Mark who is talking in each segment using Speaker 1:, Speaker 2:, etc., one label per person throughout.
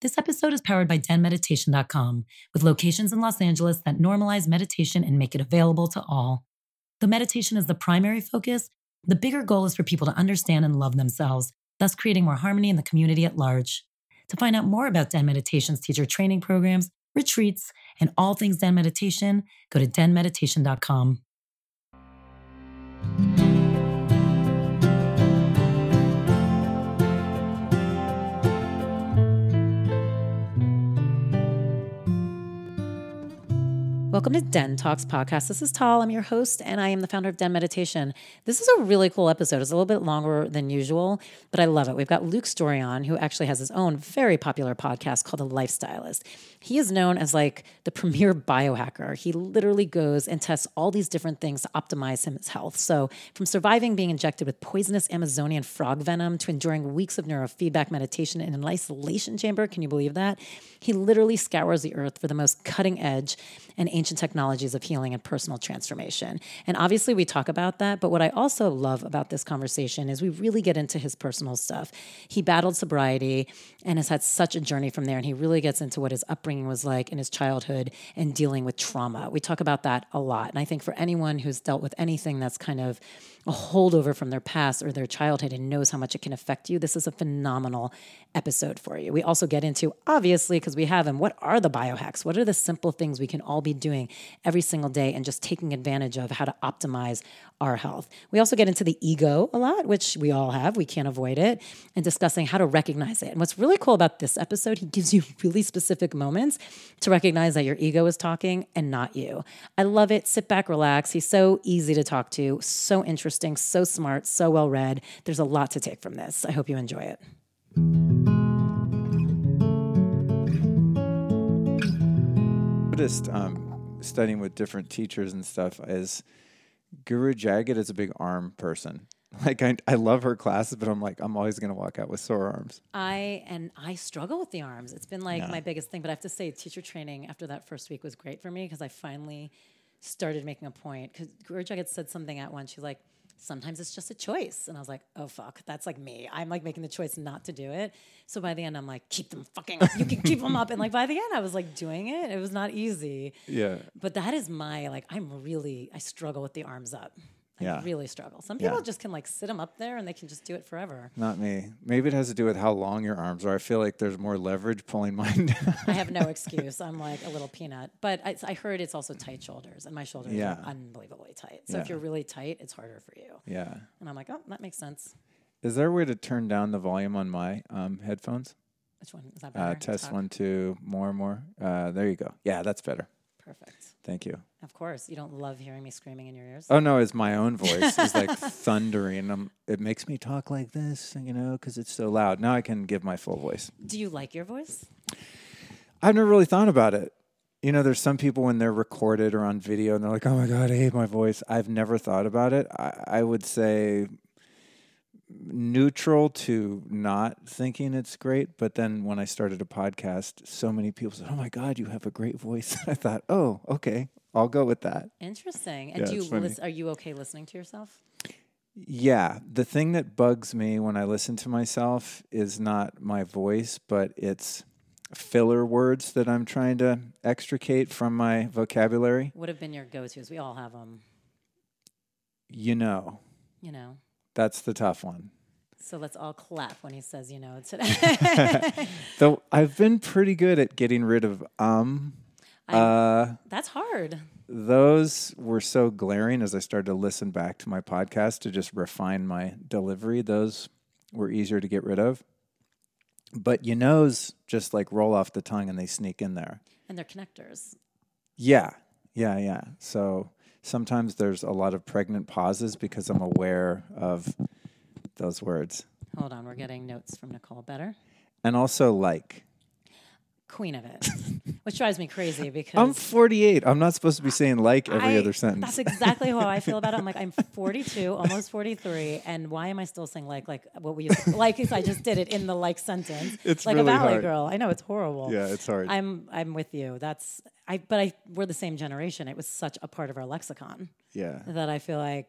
Speaker 1: This episode is powered by denmeditation.com, with locations in Los Angeles that normalize meditation and make it available to all. Though meditation is the primary focus, the bigger goal is for people to understand and love themselves, thus creating more harmony in the community at large. To find out more about Den Meditation's teacher training programs, retreats, and all things Den Meditation, go to denmeditation.com. Welcome to Den Talks podcast. This is Tal. I'm your host, and I am the founder of Den Meditation. This is a really cool episode. It's a little bit longer than usual, but I love it. We've got Luke Story on, who actually has his own very popular podcast called The Lifestylist. He is known as like the premier biohacker. He literally goes and tests all these different things to optimize his health. So, from surviving being injected with poisonous Amazonian frog venom to enduring weeks of neurofeedback meditation in an isolation chamber, can you believe that? He literally scours the earth for the most cutting edge and ancient technologies of healing and personal transformation. And obviously, we talk about that. But what I also love about this conversation is we really get into his personal stuff. He battled sobriety and has had such a journey from there. And he really gets into what his upbringing was like in his childhood and dealing with trauma. We talk about that a lot. And I think for anyone who's dealt with anything that's kind of a holdover from their past or their childhood and knows how much it can affect you, this is a phenomenal episode for you. We also get into, obviously, because we have them, what are the biohacks? What are the simple things we can all be doing every single day and just taking advantage of how to optimize our health? We also get into the ego a lot, which we all have, we can't avoid it, and discussing how to recognize it. And what's really cool about this episode, he gives you really specific moments to recognize that your ego is talking and not you. I love it. Sit back, relax. He's so easy to talk to, so interesting, so smart, so well read. There's a lot to take from this. I hope you enjoy it.
Speaker 2: noticed um, studying with different teachers and stuff is Guru Jagat is a big arm person. Like I, I love her classes, but I'm like I'm always gonna walk out with sore arms.
Speaker 1: I and I struggle with the arms. It's been like
Speaker 2: Yeah.
Speaker 1: my biggest thing. But I have to say, teacher training after that first week was great for me because I finally started making a point. Because Guru Jagat said something at once. She's like, sometimes it's just a choice, and I was like, oh fuck, that's like me. I'm like making the choice not to do it. So by the end, I'm like, keep them fucking. up. You can keep them up. And like by the end, I was like doing it. It was not easy.
Speaker 2: Yeah.
Speaker 1: But that is my like. I'm really I struggle with the arms up. I
Speaker 2: Yeah.
Speaker 1: really struggle. Some
Speaker 2: Yeah.
Speaker 1: people just can like sit them up there and they can just do it forever.
Speaker 2: Not me. Maybe it has to do with how long your arms are. I feel like there's more leverage pulling mine down.
Speaker 1: I have no excuse. I'm like a little peanut. But I, I heard it's also tight shoulders, and my shoulders
Speaker 2: Yeah.
Speaker 1: are unbelievably tight. So if you're really tight, it's harder for you.
Speaker 2: yeah.
Speaker 1: And I'm like, oh, that makes sense.
Speaker 2: Is there a way to turn down the volume on my um, headphones?
Speaker 1: Which one is that better?
Speaker 2: Uh, test
Speaker 1: talk?
Speaker 2: one, two, more and more. Uh, there you go. Yeah, that's better.
Speaker 1: Perfect.
Speaker 2: Thank you.
Speaker 1: Of course, you don't love hearing me screaming in your ears.
Speaker 2: Oh no, it's my own voice. It's like thundering. Um, it makes me talk like this, you know, because it's so loud. Now I can give my full voice.
Speaker 1: Do you like your voice?
Speaker 2: I've never really thought about it. You know, there's some people when they're recorded or on video and they're like, "Oh my god, I hate my voice." I've never thought about it. I, I would say neutral to not thinking it's great. But then when I started a podcast, so many people said, "Oh my god, you have a great voice." I thought, "Oh, okay, I'll go with that."
Speaker 1: Interesting. And
Speaker 2: Yeah,
Speaker 1: do you lis- are you okay listening to yourself?
Speaker 2: Yeah, the thing that bugs me when I listen to myself is not my voice, but it's filler words that I'm trying to extricate from my vocabulary.
Speaker 1: What have been your go-tos. We all have them,
Speaker 2: You know,
Speaker 1: you know.
Speaker 2: that's the tough one.
Speaker 1: So let's all clap when he says, you know, today.
Speaker 2: Though I've been pretty good at getting rid of um. Uh,
Speaker 1: That's hard.
Speaker 2: those were so glaring as I started to listen back to my podcast to just refine my delivery. Those were easier to get rid of. But you knows just like roll off the tongue and they sneak in there.
Speaker 1: And they're connectors.
Speaker 2: Yeah, yeah, yeah. So sometimes there's a lot of pregnant pauses because I'm aware of those words.
Speaker 1: Hold on, we're getting notes from Nicole Better.
Speaker 2: And also, like,
Speaker 1: Queen of it. Which drives me crazy because
Speaker 2: I'm 48. I'm not supposed to be saying like every
Speaker 1: I-
Speaker 2: other sentence.
Speaker 1: That's exactly how I feel about it. I'm like, I'm 42, almost 43, and why am I still saying like, like what we used to, like if I just did it in the like sentence,
Speaker 2: It's
Speaker 1: like
Speaker 2: really
Speaker 1: a valley
Speaker 2: hard.
Speaker 1: girl. I know it's horrible.
Speaker 2: yeah, it's hard.
Speaker 1: I'm I'm with you. That's I, but I we're the same generation. It was such a part of our lexicon
Speaker 2: yeah,
Speaker 1: that I feel like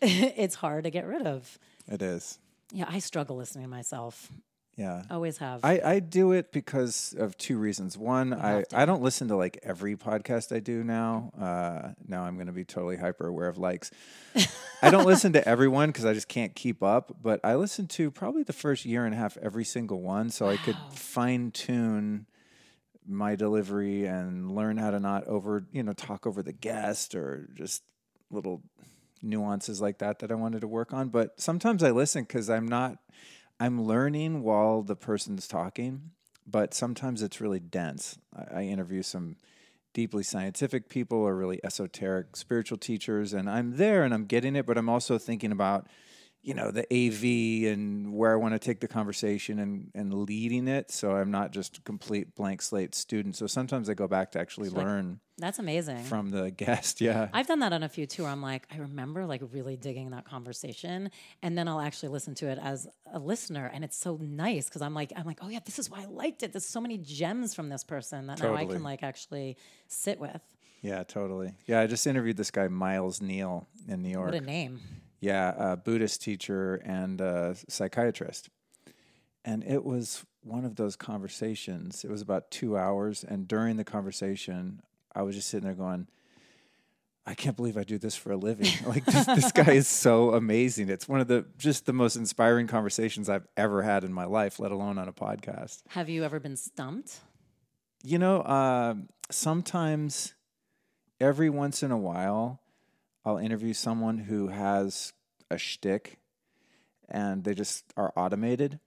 Speaker 1: it's hard to get rid of.
Speaker 2: it is.
Speaker 1: Yeah, I struggle listening to myself.
Speaker 2: Yeah.
Speaker 1: Always have.
Speaker 2: I, I do it because of two reasons. One, I. I don't listen to like every podcast I do now. Uh, now I'm going to be totally hyper aware of likes. I don't listen to everyone because I just can't keep up, but I listen to probably the first year and a half every single one so I could fine tune my delivery and learn how to not over, you know, talk over the guest or just little nuances like that that I wanted to work on. But sometimes I listen because I'm not, I'm learning while the person's talking, but sometimes it's really dense. I, I interview some deeply scientific people or really esoteric spiritual teachers, and I'm there and I'm getting it, but I'm also thinking about, you know, the AV and where I want to take the conversation and, and leading it. So I'm not just a complete blank slate student. So sometimes I go back to actually
Speaker 1: like-
Speaker 2: learn
Speaker 1: That's amazing.
Speaker 2: from the guest. Yeah.
Speaker 1: I've done that on a few too. Where I'm like, I remember like really digging that conversation, and then I'll actually listen to it as a listener, and it's so nice because I'm like, I'm like, oh yeah, this is why I liked it. There's so many gems from this person that now I can like actually sit with.
Speaker 2: Yeah, totally. Yeah, I just interviewed this guy, Miles Neale, in New York.
Speaker 1: What a name!
Speaker 2: Yeah, a Buddhist teacher and a psychiatrist. And it was one of those conversations. It was about two hours. And during the conversation, I was just sitting there going, I can't believe I do this for a living. Like this, this guy is so amazing. It's one of the just the most inspiring conversations I've ever had in my life, let alone on a podcast.
Speaker 1: Have you ever been stumped?
Speaker 2: You know, uh, sometimes every once in a while, I'll interview someone who has a shtick and they just are automated.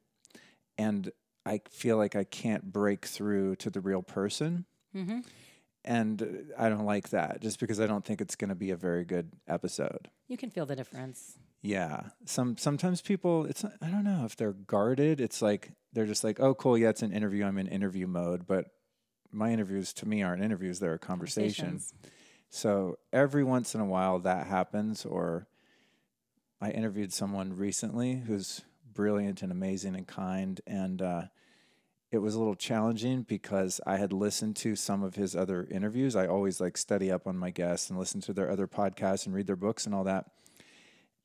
Speaker 2: And I feel like I can't break through to the real person.
Speaker 1: Mm-hmm.
Speaker 2: And I don't like that just because I don't think it's going to be a very good episode.
Speaker 1: You can feel the difference.
Speaker 2: Yeah. Some sometimes people it's I don't know if they're guarded. It's like they're just like, "Oh, cool, yeah, it's an interview. I'm in interview mode." But my interviews to me aren't interviews, they're a conversation.
Speaker 1: Conversations.
Speaker 2: So every once in a while that happens or I interviewed someone recently who's brilliant and amazing and kind and uh it was a little challenging because I had listened to some of his other interviews. I always like study up on my guests and listen to their other podcasts and read their books and all that.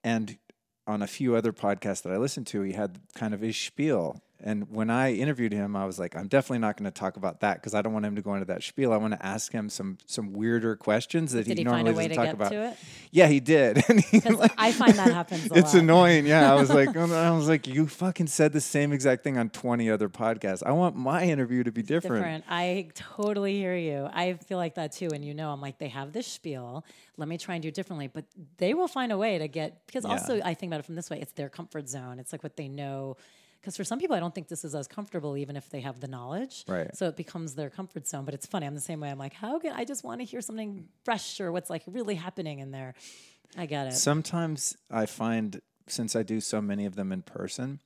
Speaker 2: And on a few other podcasts that I listened to, he had kind of his spiel. And when I interviewed him, I was like, I'm definitely not going to talk about that because I don't want him to go into that spiel. I want to ask him some some weirder questions that
Speaker 1: Did
Speaker 2: he normally
Speaker 1: find a way
Speaker 2: doesn't talk
Speaker 1: get
Speaker 2: about. Yeah, he did. And he, like-
Speaker 1: I find that happens a
Speaker 2: it's
Speaker 1: lot.
Speaker 2: annoying. Yeah, I was like, oh, I was like, you fucking said the same exact thing on 20 other podcasts. I want my interview to be different.
Speaker 1: different. I totally hear you. I feel like that too. And you know, I'm like, they have this spiel. Let me try and do it differently. But they will find a way to get, because also I think about it from this way it's their comfort zone. It's like what they know. Because for some people, I don't think this is as comfortable, even if they have the knowledge.
Speaker 2: Right.
Speaker 1: So it becomes their comfort zone. But it's funny. I'm the same way. I'm like, how can I just want to hear something fresh or what's like really happening in there? I get it.
Speaker 2: Sometimes I find, since I do so many of them in person,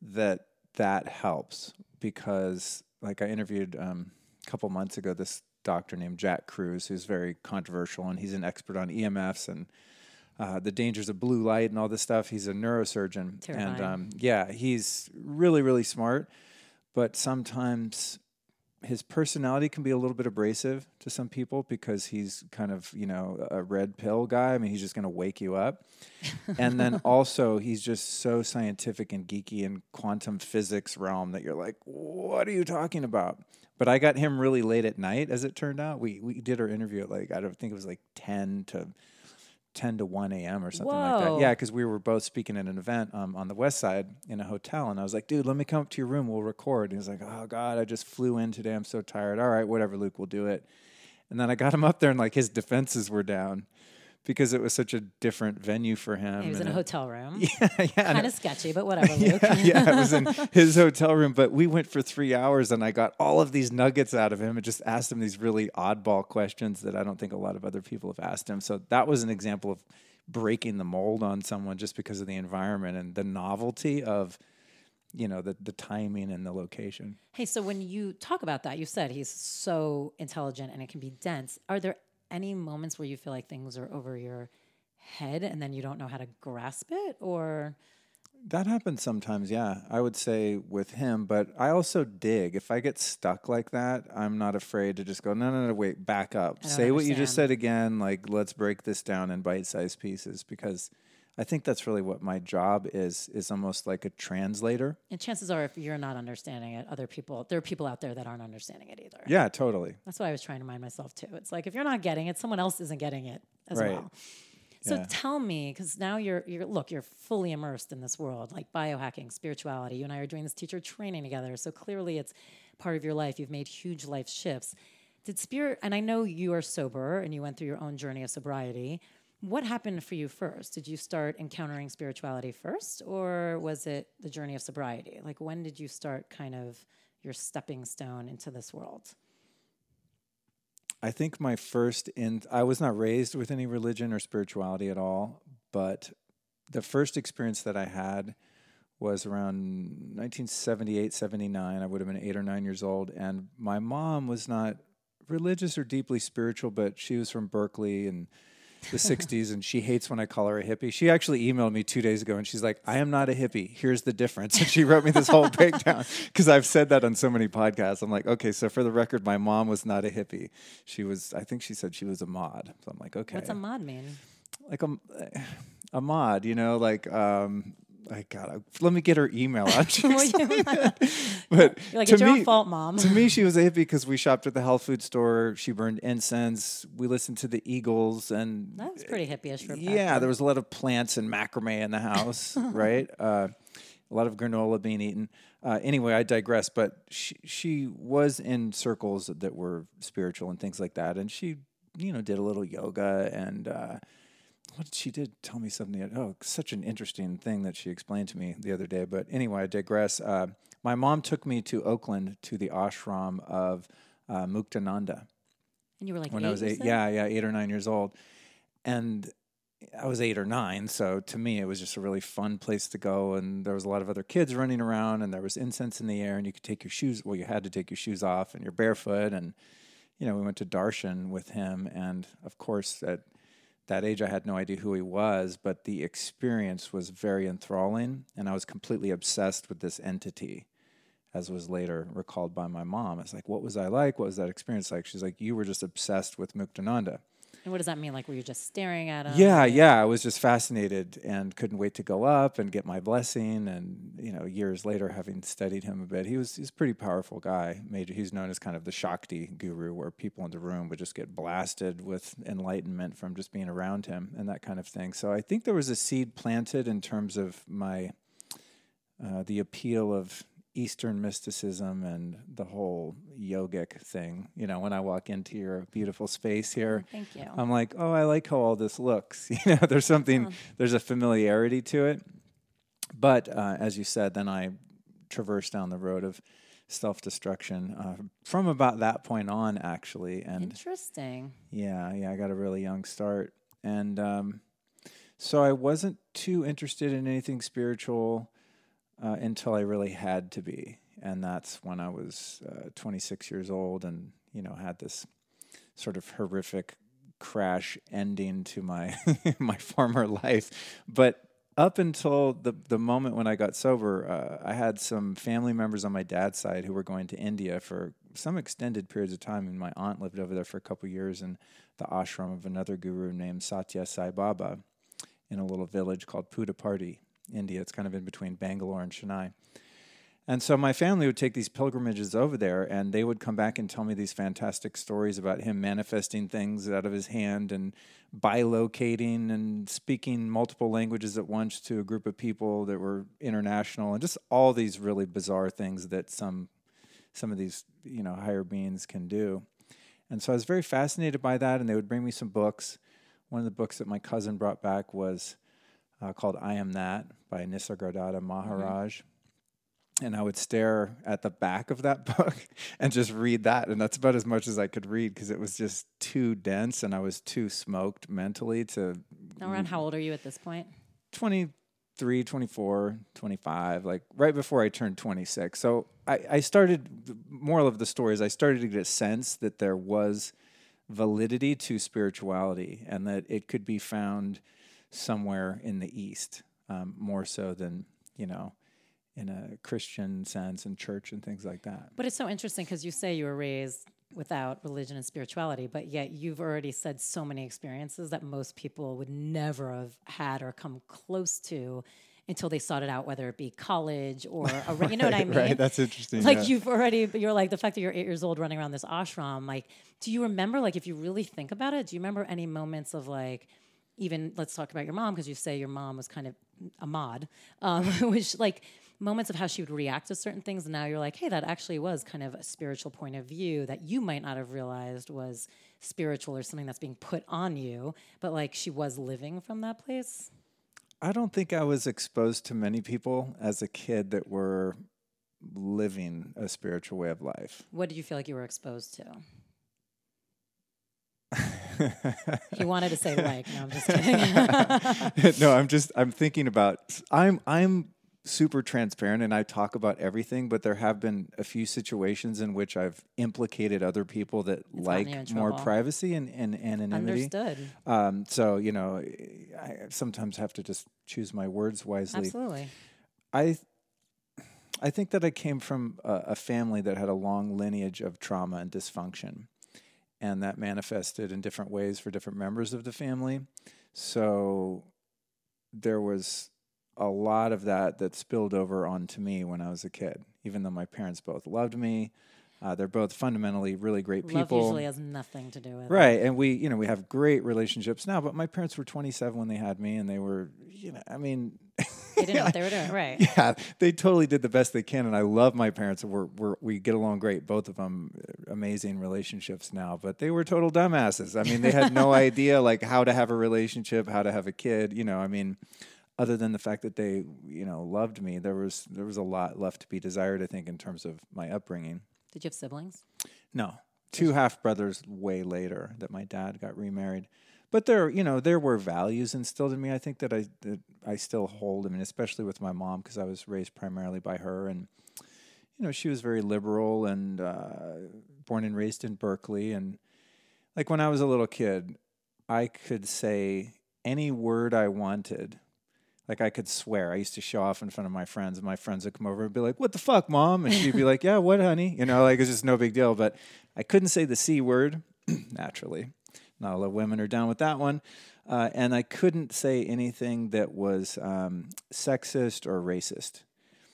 Speaker 2: that that helps because, like, I interviewed um, a couple months ago this doctor named Jack Kruse, who's very controversial, and he's an expert on EMFs and uh, the dangers of blue light and all this stuff. He's a neurosurgeon, and um, yeah, he's really, really smart. But sometimes his personality can be a little bit abrasive to some people because he's kind of you know a red pill guy. I mean, he's just going to wake you up, and then also he's just so scientific and geeky in quantum physics realm that you're like, what are you talking about? But I got him really late at night, as it turned out. We we did our interview at like I don't think it was like ten to. 10 to 1 a.m. or something like that. Yeah, because we were both speaking at an event um, on the west side in a hotel. And I was like, dude, let me come up to your room. We'll record. And he was like, oh, God, I just flew in today. I'm so tired. All right, whatever, Luke, we'll do it. And then I got him up there and like his defenses were down because it was such a different venue for him.
Speaker 1: he was in a
Speaker 2: it-
Speaker 1: hotel room.
Speaker 2: Yeah, yeah.
Speaker 1: Kind of sketchy, but whatever, Luke.
Speaker 2: yeah, yeah, it was in his hotel room. But we went for three hours, and I got all of these nuggets out of him, and just asked him these really oddball questions that I don't think a lot of other people have asked him. So that was an example of breaking the mold on someone just because of the environment and the novelty of, you know, the the timing and the location.
Speaker 1: Hey, so when you talk about that, you said he's so intelligent and it can be dense. Are there any moments where you feel like things are over your head and then you don't know how to grasp it? Or
Speaker 2: That happens sometimes, yeah. I would say with him, but I also dig. If I get stuck like that, I'm not afraid to just go, no, no, no, wait, back up. Say what you just said again. Like, let's break this down in bite sized pieces because I think that's really what my job is is almost like a translator.
Speaker 1: And chances are, if you're not understanding it, other people, there are people out there that aren't understanding it either.
Speaker 2: Yeah, totally.
Speaker 1: That's what I was trying to remind myself too. It's like if you're not getting it, someone else isn't getting it as
Speaker 2: Right.
Speaker 1: well. So
Speaker 2: Yeah.
Speaker 1: tell me, because now you're you're look, you're fully immersed in this world, like biohacking, spirituality. You and I are doing this teacher training together. So clearly it's part of your life. You've made huge life shifts. Did spirit and I know you are sober and you went through your own journey of sobriety. What happened for you first? Did you start encountering spirituality first, or was it the journey of sobriety? Like when did you start kind of your stepping stone into this world?
Speaker 2: I think my first in I was not raised with any religion or spirituality at all, but the first experience that I had was around 1978, 79. I would have been 8 or 9 years old and my mom was not religious or deeply spiritual, but she was from Berkeley and the 60s and she hates when I call her a hippie. She actually emailed me 2 days ago and she's like, "I am not a hippie. Here's the difference." And she wrote me this whole breakdown cuz I've said that on so many podcasts. I'm like, "Okay, so for the record, my mom was not a hippie. She was I think she said she was a mod." So I'm like, "Okay."
Speaker 1: What's a mod mean?
Speaker 2: like a a mod, you know, like um I gotta let me get her email out.
Speaker 1: Well,
Speaker 2: but
Speaker 1: You're like,
Speaker 2: to
Speaker 1: it's your
Speaker 2: me,
Speaker 1: own fault, mom.
Speaker 2: to me, she was a hippie because we shopped at the health food store. She burned incense. We listened to the Eagles, and
Speaker 1: That was pretty hippie-ish for
Speaker 2: yeah, there was a lot of plants and macrame in the house, right? Uh, a lot of granola being eaten. Uh, anyway, I digress. But she she was in circles that were spiritual and things like that, and she you know did a little yoga and. Uh, what she did? Tell me something oh such an interesting thing that she explained to me the other day but anyway i digress. Uh, my mom took me to oakland to the ashram of uh, muktananda.
Speaker 1: And you were like
Speaker 2: when i was eight yeah yeah eight or nine years old. And i was eight or nine so to me it was just a really fun place to go. And there was a lot of other kids running around and there was incense in the air and you could take your shoes well you had to take your shoes off and you're barefoot. And you know we went to darshan with him. And of course at that age, I had no idea who he was, but the experience was very enthralling, and I was completely obsessed with this entity, as was later recalled by my mom. It's like, what was I like? What was that experience like? She's like, you were just obsessed with Muktananda.
Speaker 1: And what does that mean? Like, were you just staring at him?
Speaker 2: Yeah, yeah, I was just fascinated and couldn't wait to go up and get my blessing. And you know, years later, having studied him a bit, he was he's a pretty powerful guy. Major, he's known as kind of the Shakti guru, where people in the room would just get blasted with enlightenment from just being around him and that kind of thing. So I think there was a seed planted in terms of my uh, the appeal of Eastern mysticism and the whole yogic thing. You know, when I walk into your beautiful space here,
Speaker 1: Thank you.
Speaker 2: I'm like, oh, I like how all this looks. You know, there's something, there's a familiarity to it. But uh, as you said, then I traversed down the road of self destruction uh, from about that point on, actually. And
Speaker 1: Interesting.
Speaker 2: yeah, yeah, I got a really young start. And um, so I wasn't too interested in anything spiritual uh, until I really had to be. And that's when I was uh, 26 years old and, you know, had this sort of horrific crash ending to my my former life. But up until the the moment when I got sober, uh, I had some family members on my dad's side who were going to India for some extended periods of time, and my aunt lived over there for a couple years in the ashram of another guru named Sathya Sai Baba in a little village called Puttaparthi, India. It's kind of in between Bangalore and Chennai. And so my family would take these pilgrimages over there, and they would come back and tell me these fantastic stories about him manifesting things out of his hand and bilocating and speaking multiple languages at once to a group of people that were international, and just all these really bizarre things that some some of these you know higher beings can do. And so I was very fascinated by that, and they would bring me some books. One of the books that my cousin brought back was uh, called "I Am That" by Nisargadatta Maharaj and I would stare at the back of that book and just read that. And that's about as much as I could read because it was just too dense and I was too smoked mentally to
Speaker 1: Now, around how old are you at this point?
Speaker 2: 23, 24, 25, like right before I turned 26. So I, I started, the moral of the story is I started to get a sense that there was validity to spirituality and that it could be found somewhere in the East, um, more so than, you know, in a Christian sense and church and things like that.
Speaker 1: But it's so interesting because you say you were raised without religion and spirituality, but yet you've already said so many experiences that most people would never have had or come close to until they sought it out, whether it be college or a, you know what I mean?
Speaker 2: Right, that's interesting.
Speaker 1: Like
Speaker 2: yeah.
Speaker 1: you've already, you're like the fact that you're eight years old running around this ashram. Like, do you remember? Like, if you really think about it, do you remember any moments of like, even let's talk about your mom because you say your mom was kind of a mod, um, which like moments of how she would react to certain things. And now you're like, hey, that actually was kind of a spiritual point of view that you might not have realized was spiritual or something that's being put on you, but like she was living from that place.
Speaker 2: I don't think I was exposed to many people as a kid that were living a spiritual way of life.
Speaker 1: What did you feel like you were exposed to? he wanted to say like, no, I'm just kidding.
Speaker 2: no, I'm just I'm thinking about I'm I'm super transparent and I talk about everything, but there have been a few situations in which I've implicated other people that
Speaker 1: It's
Speaker 2: like
Speaker 1: gotten you in
Speaker 2: more privacy and, and anonymity.
Speaker 1: Understood.
Speaker 2: Um, so, you know, I sometimes have to just choose my words wisely.
Speaker 1: Absolutely.
Speaker 2: I I think that I came from a, a family that had a long lineage of trauma and dysfunction, and that manifested in different ways for different members of the family. So there was a lot of that that spilled over onto me when I was a kid. Even though my parents both loved me, uh, they're both fundamentally really great
Speaker 1: Love
Speaker 2: people.
Speaker 1: usually has nothing to do with it.
Speaker 2: Right, and we, you know, we have great relationships now. But my parents were 27 when they had me, and they were, you know, I mean,
Speaker 1: They didn't know what they were doing. Right.
Speaker 2: yeah, they totally did the best they can, and I love my parents. We're, we're we get along great, both of them, uh, amazing relationships now. But they were total dumbasses. I mean, they had no idea like how to have a relationship, how to have a kid. You know, I mean, other than the fact that they, you know, loved me, there was there was a lot left to be desired. I think in terms of my upbringing.
Speaker 1: Did you have siblings?
Speaker 2: No, two half brothers way later that my dad got remarried. But there, you know, there were values instilled in me. I think that I that I still hold. I mean, especially with my mom because I was raised primarily by her, and you know, she was very liberal and uh, born and raised in Berkeley. And like when I was a little kid, I could say any word I wanted. Like I could swear. I used to show off in front of my friends, and my friends would come over and be like, "What the fuck, mom?" And she'd be like, "Yeah, what, honey?" You know, like it's just no big deal. But I couldn't say the c word naturally. Not a lot of women are down with that one. Uh, and I couldn't say anything that was um, sexist or racist.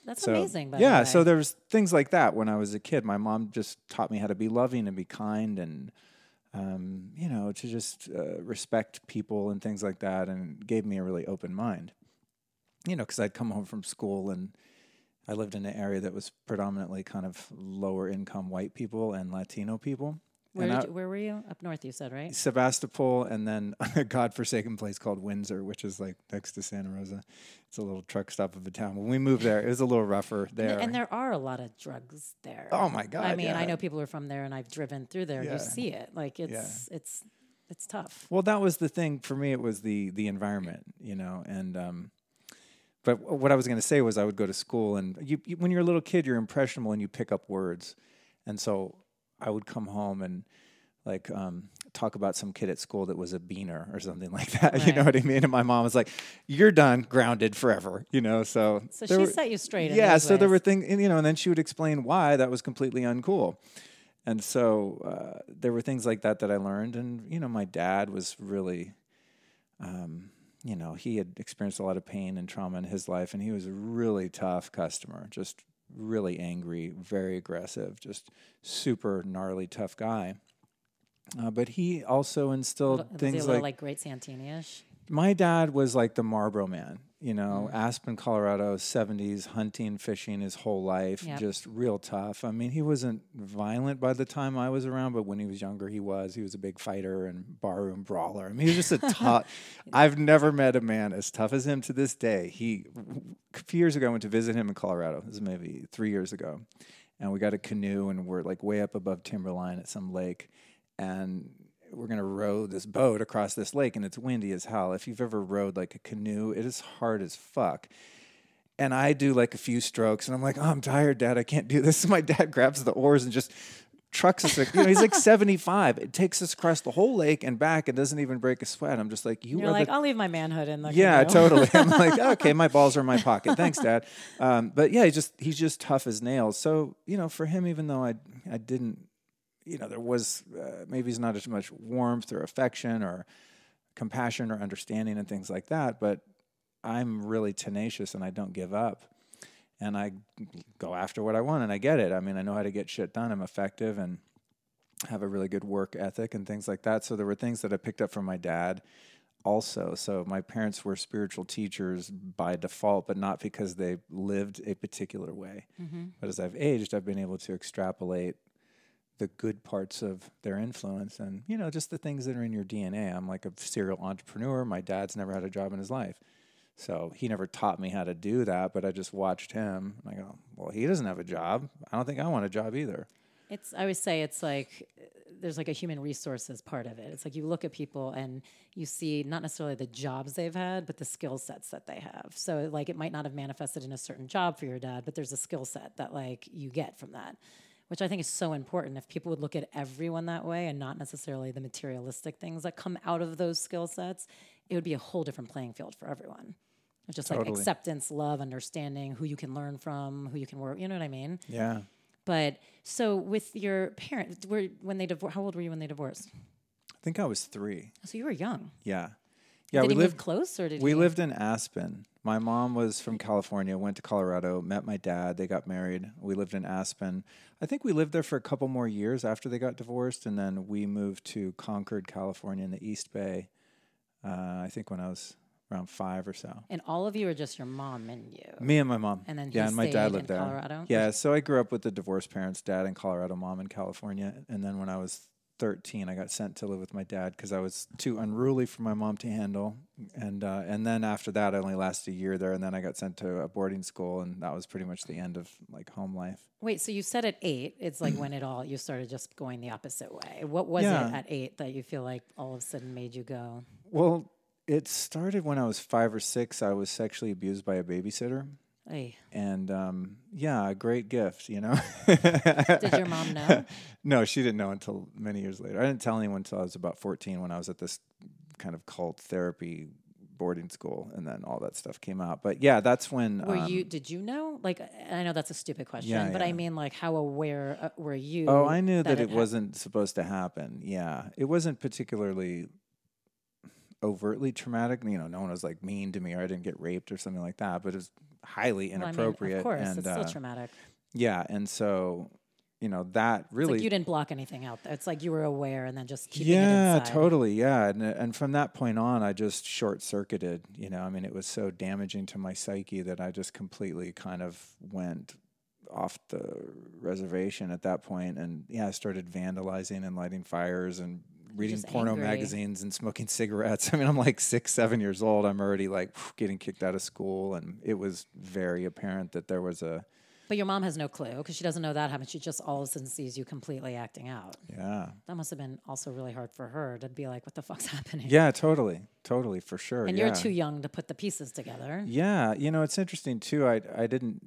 Speaker 1: That's
Speaker 2: So,
Speaker 1: amazing. By
Speaker 2: yeah,
Speaker 1: the
Speaker 2: so
Speaker 1: way.
Speaker 2: there was things like that when I was a kid. My mom just taught me how to be loving and be kind and um, you know to just uh, respect people and things like that, and gave me a really open mind. You know, because I'd come home from school and I lived in an area that was predominantly kind of lower income white people and Latino people.
Speaker 1: Where, did
Speaker 2: I-
Speaker 1: you, where were you? Up north, you said, right?
Speaker 2: Sebastopol, and then a godforsaken place called Windsor, which is like next to Santa Rosa. It's a little truck stop of a town. When we moved there, it was a little rougher there.
Speaker 1: and there are a lot of drugs there.
Speaker 2: Oh my God,
Speaker 1: I mean, I know people who are from there, and I've driven through there.
Speaker 2: Yeah.
Speaker 1: You see it, like it's it's it's tough.
Speaker 2: well, that was the thing for me. It was the the environment, you know, and um, but what I was going to say was I would go to school, and you, you when you're a little kid, you're impressionable and you pick up words, and so I would come home and like um, talk about some kid at school that was a beaner or something like that. You know what I mean? And my mom was like, "You're done, grounded forever." You know, so
Speaker 1: So she
Speaker 2: were-
Speaker 1: set you straight.
Speaker 2: Yeah so there were things you know and then she would explain why that was completely uncool and so uh, there were things like that that i learned and you know my dad was really um, you know he had experienced a lot of pain and trauma in his life and he was a really tough customer just really angry very aggressive just super gnarly tough guy uh, but he also instilled
Speaker 1: Was he a
Speaker 2: things
Speaker 1: little
Speaker 2: like
Speaker 1: like Great Santini-ish?
Speaker 2: my dad was like the Marlboro man, you know, mm. Aspen, Colorado, 70s, hunting, fishing his whole life,
Speaker 1: Yep.
Speaker 2: just real tough. I mean, he wasn't violent by the time I was around, but when he was younger, he was. He was a big fighter and barroom brawler. I mean, he was just a tough. I've never met a man as tough as him to this day. He, a few years ago, I went to visit him in Colorado. This is maybe three years ago. And we got a canoe and we're like way up above timberline at some lake. And we're gonna row this boat across this lake and it's windy as hell. If you've ever rowed like a canoe, it is hard as fuck. And I do like a few strokes and I'm like, oh, I'm tired, Dad. I can't do this. So my dad grabs the oars and just trucks us. You know, he's like 75. It takes us across the whole lake and back and doesn't even break a sweat. I'm just like, you
Speaker 1: You're
Speaker 2: are
Speaker 1: like,
Speaker 2: the
Speaker 1: I'll leave my manhood in the
Speaker 2: yeah,
Speaker 1: canoe."
Speaker 2: totally. I'm like, okay, my balls are in my pocket. Thanks, Dad. Um, but yeah, he's just he's just tough as nails. So you know, for him, even though I I didn't you know, there was uh, maybe it's not as much warmth or affection or compassion or understanding and things like that, but I'm really tenacious and I don't give up. And I go after what I want and I get it. I mean, I know how to get shit done. I'm effective and have a really good work ethic and things like that. So there were things that I picked up from my dad also. So my parents were spiritual teachers by default, but not because they lived a particular way. Mm-hmm. But as I've aged, I've been able to extrapolate the good parts of their influence and you know just the things that are in your DNA. I'm like a serial entrepreneur. My dad's never had a job in his life. So he never taught me how to do that, but I just watched him. And I go, well, he doesn't have a job. I don't think I want a job either.
Speaker 1: It's I always say it's like there's like a human resources part of it. It's like you look at people and you see not necessarily the jobs they've had, but the skill sets that they have. So like it might not have manifested in a certain job for your dad, but there's a skill set that like you get from that which I think is so important. If people would look at everyone that way and not necessarily the materialistic things that come out of those skill sets, it would be a whole different playing field for everyone. Just totally. like acceptance, love, understanding, who you can learn from, who you can work. You know what I mean?
Speaker 2: Yeah.
Speaker 1: But so with your parents, were when they divorced, how old were you when they divorced?
Speaker 2: I think I was three.
Speaker 1: So you were young.
Speaker 2: Yeah.
Speaker 1: Yeah. Did we lived close, or did
Speaker 2: we lived in Aspen? My mom was from California, went to Colorado, met my dad. They got married. We lived in Aspen. I think we lived there for a couple more years after they got divorced, and then we moved to Concord, California, in the East Bay. Uh, I think when I was around five or so.
Speaker 1: And all of you, are just your mom and you?
Speaker 2: Me and my mom.
Speaker 1: And then
Speaker 2: yeah, and my dad lived
Speaker 1: there.
Speaker 2: Colorado. Yeah, so I grew up with the divorced parents, dad in Colorado, mom in California, and then when I was 13, I got sent to live with my dad because I was too unruly for my mom to handle. And uh, and then after that, I only lasted a year there, and then I got sent to a boarding school, and that was pretty much the end of like home life.
Speaker 1: Wait, so you said at eight, it's like when it all you started just going the opposite way. What was yeah. it at eight that you feel like all of a sudden made you go?
Speaker 2: Well, it started when I was five or six. I was sexually abused by a babysitter.
Speaker 1: Ay.
Speaker 2: And um, yeah, a great gift, you know.
Speaker 1: Did your mom know?
Speaker 2: no, she didn't know until many years later. I didn't tell anyone until I was about 14 when I was at this kind of cult therapy boarding school and then all that stuff came out. But yeah, that's when
Speaker 1: Were um, you did you know? Like I know that's a stupid question,
Speaker 2: yeah,
Speaker 1: but
Speaker 2: yeah.
Speaker 1: I mean like how aware uh, were you?
Speaker 2: Oh, I knew that, that it, it wasn't supposed to happen. Yeah. It wasn't particularly overtly traumatic. You know, no one was like mean to me or I didn't get raped or something like that, but it was highly inappropriate.
Speaker 1: Well, I mean, of
Speaker 2: course,
Speaker 1: and, it's uh, still traumatic.
Speaker 2: Yeah, and so you know that really
Speaker 1: like you didn't block anything out. It's like you were aware and then just keeping
Speaker 2: yeah, totally, yeah. And and from that point on, I just short circuited. You know, I mean, it was so damaging to my psyche that I just completely kind of went off the reservation at that point and yeah i started vandalizing and lighting fires and reading porno
Speaker 1: angry.
Speaker 2: magazines and smoking cigarettes. I mean, I'm like six, seven years old. I'm already like getting kicked out of school, and it was very apparent that there was a.
Speaker 1: But your mom has no clue because she doesn't know that happened. She just all of a sudden sees you completely acting out.
Speaker 2: Yeah.
Speaker 1: That must have been also really hard for her to be like, what the fuck's happening?
Speaker 2: Yeah, totally. Totally, for sure.
Speaker 1: And
Speaker 2: yeah.
Speaker 1: you're too young to put the pieces together.
Speaker 2: Yeah. You know, it's interesting too. I, I didn't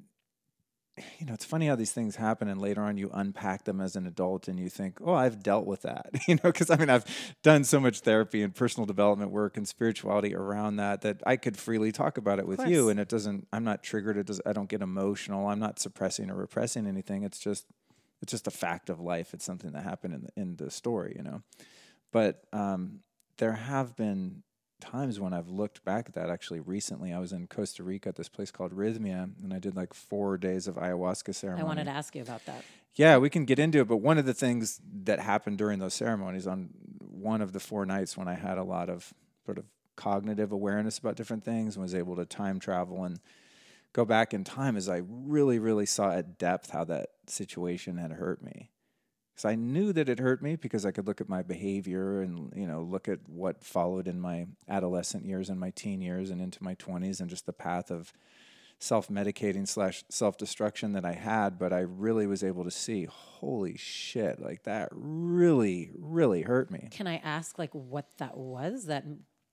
Speaker 2: you know, it's funny how these things happen, and later on you unpack them as an adult, and you think, "Oh, I've dealt with that," you know, because I mean, I've done so much therapy and personal development work and spirituality around that that I could freely talk about it with you, and it doesn't. I'm not triggered. It does. I don't get emotional. I'm not suppressing or repressing anything. It's just, it's just a fact of life. It's something that happened in the, in the story, you know. But um, there have been times when I've looked back at that. Actually, recently I was in Costa Rica at this place called Rhythmia, and I did like four days of ayahuasca ceremony.
Speaker 1: I wanted to ask you about that.
Speaker 2: Yeah, we can get into it. But one of the things that happened during those ceremonies on one of the four nights when I had a lot of sort of cognitive awareness about different things and was able to time travel and go back in time is I really, really saw at depth how that situation had hurt me because I knew that it hurt me because I could look at my behavior and you know look at what followed in my adolescent years and my teen years and into my 20s and just the path of self-medicating slash self-destruction that I had but I really was able to see holy shit like that really really hurt me.
Speaker 1: Can I ask like what that was that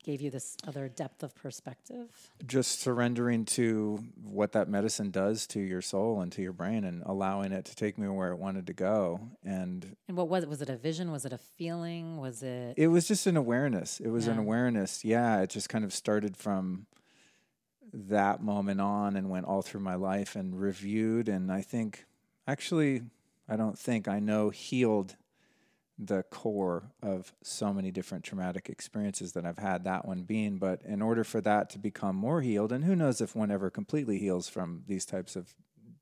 Speaker 1: gave you this other depth of perspective?
Speaker 2: Just surrendering to what that medicine does to your soul and to your brain and allowing it to take me where it wanted to go. And
Speaker 1: And what was it? Was it a vision? Was it a feeling? Was it
Speaker 2: It was just an awareness. It was yeah. an awareness. Yeah, it just kind of started from that moment on and went all through my life and reviewed and I think actually I don't think I know healed the core of so many different traumatic experiences that I've had, that one being. But in order for that to become more healed, and who knows if one ever completely heals from these types of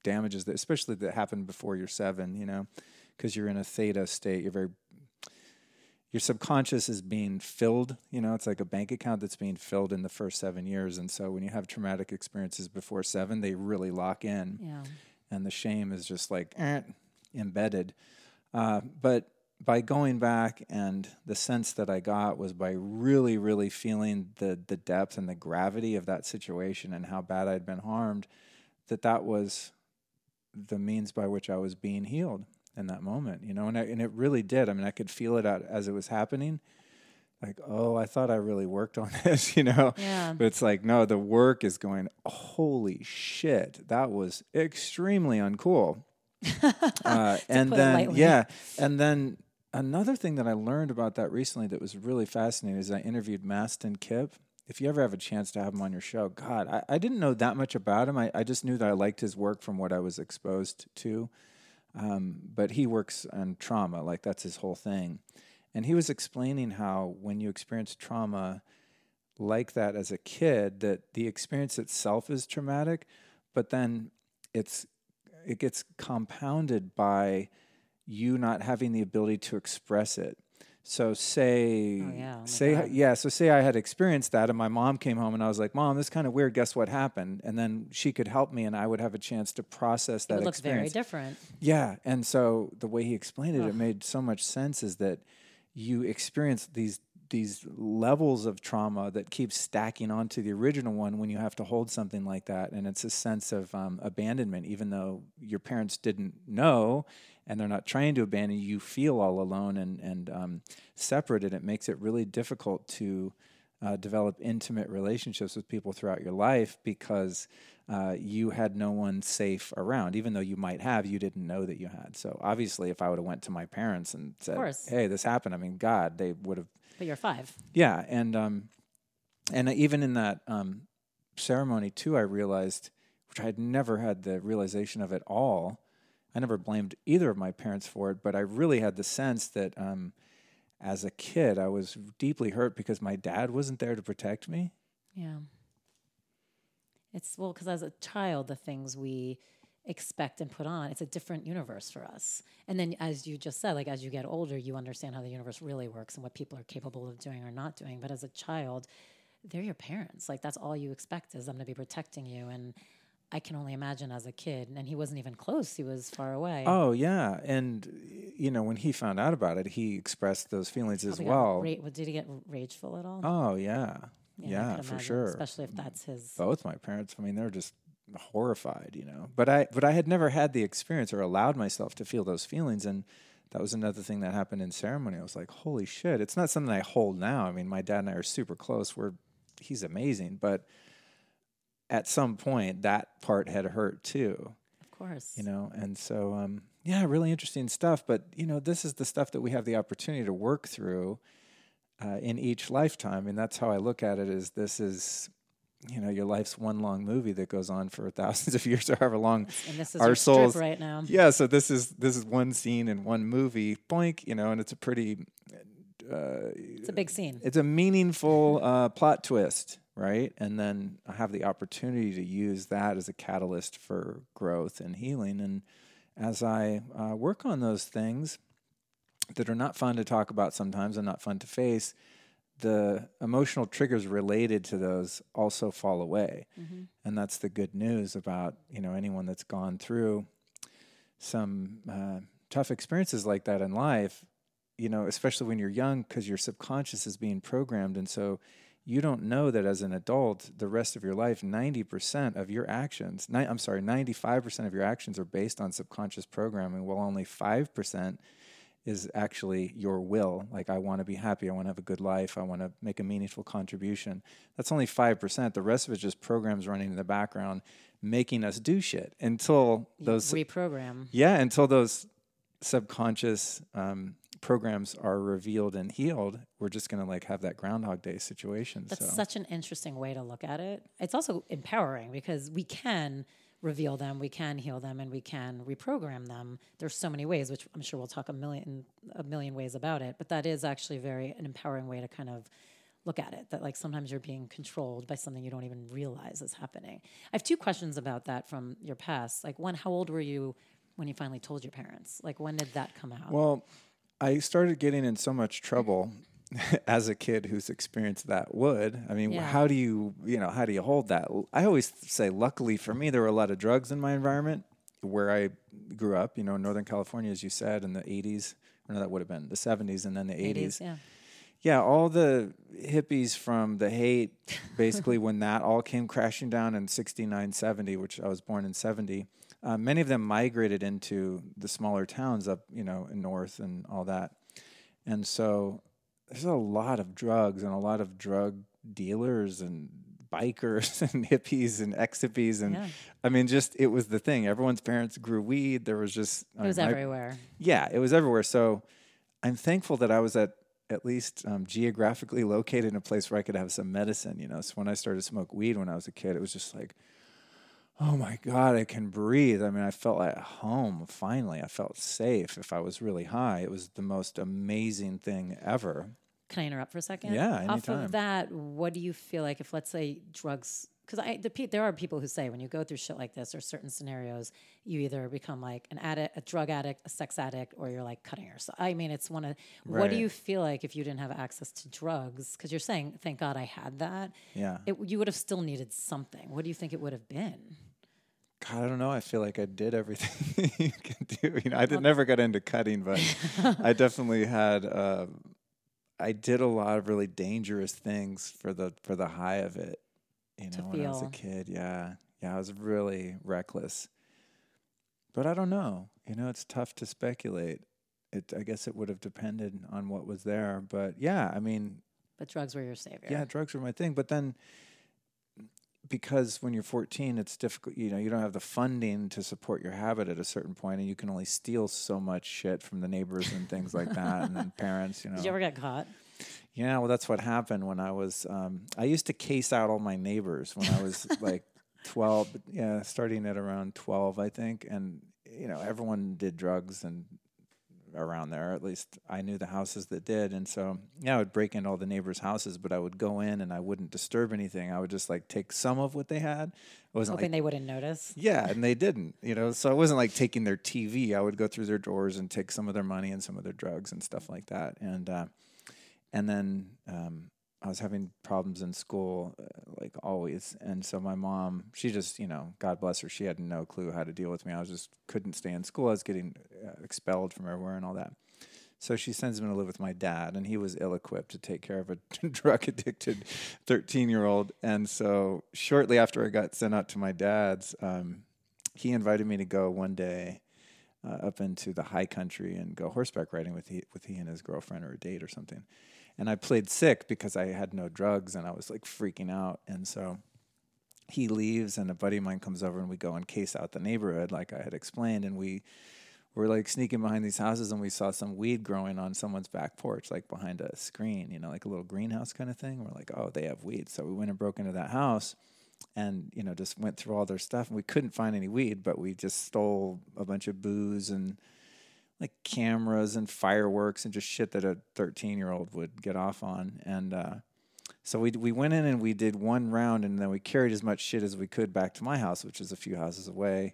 Speaker 2: damages, that, especially that happened before you're seven, you know, because you're in a theta state, you're very your subconscious is being filled. You know, it's like a bank account that's being filled in the first seven years. And so when you have traumatic experiences before seven, they really lock in.
Speaker 1: Yeah.
Speaker 2: And the shame is just like eh, embedded. Uh, but by going back and the sense that I got was by really, really feeling the the depth and the gravity of that situation and how bad I'd been harmed, that that was the means by which I was being healed in that moment, you know, and I, and it really did. I mean, I could feel it out as it was happening. Like, oh, I thought I really worked on this, you know.
Speaker 1: Yeah.
Speaker 2: But it's like, no, the work is going. Holy shit, that was extremely uncool. uh, and then,
Speaker 1: lightly.
Speaker 2: yeah, and then another thing that I learned about that recently that was really fascinating is I interviewed Mastin Kipp. If you ever have a chance to have him on your show, God, I, I didn't know that much about him. I, I just knew that I liked his work from what I was exposed to. Um, but he works on trauma, like that's his whole thing. And he was explaining how when you experience trauma like that as a kid, that the experience itself is traumatic, but then it's it gets compounded by you not having the ability to express it. So say
Speaker 1: Oh, yeah. Oh,
Speaker 2: say
Speaker 1: God.
Speaker 2: yeah, so say I had experienced that and my mom came home and I was like, "Mom, this is kind of weird. Guess what happened?" And then she could help me and I would have a chance to process
Speaker 1: It
Speaker 2: that
Speaker 1: would look very different.
Speaker 2: Yeah, and so the way he explained it, it made so much sense. Is that you experience these these levels of trauma that keep stacking onto the original one when you have to hold something like that, and it's a sense of um, abandonment, even though your parents didn't know and they're not trying to abandon you. You feel all alone and and um, separated. It makes it really difficult to uh, develop intimate relationships with people throughout your life because uh, you had no one safe around. Even though you might have, you didn't know that you had. So obviously, if I would have went to my parents and said, "Hey, this happened," I mean, God, they would have.
Speaker 1: But you're five.
Speaker 2: Yeah, and um, and even in that um, ceremony too, I realized, which I had never had the realization of at all. I never blamed either of my parents for it, but I really had the sense that um, as a kid, I was deeply hurt because my dad wasn't there to protect me.
Speaker 1: Yeah. It's well, because as a child, the things we expect and put on, it's a different universe for us. And then, as you just said, like as you get older, you understand how the universe really works and what people are capable of doing or not doing. But as a child, they're your parents. Like that's all you expect is them to be protecting you. And I can only imagine as a kid, and he wasn't even close; he was far away.
Speaker 2: Oh yeah, and you know when he found out about it, he expressed those feelings as well.
Speaker 1: ra- did he get rageful at all?
Speaker 2: Oh yeah,
Speaker 1: I
Speaker 2: yeah,
Speaker 1: could
Speaker 2: for
Speaker 1: imagine,
Speaker 2: sure.
Speaker 1: Especially if that's his.
Speaker 2: Both my parents. I mean, they're just horrified, you know. But I, but I had never had the experience or allowed myself to feel those feelings, and that was another thing that happened in ceremony. I was like, holy shit! It's not something I hold now. I mean, my dad and I are super close. We're he's amazing, but at some point that part had hurt too.
Speaker 1: Of course.
Speaker 2: you know and so um, yeah really interesting stuff but you know this is the stuff that we have the opportunity to work through uh, in each lifetime and that's how i look at it is this is you know your life's one long movie that goes on for thousands of years or however long
Speaker 1: and this is
Speaker 2: our souls-
Speaker 1: right now.
Speaker 2: yeah so this is this is one scene in one movie boink you know and it's a pretty uh,
Speaker 1: It's a big scene.
Speaker 2: it's a meaningful uh, plot twist, right? And then I have the opportunity to use that as a catalyst for growth and healing. And as I uh, work on those things that are not fun to talk about sometimes and not fun to face, the emotional triggers related to those also fall away.
Speaker 1: Mhm.
Speaker 2: And that's the good news about you know anyone that's gone through some uh, tough experiences like that in life. You know, especially when you're young, because your subconscious is being programmed, and so you don't know that as an adult, the rest of your life, ninety percent of your actions, ni- I'm sorry, ninety-five percent of your actions are based on subconscious programming, while only five percent is actually your will. Like, I want to be happy. I want to have a good life. I want to make a meaningful contribution. That's only 5%. The rest of it is just programs running in the background, making us do shit until those,
Speaker 1: reprogram.
Speaker 2: yeah, until those subconscious um, programs are revealed and healed. We're just going to like have that Groundhog Day situation.
Speaker 1: That's
Speaker 2: so,
Speaker 1: such an interesting way to look at it. It's also empowering because we can reveal them, we can heal them, and we can reprogram them. There's so many ways, which I'm sure we'll talk a million a million ways about it. But that is actually very an empowering way to kind of look at it. That like sometimes you're being controlled by something you don't even realize is happening. I have two questions about that from your past. Like one, how old were you when you finally told your parents? Like when did that come out?
Speaker 2: Well, I started getting in so much trouble as a kid who's experienced that would. I mean,
Speaker 1: Yeah.
Speaker 2: how do you, you know, how do you hold that? I always say, luckily for me, there were a lot of drugs in my environment where I grew up, you know, Northern California, as you said, in the 80s. Or no, that would have been the 70s and then the 80s.
Speaker 1: yeah.
Speaker 2: Yeah, all the hippies from the Haight, basically, when that all came crashing down in 69, 70, which I was born in 70, uh, many of them migrated into the smaller towns up, you know, in north and all that. And so there's a lot of drugs and a lot of drug dealers and bikers and hippies and ex hippies. And
Speaker 1: Yeah.
Speaker 2: I mean, just it was the thing. Everyone's parents grew weed. There was just,
Speaker 1: It was everywhere.
Speaker 2: yeah, it was everywhere. So I'm thankful that I was at at least um, geographically located in a place where I could have some medicine. You know, so when I started to smoke weed when I was a kid, it was just like, oh my god, I can breathe. I mean, I felt at home. Finally, I felt safe. If I was really high, it was the most amazing thing ever.
Speaker 1: Can I interrupt for a second?
Speaker 2: Yeah, anytime.
Speaker 1: Off of that, what do you feel like if, let's say, drugs? Because I, the, pe- there are people who say when you go through shit like this or certain scenarios, you either become like an addict, a drug addict, a sex addict, or you're like cutting yourself. I mean, it's one of. What do you feel like if you didn't have access to drugs? Because you're saying, thank God I had that.
Speaker 2: Yeah.
Speaker 1: It, you would have still needed something. What do you think it would have been?
Speaker 2: God, I don't know. I feel like I did everything you can do. You know, I did, never got into cutting, but I definitely had. Uh, I did a lot of really dangerous things for the for the high of it. You know, when I was a kid, yeah, yeah, I was really reckless. But I don't know. You know, it's tough to speculate. It. I guess it would have depended on what was there. But yeah, I mean,
Speaker 1: But drugs were your savior.
Speaker 2: yeah, drugs were my thing. But then, because when you're 14, it's difficult. You know, you don't have the funding to support your habit at a certain point, and you can only steal so much shit from the neighbors and things like that, and then parents. You know.
Speaker 1: Did you ever get caught?
Speaker 2: yeah, well, that's what happened when I was. Um, I used to case out all my neighbors when I was like 12. Yeah, starting at around 12, I think, and you know, everyone did drugs and around there. At least I knew the houses that did, and so yeah, I would break into all the neighbors' houses, but I would go in and I wouldn't disturb anything. I would just like take some of what they had. It wasn't
Speaker 1: Hoping
Speaker 2: like
Speaker 1: they wouldn't notice.
Speaker 2: yeah, and they didn't, you know. So it wasn't like taking their TV. I would go through their drawers and take some of their money and some of their drugs and stuff like that. And uh, and then um, I was having problems in school, uh, like always. And so my mom, she just, you know, God bless her, she had no clue how to deal with me. I was just couldn't stay in school. I was getting uh, expelled from everywhere and all that. So she sends me to live with my dad, and he was ill equipped to take care of a drug addicted 13 year old. And so shortly after I got sent out to my dad's, um, he invited me to go one day uh, up into the high country and go horseback riding with he, with he and his girlfriend or a date or something. And I played sick because I had no drugs and I was like freaking out. And so he leaves, and a buddy of mine comes over, and we go and case out the neighborhood, like I had explained. And we were like sneaking behind these houses, and we saw some weed growing on someone's back porch, like behind a screen, you know, like a little greenhouse kind of thing. We're like, oh, they have weed. So we went and broke into that house and you know just went through all their stuff and we couldn't find any weed but we just stole a bunch of booze and like cameras and fireworks and just shit that a 13 year old would get off on. And uh, so we we went in and we did one round and then we carried as much shit as we could back to my house which is a few houses away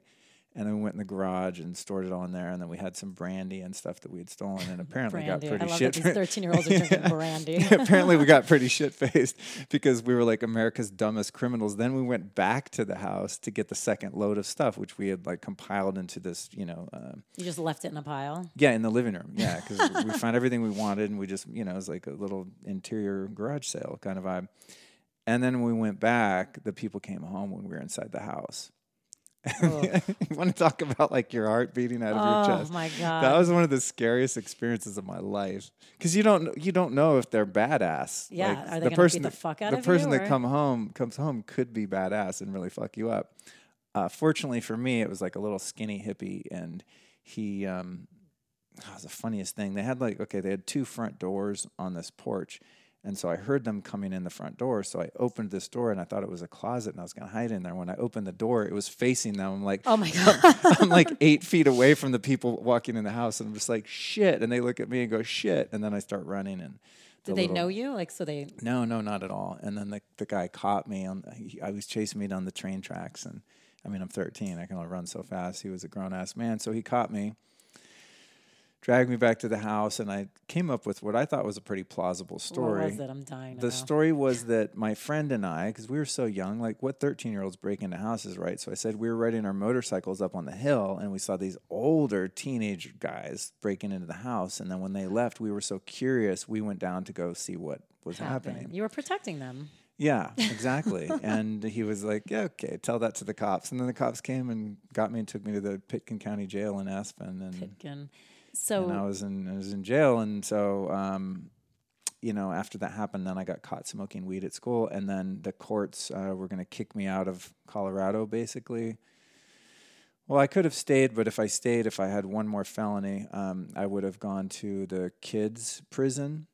Speaker 2: and then we went in the garage and stored it all in there and then we had some brandy and stuff that we had stolen and apparently
Speaker 1: Brandy.
Speaker 2: got pretty shit
Speaker 1: that 13 year olds are drinking brandy.
Speaker 2: apparently we got pretty shit faced because we were like America's dumbest criminals. Then we went back to the house to get the second load of stuff, which we had like compiled into this, you know, um,
Speaker 1: You just left it in a pile.
Speaker 2: yeah, in the living room. Yeah, because we found everything we wanted and we just, you know, it was like a little interior garage sale kind of vibe. And then when we went back, the people came home when we were inside the house.
Speaker 1: Oh.
Speaker 2: you want to talk about like your heart beating out of
Speaker 1: Oh
Speaker 2: your chest?
Speaker 1: Oh my God.
Speaker 2: That was one of the scariest experiences of my life because you don't you don't know if they're badass.
Speaker 1: Yeah,
Speaker 2: Like,
Speaker 1: are they
Speaker 2: the
Speaker 1: gonna beat
Speaker 2: person
Speaker 1: the fuck out
Speaker 2: the
Speaker 1: of
Speaker 2: person
Speaker 1: you,
Speaker 2: that
Speaker 1: or-
Speaker 2: come home comes home could be badass and really fuck you up. Uh, fortunately for me, it was like a little skinny hippie, and he um, that was the funniest thing. They had like okay, they had two front doors on this porch, And so I heard them coming in the front door. So I opened this door and I thought it was a closet and I was going to hide in there. When I opened the door, it was facing them. I'm like,
Speaker 1: Oh my God.
Speaker 2: I'm like eight feet away from the people walking in the house. And I'm just like, shit. And they look at me and go, shit. And then I start running. And the
Speaker 1: Did they
Speaker 2: little-
Speaker 1: know you? Like, so they,
Speaker 2: No, no, not at all. And then the, the guy caught me. On, he, I was chasing me down the train tracks. And I mean, I'm 13. I can only run so fast. He was a grown ass man. So he caught me dragged me back to the house and I came up with what I thought was a pretty plausible story.
Speaker 1: what was it? I'm dying
Speaker 2: The story was that my friend and I, because we were so young, like what 13 year olds break into houses, right? So I said we were riding our motorcycles up on the hill and we saw these older teenage guys breaking into the house. And then when they left, we were so curious, we went down to go see what was happening.
Speaker 1: You were protecting them.
Speaker 2: Yeah, exactly. and he was like, "Yeah, okay, tell that to the cops." And then the cops came and got me and took me to the Pitkin County Jail in Aspen, and
Speaker 1: Pitkin. So
Speaker 2: and I was in I was in jail, and so um, you know after that happened, then I got caught smoking weed at school, and then the courts uh, were going to kick me out of Colorado, basically. Well, I could have stayed, but if I stayed, if I had one more felony, um, I would have gone to the kids' prison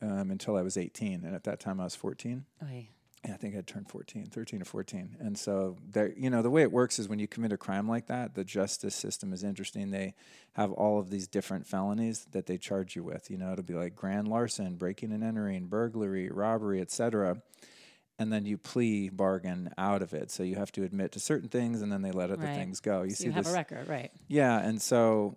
Speaker 2: um, until I was 18, and at that time I was 14.
Speaker 1: Oy.
Speaker 2: I think I turned 14, 13 or 14. And so there you know, the way it works is when you commit a crime like that, the justice system is interesting. They have all of these different felonies that they charge you with. You know, it'll be like grand larceny, breaking and entering, burglary, robbery, etc. And then you plea bargain out of it. So you have to admit to certain things and then they let other
Speaker 1: Right.
Speaker 2: things go. You
Speaker 1: So
Speaker 2: see
Speaker 1: you have
Speaker 2: this
Speaker 1: a record, right?
Speaker 2: yeah, and so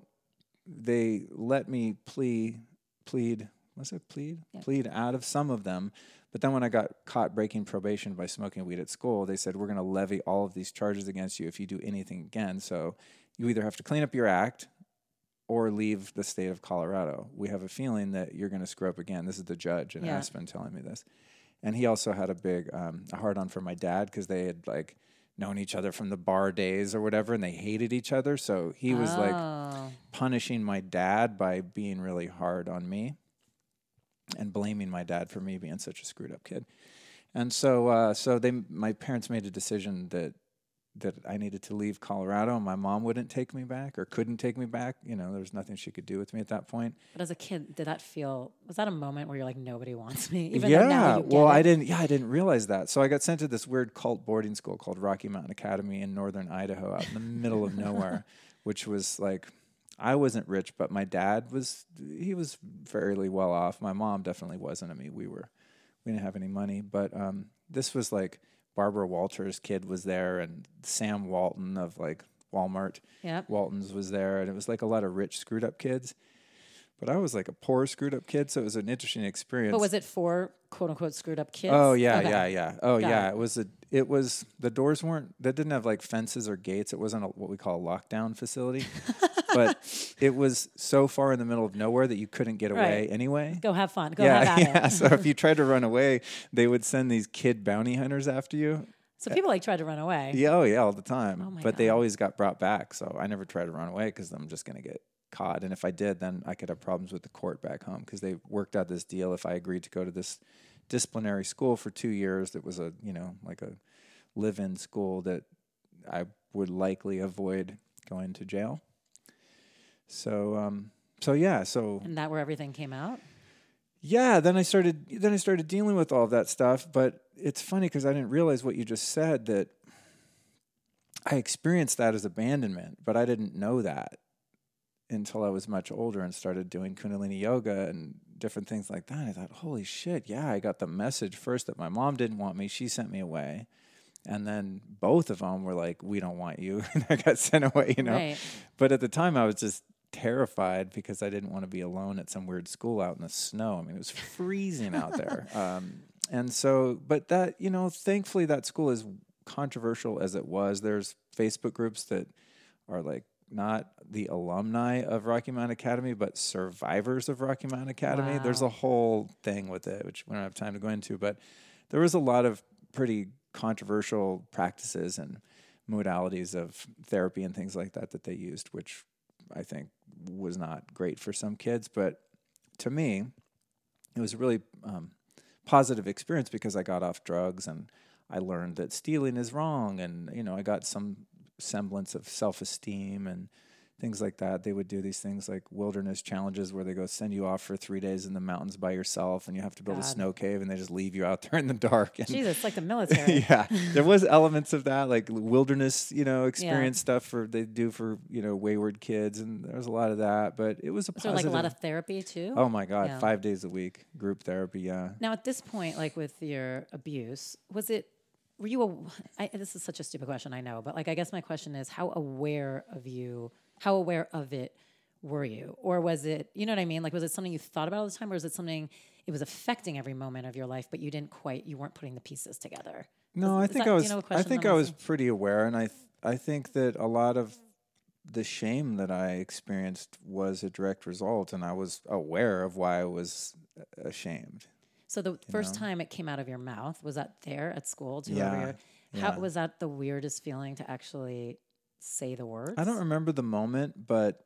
Speaker 2: they let me plea, plead, what's it, plead?
Speaker 1: Yeah.
Speaker 2: Plead out of some of them. But then when I got caught breaking probation by smoking weed at school, they said, we're going to levy all of these charges against you if you do anything again. So you either have to clean up your act or leave the state of Colorado. We have a feeling that you're going to screw up again. This is the judge in
Speaker 1: Yeah.
Speaker 2: Aspen telling me this. And he also had a big um, a hard on for my dad because they had like known each other from the bar days or whatever, and they hated each other. So he was like
Speaker 1: Oh.
Speaker 2: punishing my dad by being really hard on me and blaming my dad for me being such a screwed up kid. And so, uh, so they, my parents made a decision that that I needed to leave Colorado. And my mom wouldn't take me back or couldn't take me back. You know, there was nothing she could do with me at that point.
Speaker 1: But as a kid, did that feel? Was that a moment where you're like, nobody wants me? Even
Speaker 2: yeah. Well? I didn't. Yeah, I didn't realize that. So I got sent to this weird cult boarding school called Rocky Mountain Academy in northern Idaho, out in the middle of nowhere, which was like. I wasn't rich, but my dad was. He was fairly well off. My mom definitely wasn't. I mean, we were. We didn't have any money, but um, this was like Barbara Walters' kid was there, and Sam Walton of like Walmart.
Speaker 1: Yep.
Speaker 2: Walton's was there, and it was like a lot of rich, screwed up kids. But I was like a poor, screwed up kid, so it was an interesting experience.
Speaker 1: But was it for quote unquote screwed up kids?
Speaker 2: Oh yeah,
Speaker 1: Okay.
Speaker 2: yeah, yeah. Oh
Speaker 1: Got
Speaker 2: yeah,
Speaker 1: it.
Speaker 2: it was a. It was the doors weren't. That didn't have like fences or gates. It wasn't a, what we call a lockdown facility, but it was so far in the middle of nowhere that you couldn't get away
Speaker 1: Right.
Speaker 2: anyway.
Speaker 1: Go have fun. Go
Speaker 2: yeah,
Speaker 1: have
Speaker 2: yeah. so if you tried to run away, they would send these kid bounty hunters after you.
Speaker 1: So people like tried to run away.
Speaker 2: Yeah, oh yeah, all the time.
Speaker 1: Oh
Speaker 2: but they always got brought back. So I never tried to run away because I'm just gonna get caught. And if I did, then I could have problems with the court back home because they worked out this deal. If I agreed to go to this disciplinary school for two years, that was a you know like a live-in school that I would likely avoid going to jail. So um, so yeah, so
Speaker 1: And that where everything came out.
Speaker 2: yeah, then I started then I started dealing with all of that stuff, but it's funny cuz I didn't realize what you just said that I experienced that as abandonment, but I didn't know that until I was much older and started doing kundalini yoga and different things like that. I thought, "Holy shit, yeah, I got the message first that my mom didn't want me, she sent me away." And then both of them were like, "We don't want you." and I got sent away, you know.
Speaker 1: Right.
Speaker 2: But at the time, I was just terrified because I didn't want to be alone at some weird school out in the snow. I mean, it was freezing out there. Um, and so, but that, you know, thankfully, that school is controversial as it was. There's Facebook groups that are like not the alumni of Rocky Mountain Academy, but survivors of Rocky Mountain Academy. There's a whole thing with it, which we don't have time to go into, but there was a lot of pretty controversial practices and modalities of therapy and things like that that they used, which I think was not great for some kids. But to me, it was a really um, positive experience because I got off drugs and I learned that stealing is wrong, and you know I got some semblance of self esteem and things like that. They would do these things like wilderness challenges where they go send you off for three days in the mountains by yourself, and you have to build a snow cave, and they just leave you out there in the dark. And
Speaker 1: Jesus, like the military.
Speaker 2: yeah, there was elements of that, like wilderness, you know, experience stuff for they do for you know wayward kids, and there was a lot of that. But it was a
Speaker 1: Was there
Speaker 2: positive.
Speaker 1: like a lot of therapy too?
Speaker 2: oh my god,
Speaker 1: Yeah.
Speaker 2: five days a week group therapy. Yeah,
Speaker 1: Now, at this point, like with your abuse, was it, were you, a, I, this is such a stupid question, I know, but like, I guess my question is how aware of you, how aware of it were you? Or was it, you know what I mean? Like, was it something you thought about all the time, or was it something, it was affecting every moment of your life, but you didn't quite, you weren't putting the pieces together?
Speaker 2: No,
Speaker 1: Is-
Speaker 2: I think
Speaker 1: that-
Speaker 2: I was.
Speaker 1: you know
Speaker 2: I think
Speaker 1: I'm
Speaker 2: was
Speaker 1: asking?
Speaker 2: pretty aware, and I th- I think that a lot of the shame that I experienced was a direct result, and I was aware of why I was ashamed.
Speaker 1: So the first
Speaker 2: know?
Speaker 1: time it came out of your mouth, was that there at school? Do you
Speaker 2: Yeah,
Speaker 1: remember your, how
Speaker 2: yeah.
Speaker 1: was that the weirdest feeling to actually say the words?
Speaker 2: I don't remember the moment, but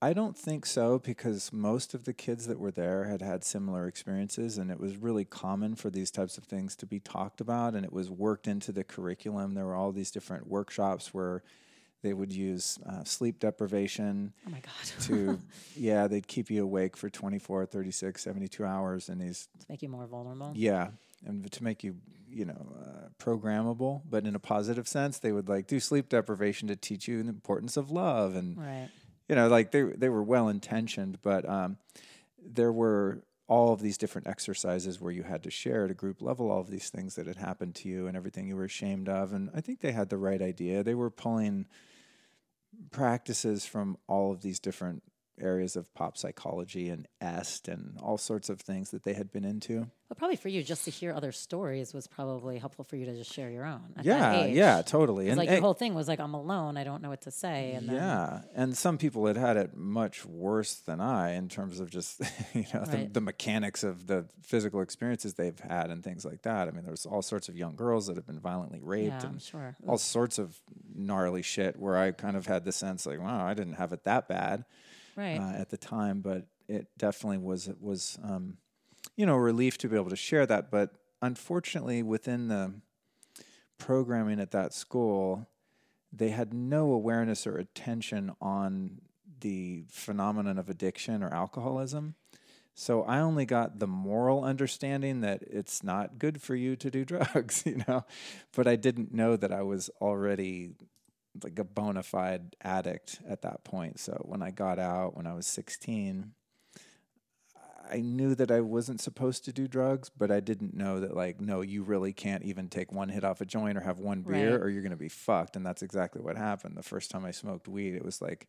Speaker 2: I don't think so because most of the kids that were there had had similar experiences, and it was really common for these types of things to be talked about, and it was worked into the curriculum. There were all these different workshops where they would use uh, sleep deprivation.
Speaker 1: Oh my God.
Speaker 2: to yeah they'd keep you awake for 24 36 72 hours and these
Speaker 1: to make you more vulnerable.
Speaker 2: yeah and to make you you know uh, programmable but in a positive sense they would like do sleep deprivation to teach you the importance of love and
Speaker 1: Right.
Speaker 2: you know like they they were well intentioned but um there were all of these different exercises where you had to share at a group level all of these things that had happened to you and everything you were ashamed of and i think they had the right idea they were pulling practices from all of these different areas of pop psychology and est and all sorts of things that they had been into
Speaker 1: Well, probably for you, just to hear other stories was probably helpful for you to just share your own.
Speaker 2: Yeah yeah totally
Speaker 1: 'Cause, like your whole thing was like, I'm alone. I don't know what to say. And then,
Speaker 2: yeah, and some people had had it much worse than I in terms of just you know the,
Speaker 1: Right.
Speaker 2: the mechanics of the physical experiences they've had and things like that. I mean, there's all sorts of young girls that have been violently raped
Speaker 1: yeah,
Speaker 2: and
Speaker 1: sure.
Speaker 2: all sorts of gnarly shit. Where I kind of had the sense like, wow, I didn't have it that bad
Speaker 1: Right.
Speaker 2: uh, at the time, but it definitely was was um, you know a relief to be able to share that. But unfortunately, within the programming at that school, they had no awareness or attention on the phenomenon of addiction or alcoholism. So I only got the moral understanding that it's not good for you to do drugs, you know, but I didn't know that I was already like a bona fide addict at that point. So when I got out when I was 16, I knew that I wasn't supposed to do drugs, but I didn't know that like no, you really can't even take one hit off a joint or have one beer
Speaker 1: Right.
Speaker 2: or you're going to be fucked and that's exactly what happened. The first time I smoked weed, it was like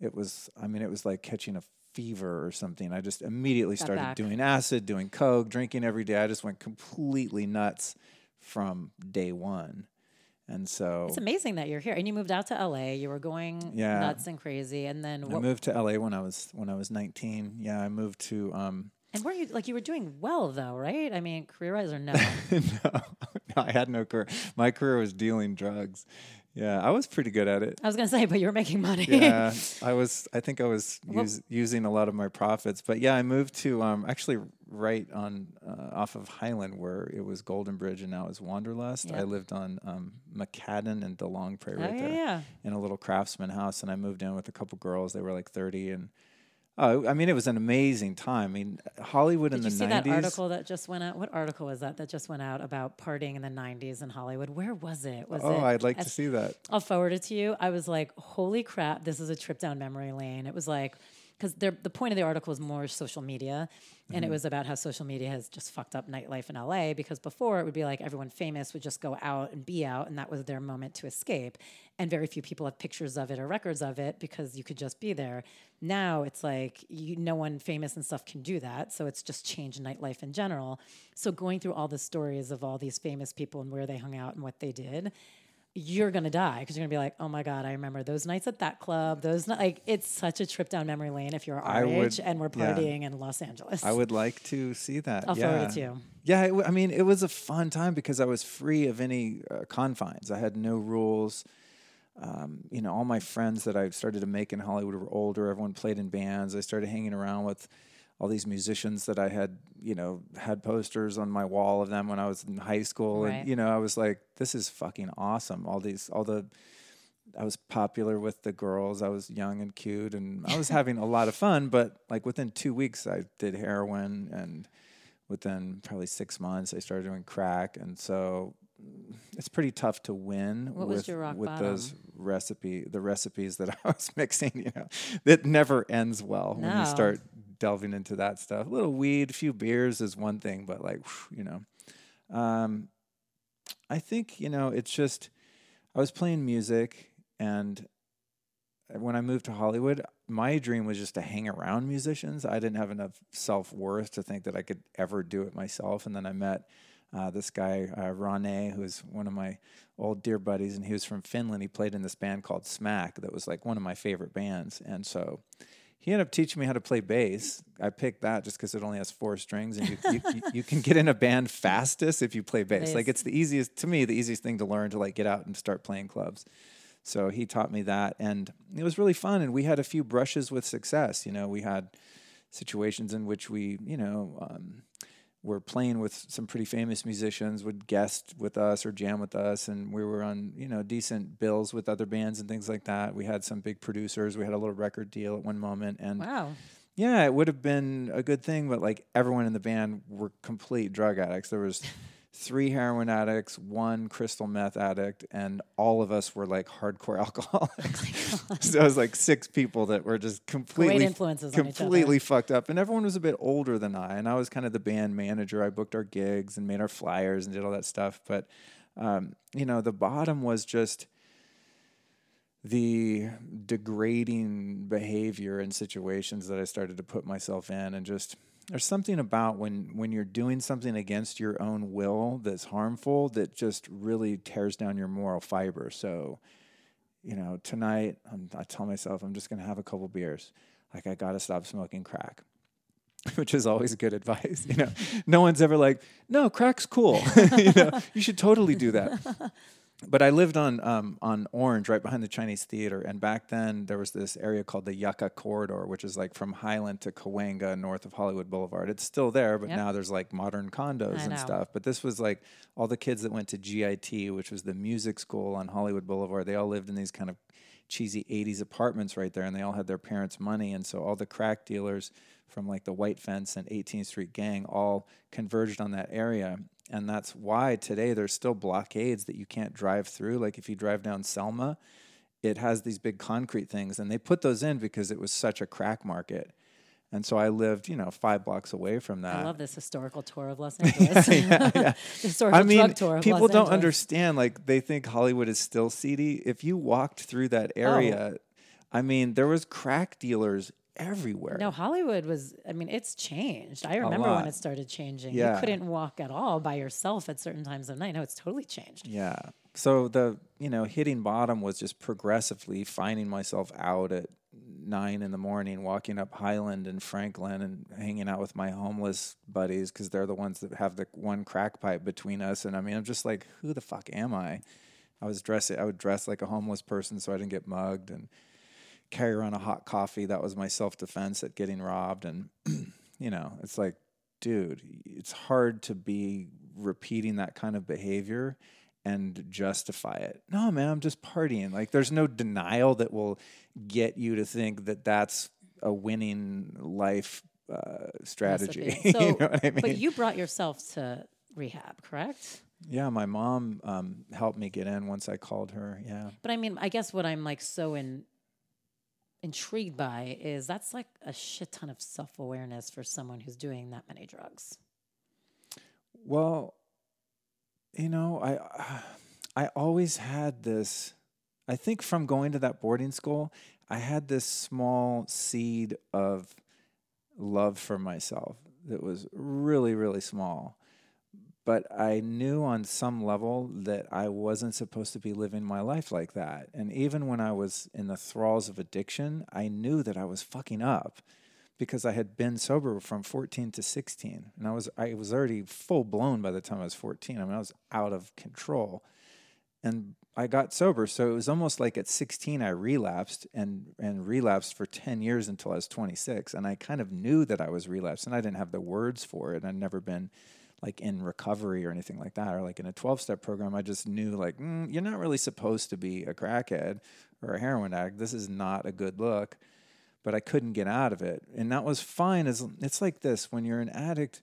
Speaker 2: it was I mean it was like catching a fever or something. I just immediately
Speaker 1: Got
Speaker 2: started
Speaker 1: back.
Speaker 2: doing acid, doing coke, drinking every day. I just went completely nuts from day 1. And so
Speaker 1: It's amazing that you're here. And you moved out to LA. You were going
Speaker 2: Yeah.
Speaker 1: nuts and crazy. And then
Speaker 2: I moved to LA when I was when I was 19. Yeah, I moved to um
Speaker 1: and were you like you were doing well though, right? I mean, career wise or no?
Speaker 2: no, no, I had no career. My career was dealing drugs. Yeah, I was pretty good at it.
Speaker 1: I was gonna say, but you were making money.
Speaker 2: Yeah, I was. I think I was use, using a lot of my profits. But yeah, I moved to um, actually right on uh, off of Highland, where it was Golden Bridge, and now it's Wanderlust.
Speaker 1: Yeah.
Speaker 2: I lived on um, McCadden and De Longpre
Speaker 1: Oh,
Speaker 2: right
Speaker 1: yeah,
Speaker 2: there
Speaker 1: yeah.
Speaker 2: in a little craftsman house, and I moved in with a couple girls. They were like thirty, and oh, I mean, it was an amazing time. I mean, Hollywood
Speaker 1: Did
Speaker 2: in
Speaker 1: you
Speaker 2: the
Speaker 1: see
Speaker 2: 90s.
Speaker 1: that article that just went out? What article was that that just went out about partying in the '90s in Hollywood? Where was it? Was
Speaker 2: oh,
Speaker 1: it?
Speaker 2: I'd like to see that.
Speaker 1: I'll forward it to you. I was like, holy crap, this is a trip down memory lane. It was like, because the point of the article was more social media. And it mm-hmm. was about how social media has just fucked up nightlife in LA because before it would be like everyone famous would just go out and be out, and that was their moment to escape. And very few people have pictures of it or records of it because you could just be there. Now it's like you, no one famous and stuff can do that. So it's just changed nightlife in general. So going through all the stories of all these famous people and where they hung out and what they did, you're gonna die because you're gonna be like, oh my god, I remember those nights at that club. Those ni-. like, it's such a trip down memory lane if you're our
Speaker 2: I would-
Speaker 1: age and we're
Speaker 2: yeah.
Speaker 1: partying in Los Angeles.
Speaker 2: I would like to see that.
Speaker 1: I'll
Speaker 2: yeah.
Speaker 1: forward it to you.
Speaker 2: Yeah, it, w- I mean, it was a fun time because I was free of any uh, confines. I had no rules. Um, you know, all my friends that I started to make in Hollywood were older. Everyone played in bands. I started hanging around with all these musicians that I had, you know, had posters on my wall of them when I was in high school.
Speaker 1: Right.
Speaker 2: And, you know, I was like, this is fucking awesome. All these, all the I was popular with the girls. I was young and cute, and I was having a lot of fun. But like within two weeks, I did heroin, and within probably six months, I started doing crack, and so mm, it's pretty tough to win
Speaker 1: What
Speaker 2: with with those recipe the recipes that I was mixing. You know, it never ends well when you start delving into that stuff. A little weed, a few beers is one thing, but like you know, um, I think you know it's just I was playing music and when I moved to Hollywood, my dream was just to hang around musicians. I didn't have enough self worth to think that I could ever do it myself. And then I met uh, this guy, uh, Rane, who's one of my old dear buddies, and he was from Finland. He played in this band called Smack that was like one of my favorite bands. And so he ended up teaching me how to play bass. I picked that just because it only has four strings, and you, you, you, you can get in a band fastest if you play bass.
Speaker 1: Bass.
Speaker 2: Like it's the easiest to me, the easiest thing to learn to like get out and start playing clubs. So he taught me that, and it was really fun. And we had a few brushes with success. You know, we had situations in which we, you know, um, were playing with some pretty famous musicians, would guest with us or jam with us, and we were on, you know, decent bills with other bands and things like that. We had some big producers. We had a little record deal at one moment, and
Speaker 1: Wow.
Speaker 2: yeah, it would have been a good thing, but like everyone in the band were complete drug addicts. There was three heroin addicts, one crystal meth addict, and all of us were like hardcore alcoholics. so it was like six people that were just completely completely fucked up. And everyone was a bit older than I, and I was kind of the band manager. I booked our gigs and made our flyers and did all that stuff. But um, you know, the bottom was just the degrading behavior and situations that I started to put myself in and just there's something about when when you're doing something against your own will that's harmful that just really tears down your moral fiber. So, you know, tonight I'm, I tell myself I'm just going to have a couple beers. Like I got to stop smoking crack. Which is always good advice, you know. No one's ever like, "No, crack's cool." you know, you should totally do that but I lived on um, on Orange, right behind the Chinese Theater, and back then there was this area called the Yucca Corridor, which is like from Highland to Cahuenga, north of Hollywood Boulevard. It's still there, but
Speaker 1: Yep.
Speaker 2: now there's like modern condos
Speaker 1: I
Speaker 2: and
Speaker 1: know.
Speaker 2: stuff. But this was like all the kids that went to GIT, which was the music school on Hollywood Boulevard. They all lived in these kind of cheesy 80s apartments right there, and they all had their parents' money, and so all the crack dealers from like the White Fence and 18th Street Gang all converged on that area. And that's why today there's still blockades that you can't drive through. Like if you drive down Selma, it has these big concrete things, and they put those in because it was such a crack market. And so I lived, you know, five blocks away from that.
Speaker 1: I love this historical tour of Los Angeles. historical
Speaker 2: I mean,
Speaker 1: drug tour of
Speaker 2: people
Speaker 1: Los
Speaker 2: don't
Speaker 1: Angeles.
Speaker 2: understand. Like they think Hollywood is still seedy. If you walked through that
Speaker 1: Oh.
Speaker 2: area, I mean, there was crack dealers everywhere.
Speaker 1: No, Hollywood was, I mean, it's changed. I remember when it started changing.
Speaker 2: Yeah.
Speaker 1: You couldn't walk at all by yourself at certain times of night. No, it's totally changed.
Speaker 2: Yeah. So the you know hitting bottom was just progressively finding myself out at nine in the morning, walking up Highland and Franklin and hanging out with my homeless buddies because they're the ones that have the one crack pipe between us. And I mean, I'm just like, who the fuck am I? I was dressing. I would dress like a homeless person so I didn't get mugged and carry around a hot coffee. That was my self defense at getting robbed. And you know, it's like, dude, it's hard to be repeating that kind of behavior and justify it. No, man, I'm just partying. Like, there's no denial that will get you to think that that's a winning life uh, strategy.
Speaker 1: So,
Speaker 2: you know what I mean?
Speaker 1: but you brought yourself to rehab, correct?
Speaker 2: yeah, my mom um, helped me get in once I called her. Yeah.
Speaker 1: But I mean, I guess what I'm like so in, intrigued by is that's like a shit ton of self awareness for someone who's doing that many drugs.
Speaker 2: Well, you know, I I always had this I think from going to that boarding school, I had this small seed of love for myself that was really really small. But I knew on some level that I wasn't supposed to be living my life like that. And even when I was in the thralls of addiction, I knew that I was fucking up because I had been sober from 14 to 16 and I was I was already full blown by the time I was 14. I mean I was out of control. And I got sober, so it was almost like at 16 I relapsed and and relapsed for 10 years until I was 26 and I kind of knew that I was relapsed and I didn't have the words for it. I'd never been like in recovery or anything like that, or like in a 12 step program. I just knew like, mm, you're not really supposed to be a crackhead or a heroin addict. This is not a good look. But I couldn't get out of it. And that was fine. As It's like this when you're an addict,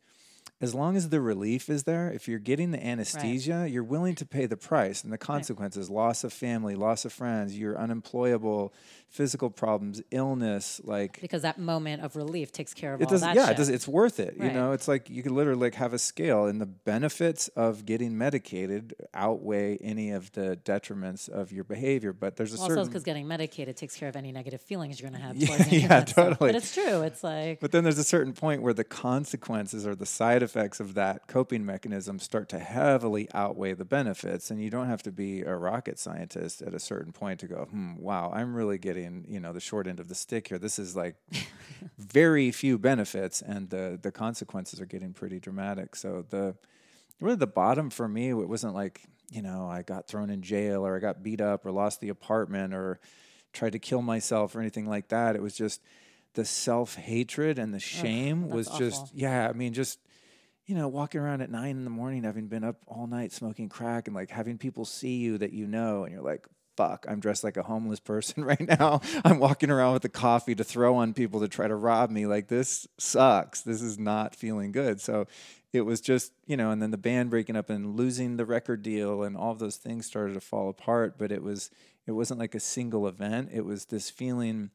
Speaker 2: as long as the relief is there, if you're getting the anesthesia, right. you're willing to pay the price and the consequences right. loss of family, loss of friends, you're unemployable, physical problems, illness, like
Speaker 1: because that moment of relief takes care of
Speaker 2: it
Speaker 1: all
Speaker 2: does,
Speaker 1: that.
Speaker 2: Yeah,
Speaker 1: shit.
Speaker 2: it does, it's worth it. Right. You know, it's like you could literally like have a scale, and the benefits of getting medicated outweigh any of the detriments of your behavior. But there's a
Speaker 1: also
Speaker 2: certain
Speaker 1: because getting medicated takes care of any negative feelings you're going to have.
Speaker 2: yeah, yeah totally.
Speaker 1: But it's true. It's like.
Speaker 2: But then there's a certain point where the consequences or the side effects of that coping mechanism start to heavily outweigh the benefits, and you don't have to be a rocket scientist at a certain point to go, hmm, wow, I'm really getting you know the short end of the stick here. This is like very few benefits, and the the consequences are getting pretty dramatic. So the really the bottom for me, it wasn't like you know I got thrown in jail or I got beat up or lost the apartment or tried to kill myself or anything like that. It was just the self hatred and the shame Ugh, was awful. just yeah. I mean just you know, walking around at nine in the morning, having been up all night smoking crack and like having people see you that you know, and you're like, fuck, I'm dressed like a homeless person right now. I'm walking around with a coffee to throw on people to try to rob me. Like, this sucks. This is not feeling good. So it was just, you know, and then the band breaking up and losing the record deal and all those things started to fall apart. But it was, it wasn't like a single event. It was this feeling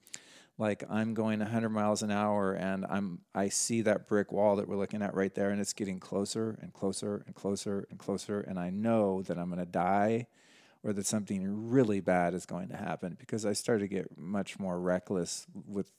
Speaker 2: like I'm going 100 miles an hour and I'm I see that brick wall that we're looking at right there and it's getting closer and closer and closer and closer and I know that I'm going to die or that something really bad is going to happen because I started to get much more reckless with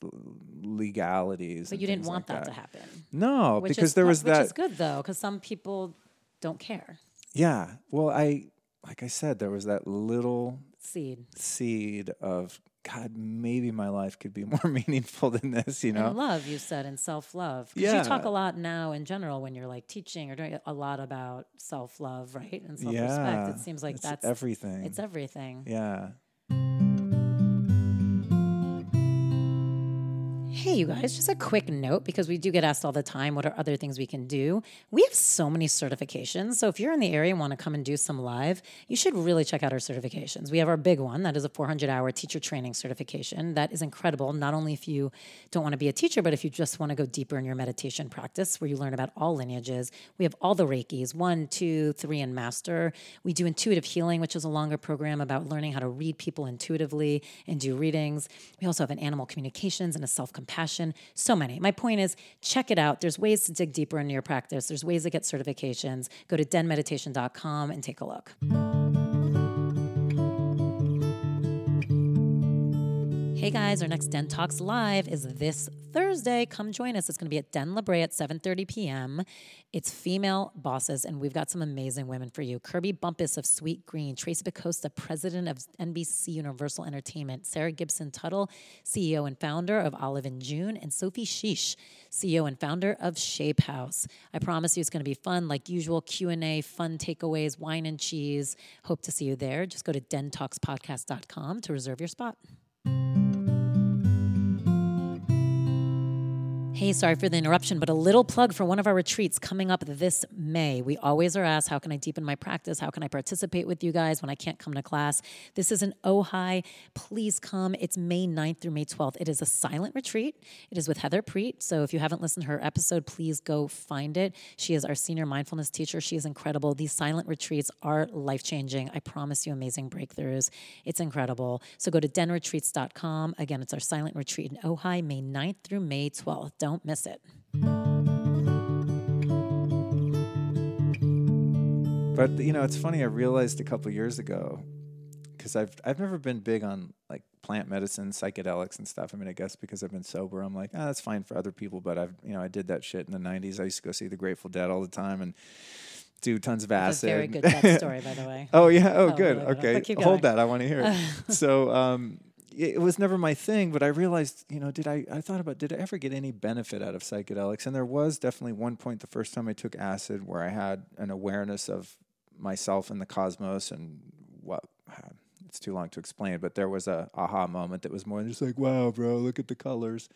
Speaker 2: legalities.
Speaker 1: But you didn't want
Speaker 2: like
Speaker 1: that, that, to happen.
Speaker 2: No, because there was
Speaker 1: which
Speaker 2: that.
Speaker 1: Which is good though, because some people don't care.
Speaker 2: Yeah. Well, I like I said, there was that little
Speaker 1: seed
Speaker 2: seed of God, maybe my life could be more meaningful than this, you know?
Speaker 1: And love, you said, and self love. Yeah. You talk a lot now in general when you're like teaching or doing a lot about self love, right? And self respect. Yeah, it seems like that's
Speaker 2: everything.
Speaker 1: It's everything.
Speaker 2: Yeah.
Speaker 1: Hey, you guys, just a quick note because we do get asked all the time what are other things we can do. We have so many certifications. So if you're in the area and want to come and do some live, you should really check out our certifications. We have our big one that is a 400 hour teacher training certification. That is incredible, not only if you don't want to be a teacher, but if you just want to go deeper in your meditation practice where you learn about all lineages. We have all the Reikis one, two, three, and master. We do intuitive healing, which is a longer program about learning how to read people intuitively and do readings. We also have an animal communications and a self compassion passion, so many. My point is check it out. There's ways to dig deeper into your practice, there's ways to get certifications. Go to denmeditation.com and take a look. Hey guys, our next Den Talks Live is this Thursday. Come join us. It's going to be at Den LaBrea at 7.30 p.m. It's female bosses, and we've got some amazing women for you. Kirby Bumpus of Sweet Green, Tracy Pakosta, president of NBC Universal Entertainment, Sarah Gibson Tuttle, CEO and founder of Olive and June, and Sophie Chiche, CEO and founder of Shape House. I promise you it's going to be fun, like usual Q&A, fun takeaways, wine and cheese. Hope to see you there. Just go to dentalkspodcast.com to reserve your spot thank you Hey, sorry for the interruption, but a little plug for one of our retreats coming up this May. We always are asked, how can I deepen my practice? How can I participate with you guys when I can't come to class? This is an Ojai. Please come. It's May 9th through May 12th. It is a silent retreat. It is with Heather Prete. So if you haven't listened to her episode, please go find it. She is our senior mindfulness teacher. She is incredible. These silent retreats are life changing. I promise you amazing breakthroughs. It's incredible. So go to denretreats.com. Again, it's our silent retreat in Ojai, May 9th through May 12th. Don't miss it.
Speaker 2: But you know, it's funny. I realized a couple years ago because I've I've never been big on like plant medicine, psychedelics, and stuff. I mean, I guess because I've been sober, I'm like, ah, oh, that's fine for other people. But I've you know, I did that shit in the '90s. I used to go see the Grateful Dead all the time and do tons of acid.
Speaker 1: very good story, by the way.
Speaker 2: oh yeah. Oh, oh good. Okay, hold that. I want to hear it. so, um, it was never my thing, but I realized, you know, did I, I thought about, did I ever get any benefit out of psychedelics? And there was definitely one point the first time I took acid where I had an awareness of myself and the cosmos and what, it's too long to explain, but there was a aha moment that was more just like, wow, bro, look at the colors.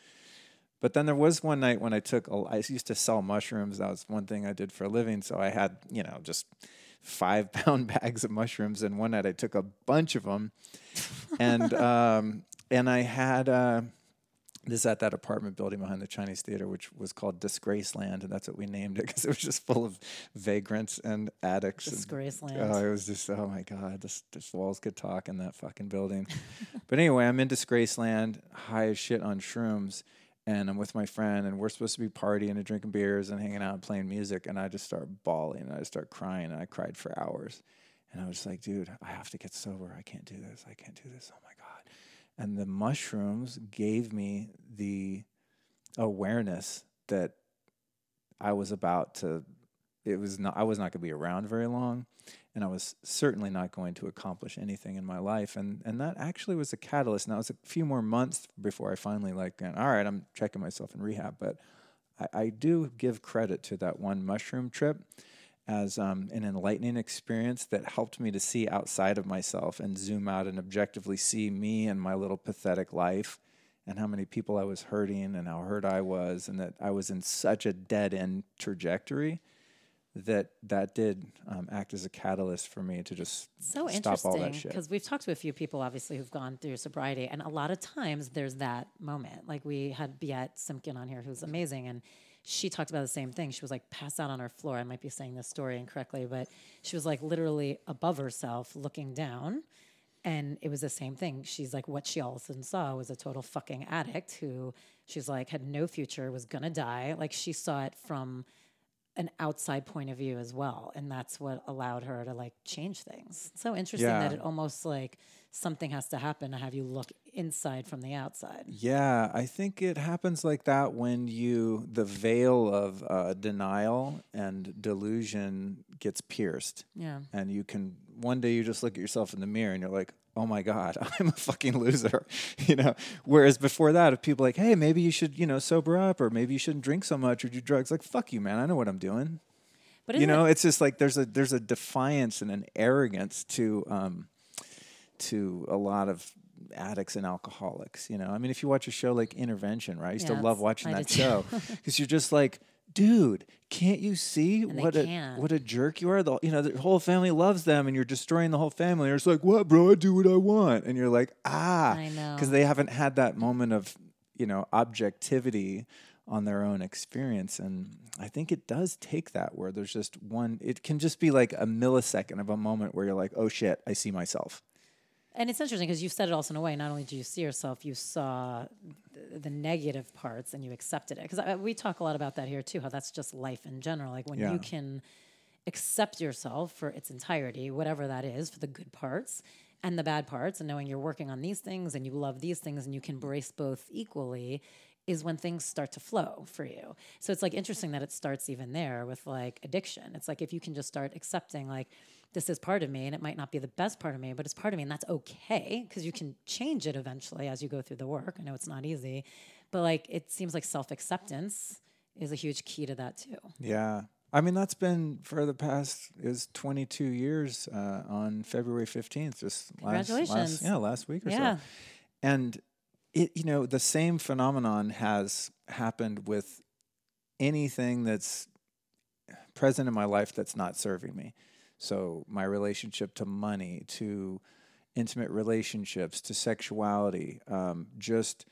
Speaker 2: But then there was one night when I took, I used to sell mushrooms. That was one thing I did for a living. So I had, you know, just five pound bags of mushrooms. And one night I took a bunch of them. and, um, and I had, uh, this at that apartment building behind the Chinese theater, which was called Disgraceland, and that's what we named it because it was just full of vagrants and addicts.
Speaker 1: Disgraceland.
Speaker 2: And, oh, it was just oh my god, this this walls could talk in that fucking building. but anyway, I'm in Disgraceland, high as shit on shrooms, and I'm with my friend, and we're supposed to be partying and drinking beers and hanging out and playing music, and I just start bawling, and I start crying, and I cried for hours, and I was like, dude, I have to get sober. I can't do this. I can't do this. Oh my god and the mushrooms gave me the awareness that I was about to it was not I was not going to be around very long and I was certainly not going to accomplish anything in my life and and that actually was a catalyst and that was a few more months before I finally like all right I'm checking myself in rehab but I, I do give credit to that one mushroom trip as um, an enlightening experience that helped me to see outside of myself and zoom out and objectively see me and my little pathetic life and how many people I was hurting and how hurt I was and that I was in such a dead end trajectory that that did um, act as a catalyst for me to just
Speaker 1: so
Speaker 2: stop all that
Speaker 1: interesting
Speaker 2: shit.
Speaker 1: because we've talked to a few people obviously who've gone through sobriety and a lot of times there's that moment like we had Biet Simkin on here who's amazing and she talked about the same thing. She was like passed out on her floor. I might be saying this story incorrectly, but she was like literally above herself looking down. And it was the same thing. She's like, what she all of a sudden saw was a total fucking addict who she's like had no future, was gonna die. Like she saw it from an outside point of view as well. And that's what allowed her to like change things. So interesting
Speaker 2: Yeah.
Speaker 1: that it almost like something has to happen to have you look inside from the outside.
Speaker 2: Yeah, I think it happens like that when you the veil of uh, denial and delusion gets pierced,
Speaker 1: Yeah.
Speaker 2: and you can one day you just look at yourself in the mirror and you're like, "Oh my god, I'm a fucking loser," you know. Whereas before that, if people like, "Hey, maybe you should you know sober up, or maybe you shouldn't drink so much or do drugs," like, "Fuck you, man, I know what I'm doing."
Speaker 1: But
Speaker 2: you
Speaker 1: isn't it-
Speaker 2: know, it's just like there's a there's a defiance and an arrogance to um, to a lot of addicts and alcoholics. You know, I mean, if you watch a show like Intervention, right? I used
Speaker 1: Yeah,
Speaker 2: to love watching that show because you're just like, dude, can't you see
Speaker 1: And
Speaker 2: what a
Speaker 1: can't.
Speaker 2: what a jerk you are? The you know the whole family loves them, and you're destroying the whole family. You're just like, what, bro? I do what I want, and you're like, ah,
Speaker 1: I know.
Speaker 2: because they haven't had that moment of you know objectivity on their own experience and i think it does take that where there's just one it can just be like a millisecond of a moment where you're like oh shit i see myself
Speaker 1: And it's interesting because you said it also in a way. Not only do you see yourself, you saw the, the negative parts and you accepted it. Because we talk a lot about that here too. How that's just life in general. Like when
Speaker 2: Yeah.
Speaker 1: you can accept yourself for its entirety, whatever that is, for the good parts and the bad parts, and knowing you're working on these things and you love these things and you can embrace both equally. Is when things start to flow for you. So it's like interesting that it starts even there with like addiction. It's like if you can just start accepting, like, this is part of me and it might not be the best part of me, but it's part of me and that's okay because you can change it eventually as you go through the work. I know it's not easy, but like it seems like self acceptance is a huge key to that too.
Speaker 2: yeah i mean that's been for the past is 22 years uh, on february 15th just last, last yeah last week or
Speaker 1: Yeah.
Speaker 2: so and it you know the same phenomenon has happened with anything that's present in my life that's not serving me so my relationship to money to intimate relationships to sexuality um, just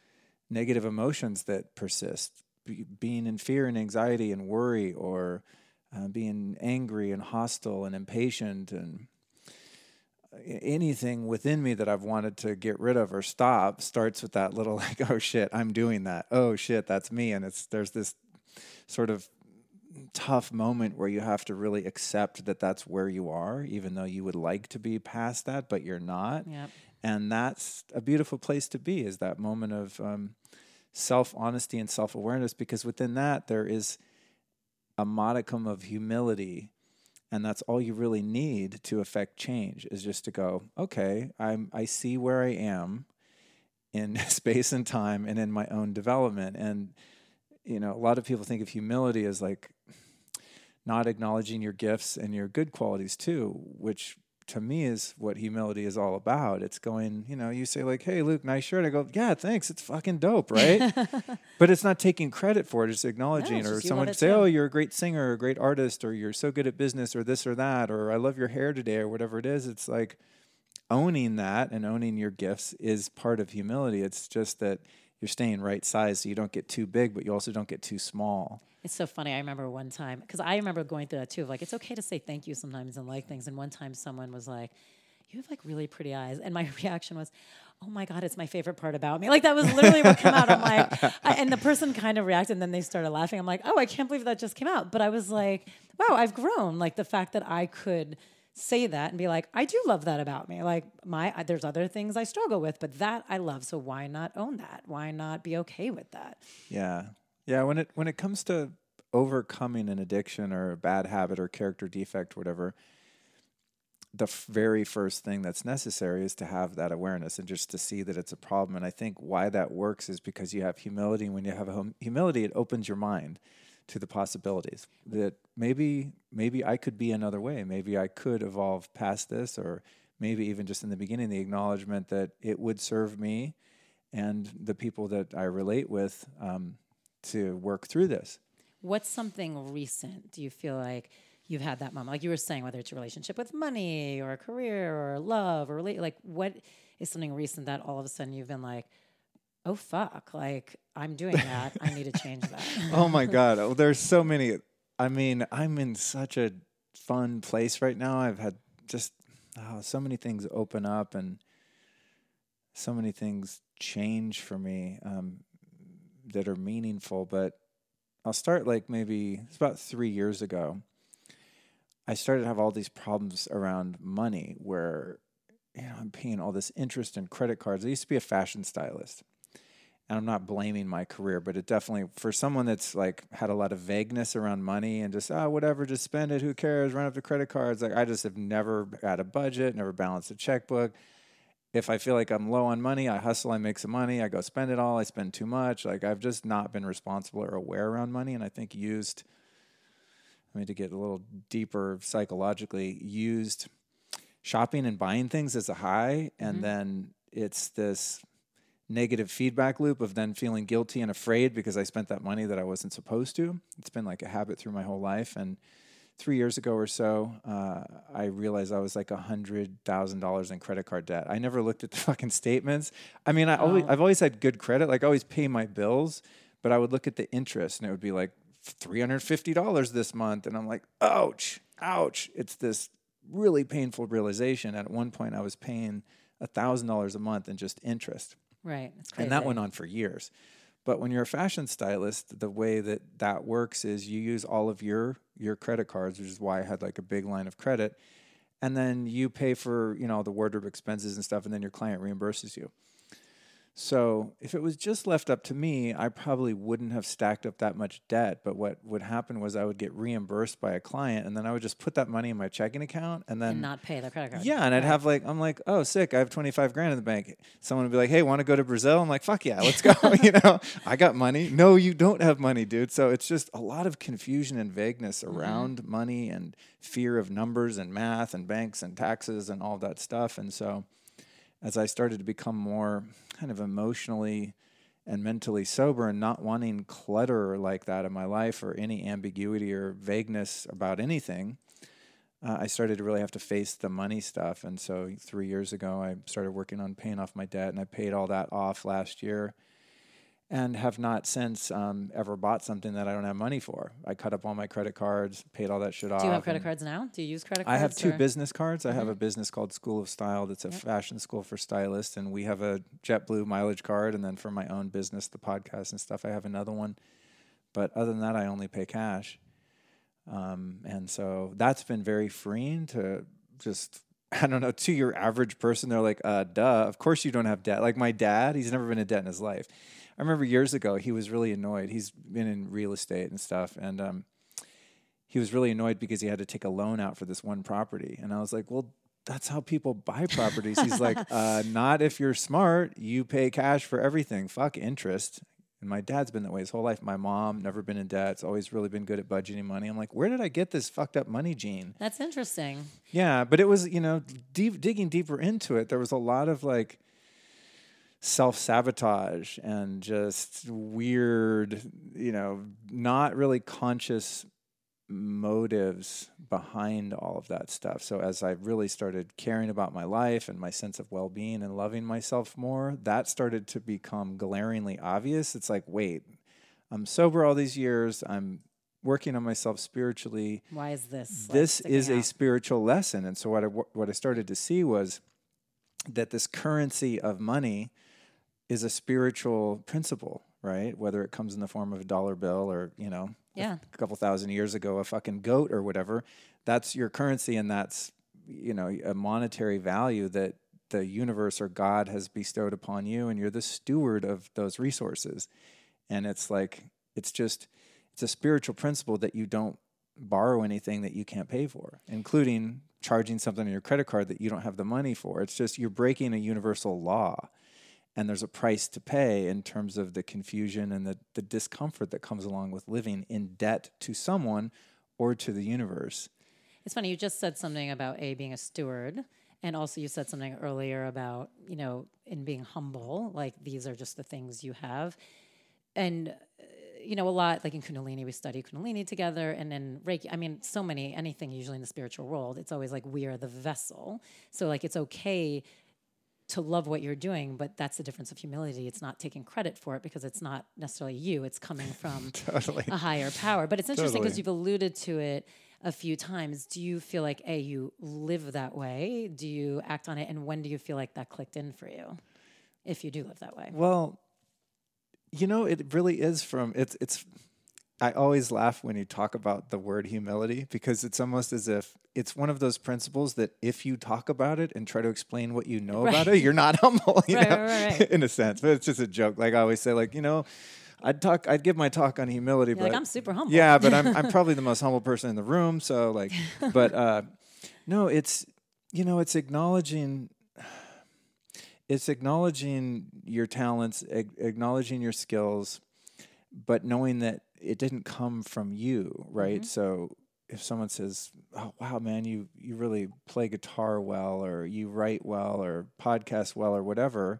Speaker 2: negative emotions that persist be, being in fear and anxiety and worry or uh, being angry and hostile and impatient and anything within me that I've wanted to get rid of or stop starts with that little like, oh shit, I'm doing that. Oh shit, that's me. And it's there's this sort of tough moment where you have to really accept that that's where you are, even though you would like to be past that, but you're not.
Speaker 1: Yep.
Speaker 2: And that's a beautiful place to be. Is that moment of um, self honesty and self awareness? Because within that there is a modicum of humility and that's all you really need to affect change is just to go okay i'm i see where i am in space and time and in my own development and you know a lot of people think of humility as like not acknowledging your gifts and your good qualities too which to me is what humility is all about. It's going, you know, you say like, "Hey, Luke, nice shirt." I go, "Yeah, thanks. It's fucking dope, right?" but it's not taking credit for it. It's acknowledging.
Speaker 1: it's
Speaker 2: or someone say. "Oh, you're a great singer, or a great artist, or you're so good at business, or this or that, or I love your hair today, or whatever it is." It's like owning that and owning your gifts is part of humility. It's just that you're staying right size, so you don't get too big, but you also don't get too small.
Speaker 1: It's so funny. I remember one time because I remember going through that too. Of like, it's okay to say thank you sometimes and like things. And one time, someone was like, "You have like really pretty eyes," and my reaction was, "Oh my god, it's my favorite part about me." Like that was literally what came out. I'm like, I, and the person kind of reacted, and then they started laughing. I'm like, "Oh, I can't believe that just came out." But I was like, "Wow, I've grown." Like the fact that I could say that and be like, "I do love that about me." Like my, I- there's other things I struggle with, but that I love. So why not own that? Why not be okay with that?
Speaker 2: Yeah. Yeah, when it when it comes to overcoming an addiction or a bad habit or character defect whatever, the f- very first thing that's necessary is to have that awareness and just to see that it's a problem. And I think why that works is because you have humility. And when you have hum- humility, it opens your mind to the possibilities that maybe maybe I could be another way. Maybe I could evolve past this, or maybe even just in the beginning, the acknowledgement that it would serve me and the people that I relate with um, to work through this.
Speaker 1: What's something recent? Do you feel like you've had that moment? Like you were saying, whether it's a relationship with money or a career or love or rela- like what is something recent that all of a sudden you've been like, oh fuck, like I'm doing that. I need to change that.
Speaker 2: oh my god. Oh, there's so many. I mean i'm in such a fun place right now. I've had just oh, so many things open up and so many things change for me um, that are meaningful but i'll start like maybe it's about three years ago i started to have all these problems around money where you know i'm paying all this interest in credit cards. I used to be a fashion stylist and I'm not blaming my career, but it definitely for someone that's like had a lot of vagueness around money and just ah whatever, just spend it, who cares? Run up the credit cards. Like I just have never had a budget, never balanced a checkbook. If I feel like I'm low on money, I hustle, I make some money, I go spend it all, I spend too much. Like I've just not been responsible or aware around money, and I think used. I mean, to get a little deeper psychologically, used shopping and buying things as a high, and then it's this negative feedback loop of then feeling guilty and afraid because I spent that money that I wasn't supposed to. It's been like a habit through my whole life. And three years ago or so, uh, I realized I was like a hundred thousand dollars in credit card debt. I never looked at the fucking statements. I mean, I always, I've always had good credit. Like I always pay my bills, but I would look at the interest and it would be like three hundred fifty dollars this month, and I'm like, ouch, ouch. It's this really painful realization. At one point, I was paying thousand dollars a month in just interest.
Speaker 1: Right.
Speaker 2: And that went on for years. But when you're a fashion stylist, the way that that works is you use all of your your credit cards, which is why I had like a big line of credit, and then you pay for you know the wardrobe expenses and stuff, and then your client reimburses you. So if it was just left up to me, I probably wouldn't have stacked up that much debt. But what would happen was I would get reimbursed by a client, and then I would just put that money in my checking account, and then
Speaker 1: and not pay the credit card.
Speaker 2: yeah, and I'd have like I'm like, oh, sick! I have 25 grand in the bank. Someone would be like, hey, want to go to Brazil? I'm like, fuck yeah, let's go. you know, I got money. No, you don't have money, dude. So it's just a lot of confusion and vagueness mm-hmm. around money and fear of numbers and math and banks and taxes and all that stuff. And so, as I started to become more kind of emotionally and mentally sober and not wanting clutter like that in my life or any ambiguity or vagueness about anything, uh, I started to really have to face the money stuff. And so three years ago, I started working on paying off my debt, and I paid all that off last year and have not since um, ever bought something that I don't have money for. I cut up all my credit cards, paid all that shit off.
Speaker 1: Do you have credit cards now? Do you use credit cards?
Speaker 2: I have two
Speaker 1: or- Mm-hmm.
Speaker 2: business cards. I have a business called School of Style that's a fashion school for stylists, and we have a JetBlue mileage card. And then for my own business, the podcast and stuff, I have another one. But other than that, I only pay cash. Um, and so that's been very freeing to just, I don't know, to your average person, they're like, uh, duh, of course you don't have debt. Like my dad, he's never been in debt in his life. I remember years ago, he was really annoyed. He's been in real estate and stuff. And um, he was really annoyed because he had to take a loan out for this one property. And I was like, well, that's how people buy properties. He's like, uh, not if you're smart. You pay cash for everything. Fuck interest. And my dad's been that way his whole life. My mom never been in debt. It's always really been good at budgeting money. I'm like, where did I get this fucked up money gene?
Speaker 1: That's interesting.
Speaker 2: Yeah, but it was, you know, deep, digging deeper into it, there was a lot of like self sabotage and just weird, you know, not really conscious motives behind all of that stuff. So as I really started caring about my life and my sense of well-being and loving myself more, that started to become glaringly obvious. It's like, wait, I'm sober all these years. I'm working on myself spiritually.
Speaker 1: Why is this?
Speaker 2: This is a spiritual lesson. And so what I what I started to see was that this currency of money is a spiritual principle, right? Whether it comes in the form of a dollar bill or, you know, a
Speaker 1: Yeah.
Speaker 2: a couple thousand years ago a fucking goat or whatever that's your currency and that's you know a monetary value that the universe or god has bestowed upon you and you're the steward of those resources and it's like it's just it's a spiritual principle that you don't borrow anything that you can't pay for including charging something on your credit card that you don't have the money for it's just you're breaking a universal law and there's a price to pay in terms of the confusion and the, the discomfort that comes along with living in debt to someone or to the universe.
Speaker 1: It's funny. You just said something about a being a steward, and also you said something earlier about you know in being humble. Like these are just the things you have, and uh, you know a lot. Like in Kundalini, we study Kundalini together, and then Reiki. I mean, so many anything usually in the spiritual world. It's always like we are the vessel. So like it's okay to love what you're doing, but that's the difference of humility. It's not taking credit for it because it's not necessarily you. It's coming from
Speaker 2: Totally.
Speaker 1: a higher power. But it's interesting because
Speaker 2: Totally.
Speaker 1: you've alluded to it a few times. Do you feel like a you live that way? Do you act on it, and when do you feel like that clicked in for you? If you do live that way,
Speaker 2: Well, you know, it really is from it's it's I always laugh when you talk about the word humility because it's almost as if it's one of those principles that if you talk about it and try to explain what you know about it, you're not humble, you
Speaker 1: Right,
Speaker 2: know,
Speaker 1: right, right, right.
Speaker 2: in a sense. But it's just a joke. Like I always say, like, you know, I'd talk I'd give my talk on humility,
Speaker 1: You're
Speaker 2: but
Speaker 1: like I'm super humble.
Speaker 2: Yeah, but I'm I'm probably the most humble person in the room. So like, but uh, no, it's you know, it's acknowledging. It's acknowledging your talents, ag- acknowledging your skills, but knowing that it didn't come from you, right? Mm-hmm. So if someone says, "Oh wow, man, you you really play guitar well, or you write well, or podcast well, or whatever,"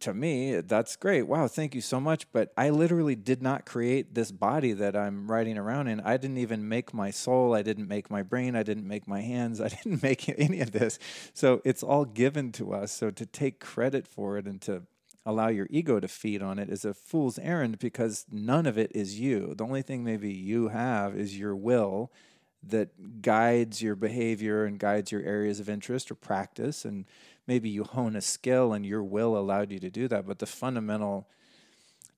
Speaker 2: to me, that's great. Wow, thank you so much. But I literally did not create this body that I'm riding around in. I didn't even make my soul. I didn't make my brain. I didn't make my hands. I didn't make any of this. So it's all given to us. So to take credit for it and to allow your ego to feed on it is a fool's errand because none of it is you. The only thing maybe you have is your will that guides your behavior and guides your areas of interest or practice and maybe you hone a skill and your will allowed you to do that but the fundamental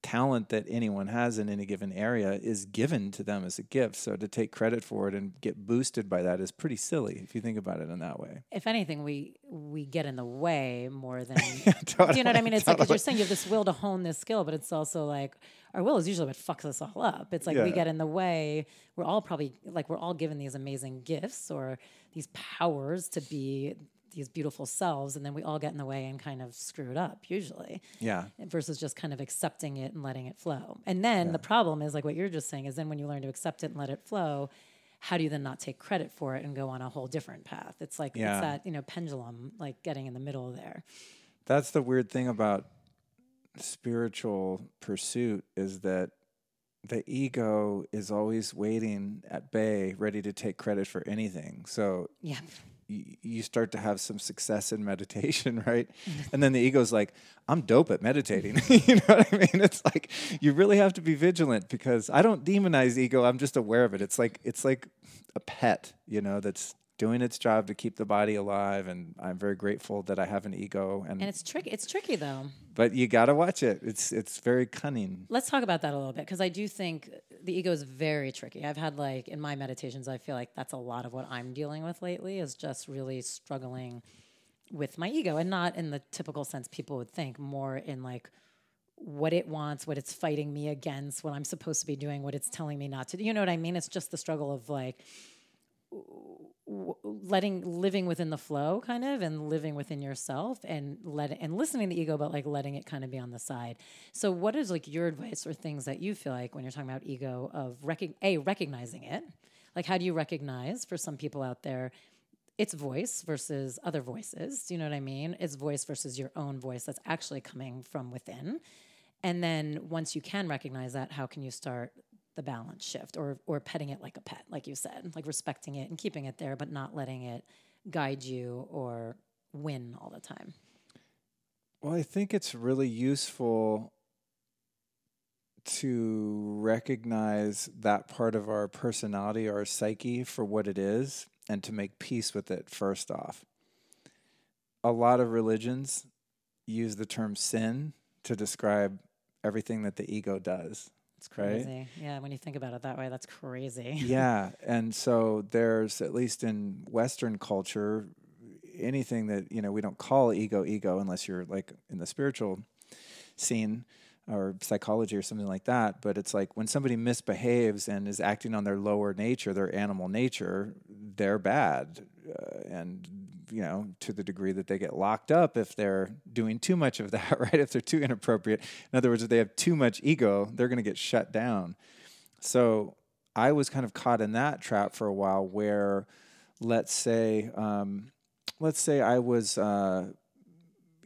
Speaker 2: talent that anyone has in any given area is given to them as a gift so to take credit for it and get boosted by that is pretty silly if you think about it in that way
Speaker 1: If anything, we we get in the way more than do you know what I mean? It's like 'cause you're saying you have this will to hone this skill, but it's also like our will is usually what fucks us all up. It's like we get in the way. We're all probably like we're all given these amazing gifts or these powers to be these beautiful selves, and then we all get in the way and kind of screw it up usually
Speaker 2: yeah
Speaker 1: versus just kind of accepting it and letting it flow. And then the problem is like what you're just saying is then when you learn to accept it and let it flow, how do you then not take credit for it and go on a whole different path? It's like
Speaker 2: Yeah.
Speaker 1: it's that, you know, pendulum like getting in the middle there.
Speaker 2: That's the weird thing about spiritual pursuit is that the ego is always waiting at bay, ready to take credit for anything. So
Speaker 1: Yeah.
Speaker 2: You start to have some success in meditation, right? Mm-hmm. And then the ego's like, I'm dope at meditating. you know what I mean? It's like you really have to be vigilant because I don't demonize ego. I'm just aware of it. It's like it's like a pet, you know, that's doing its job to keep the body alive. And I'm very grateful that I have an ego. And,
Speaker 1: And it's tricky. It's tricky though.
Speaker 2: but you gotta watch it. It's it's very cunning.
Speaker 1: Let's talk about that a little bit because I do think the ego is very tricky. I've had like in my meditations, I feel like that's a lot of what I'm dealing with lately is just really struggling with my ego and not in the typical sense people would think, more in like what it wants, what it's fighting me against, what I'm supposed to be doing, what it's telling me not to do. You know what I mean? It's just the struggle of like, letting living within the flow kind of and living within yourself and let and listening to the ego but like letting it kind of be on the side. So what is like your advice or things that you feel like when you're talking about ego of rec- a recognizing it? Like how do you recognize for some people out there its voice versus other voices do you know what i mean? Its voice versus your own voice that's actually coming from within. And then once you can recognize that how can you start the balance shift or or petting it like a pet like you said like respecting it and keeping it there but not letting it guide you or win all the time.
Speaker 2: Well i think it's really useful to recognize that part of our personality our psyche for what it is and to make peace with it first off. A lot of religions use the term sin to describe everything that the ego does
Speaker 1: it's crazy. Right? Yeah, when you think about it that way, that's crazy.
Speaker 2: yeah. And so there's, at least in Western culture, anything that, you know, we don't call ego ego unless you're like in the spiritual scene or psychology or something like that. But it's like when somebody misbehaves and is acting on their lower nature, their animal nature, they're bad. Uh, and you know, to the degree that they get locked up if they're doing too much of that, right? If they're too inappropriate. In other words, if they have too much ego, they're going to get shut down. So I was kind of caught in that trap for a while where, let's say, um, let's say I was, uh,